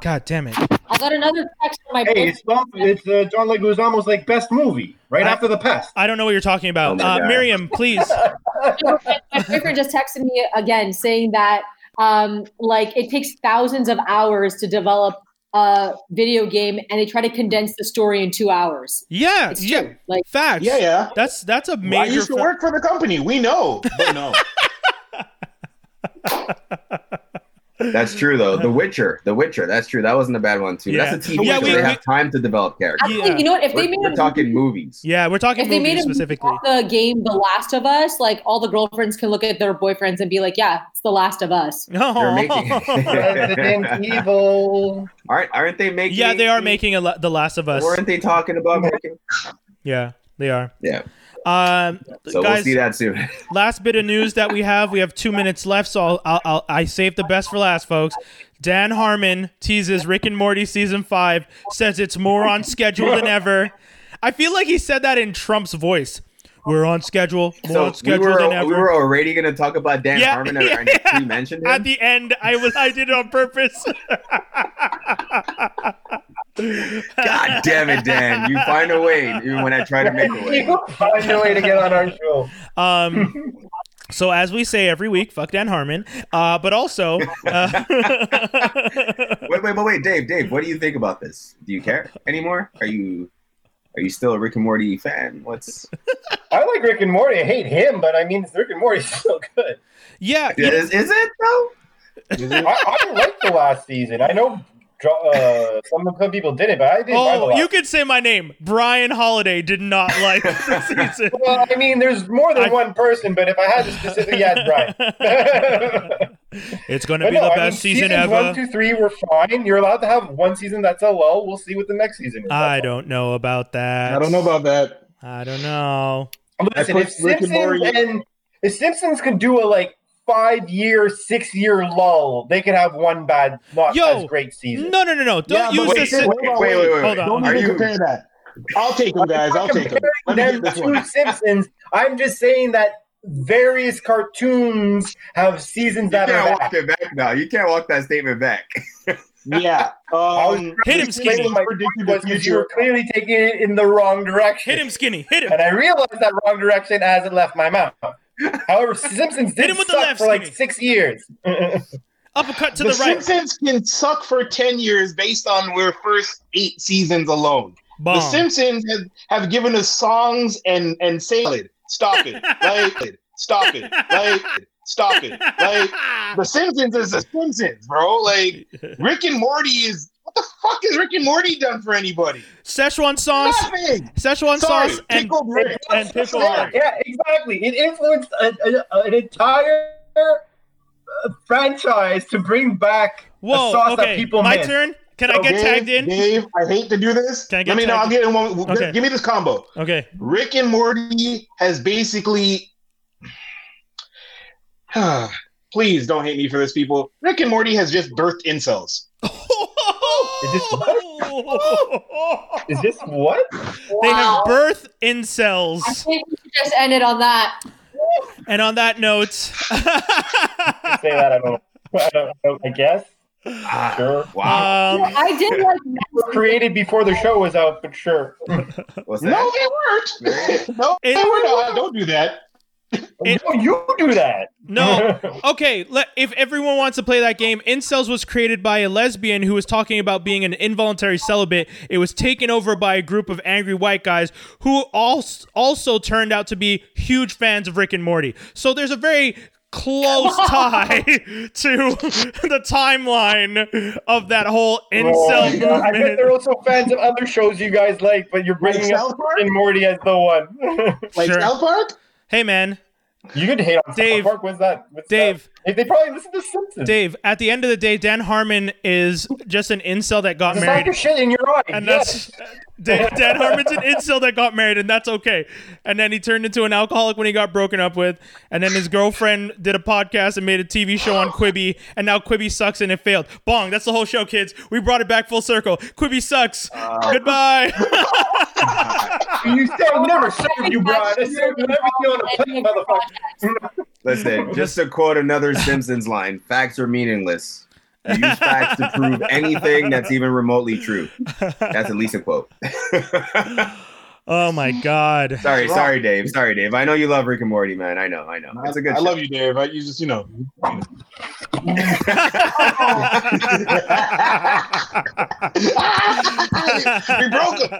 God damn it. I got another text from my Hey, it's not, it's uh, John Leguizamo's like best movie right I- after the past. I don't know what you're talking about. Oh uh, Miriam, please. (laughs) my boyfriend just texted me again saying that um, like it takes thousands of hours to develop a video game and they try to condense the story in two hours. Yeah, It's yeah. true. Like Facts. Yeah, yeah. That's that's a I major. I used to fa- work for the company. We know, but no. (laughs) that's true though. The Witcher. The Witcher. That's true. That wasn't a bad one too. Yeah. That's a TV Yeah, show. we- they we- have time to develop characters. I Yeah. you know what? If they We're, made we're a talking movies. Yeah, we're talking if they made movies a specifically. the game The Last of Us, like all the girlfriends can look at their boyfriends and be like, "Yeah, it's The Last of Us." No. (laughs) Oh. They're making- (laughs) Resident Evil. Aren't aren't they making? yeah, they are making a, La- The Last of Us. Weren't they talking about making? Yeah, they are. Yeah. Um, So we'll see that soon. (laughs) last bit of news that we have. We have two minutes left, so I'll, I'll, I'll I saved the best for last, folks. Dan Harmon teases Rick and Morty season five. Says it's more on schedule than ever. I feel like he said that in Trump's voice. We're on schedule, more so on we were than ever. we were already gonna talk about Dan Yeah, Harmon (laughs) yeah, and yeah. we mentioned At the end, I was I did it on purpose. (laughs) God damn it, Dan! You find a way even when I try to make a way. You find a way to get on our show. Um, so as we say every week, fuck Dan Harmon. Uh, but also, uh, (laughs) Wait, wait, wait, wait, Dave, Dave, what do you think about this? Do you care anymore? Are you are you still a Rick and Morty fan? What's (laughs) I like Rick and Morty. I hate him, but I mean, Rick and Morty's still good. yeah, yeah, is, is it though? I, I liked the last season. I know uh, some some people did it, but I didn't. Oh, you could say my name. Brian Holiday did not (laughs) like the season. Well, I mean, there's more than I- one person, but if I had to specifically, yeah, (laughs) it's Brian. it's going to But be no, the I best mean, season ever. One, two, three were fine. You're allowed to have one season that's a lull. We'll see what the next season is. I don't know about that. I don't know about that. I don't know. Listen, I if put Rick and Simpsons Morty- and if Simpsons could do a like five year, six year lull, they could have one bad, not Yo, as great season. No, no, no, no. Don't Yeah, use wait, this. wait, Wait, wait, wait, wait. Hold on. Don't Are even you- compare that. I'll take them, guys. I'll take them. them to Simpsons. I'm just saying that various cartoons have seasons You that can't are walk back. it back now. You can't walk that statement back. (laughs) Yeah. Um, Hit him, Skinny. explain my Predicted point the was because you were clearly taking it in the wrong direction. Hit him, skinny. Hit him. And I realized that wrong direction as it left my mouth. However, Simpsons did him with the suck left, for like Skinny. six years. Uppercut to the, right. the, right. Simpsons can suck for 10 years based on their first eight seasons alone. The Simpsons have, have given us songs and and say stop it, (laughs) like stop it, like stop it, like (laughs) the Simpsons is the Simpsons, bro. Like Rick and Morty is what the fuck has Rick and Morty done for anybody? Szechuan sauce. Nothing. Szechuan Sorry, sauce and pickled Rick. and pickle. yeah, yeah, exactly. It influenced a, a, an entire uh, franchise to bring back a Whoa. sauce that Okay. people My miss. turn. Can I get Dave, tagged in? Dave, I hate to do this. Can I get Let me know. tagged I'm getting one. Okay. Give me this combo. Okay. Rick and Morty has basically. (sighs) Please don't hate me for this, people. Rick and Morty has just birthed incels. Is this Is this what? They have Wow. birth I incels. think we should just end it on that. And on that note, Say that I don't. I, don't, I, don't, I guess. Ah, Sure. wow. um, I did like Were created before the show was out, but sure. What's No, they weren't. no, It- they were not. Don't do that. It- no, you do that. No. (laughs) Okay, let, if everyone wants to play that game, Incels was created by a lesbian who was talking about being an involuntary celibate. It was taken over by a group of angry white guys who also also turned out to be huge fans of Rick and Morty. So there's a very close (laughs) tie (laughs) to the timeline of that whole incel Oh, yeah, I bet movement. they're also fans of other shows you guys like, but you're Like bringing up Park? Rick and Morty as the one. Like Sure. South Park? Hey man, you could hate on Dave. Park. What's that? What's Dave. That? They, they probably listen to Simpsons. Dave, at the end of the day, Dan Harmon is just an incel that got Just married. like shit in your eye. and yes. that's (laughs) Dan, Dan Harmon's an incel that got married, and that's okay. And then he turned into an alcoholic when he got broken up with. And then his girlfriend did a podcast and made a TV show on Quibi, and now Quibi sucks and it failed. Bong, that's the whole show, kids. We brought it back full circle. Quibi sucks. Uh, Goodbye. (laughs) (laughs) you said I never served you, Brian. I served everything on a plate, motherfucker. Listen, just to quote another Simpsons line: "Facts are meaningless. You use facts to prove anything that's even remotely true." That's at least a quote. (laughs) oh my god. sorry, sorry, Dave. Sorry, Dave. I know you love Rick and Morty, man. I know, I know. It's a good. I show. love you, Dave. I, you just, you know. (laughs) (laughs) we broke him.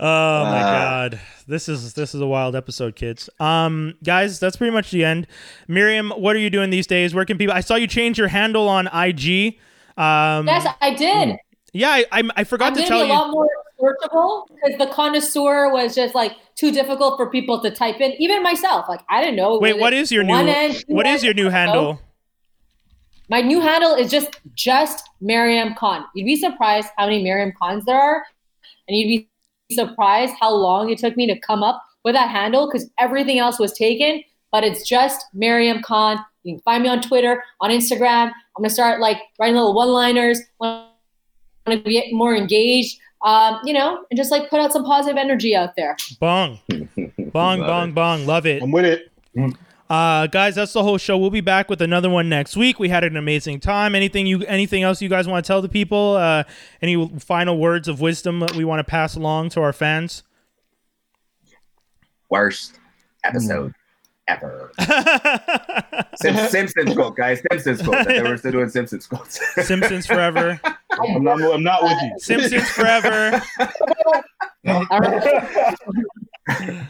Oh my Ah. god. This is this is a wild episode, kids. Um guys, that's pretty much the end. Miriam, what are you doing these days? Where can people I saw you change your handle on IG. Um Yes, I did. Yeah, I I, I forgot I'm to gonna tell be a you. lot more searchable because the connoisseur was just like too difficult for people to type in. Even myself, like I didn't know. Wait, was what it is your new end, two What is end? your new handle? My new handle is just just Miriam Khan. You'd be surprised how many Miriam Khans there are, and you'd be surprised how long it took me to come up with that handle because everything else was taken. But it's just Miriam Khan. You can find me on Twitter, on Instagram. I'm gonna start like writing little one-liners. Want to get more engaged, um, you know, and just like put out some positive energy out there. Bong. (laughs) Bong, bong, it. bong. Love it. I'm with it. Uh guys, that's the whole show. We'll be back with another one next week. We had an amazing time. Anything you anything else you guys want to tell the people? Uh any final words of wisdom that we want to pass along to our fans? Worst episode ever. (laughs) Sim- Simpsons quote, guys. Simpsons quote. That we're still doing Simpsons quotes. Simpsons forever. (laughs) I'm not, I'm not with you. Simpsons forever. (laughs)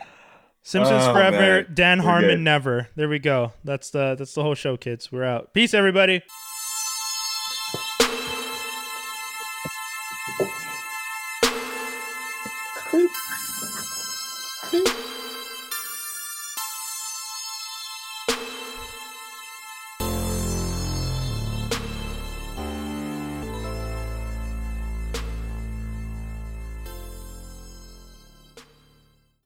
Simpsons Oh, forever. man. Dan We're Harmon good. never. There we go. That's the that's the whole show, kids. We're out. Peace, everybody.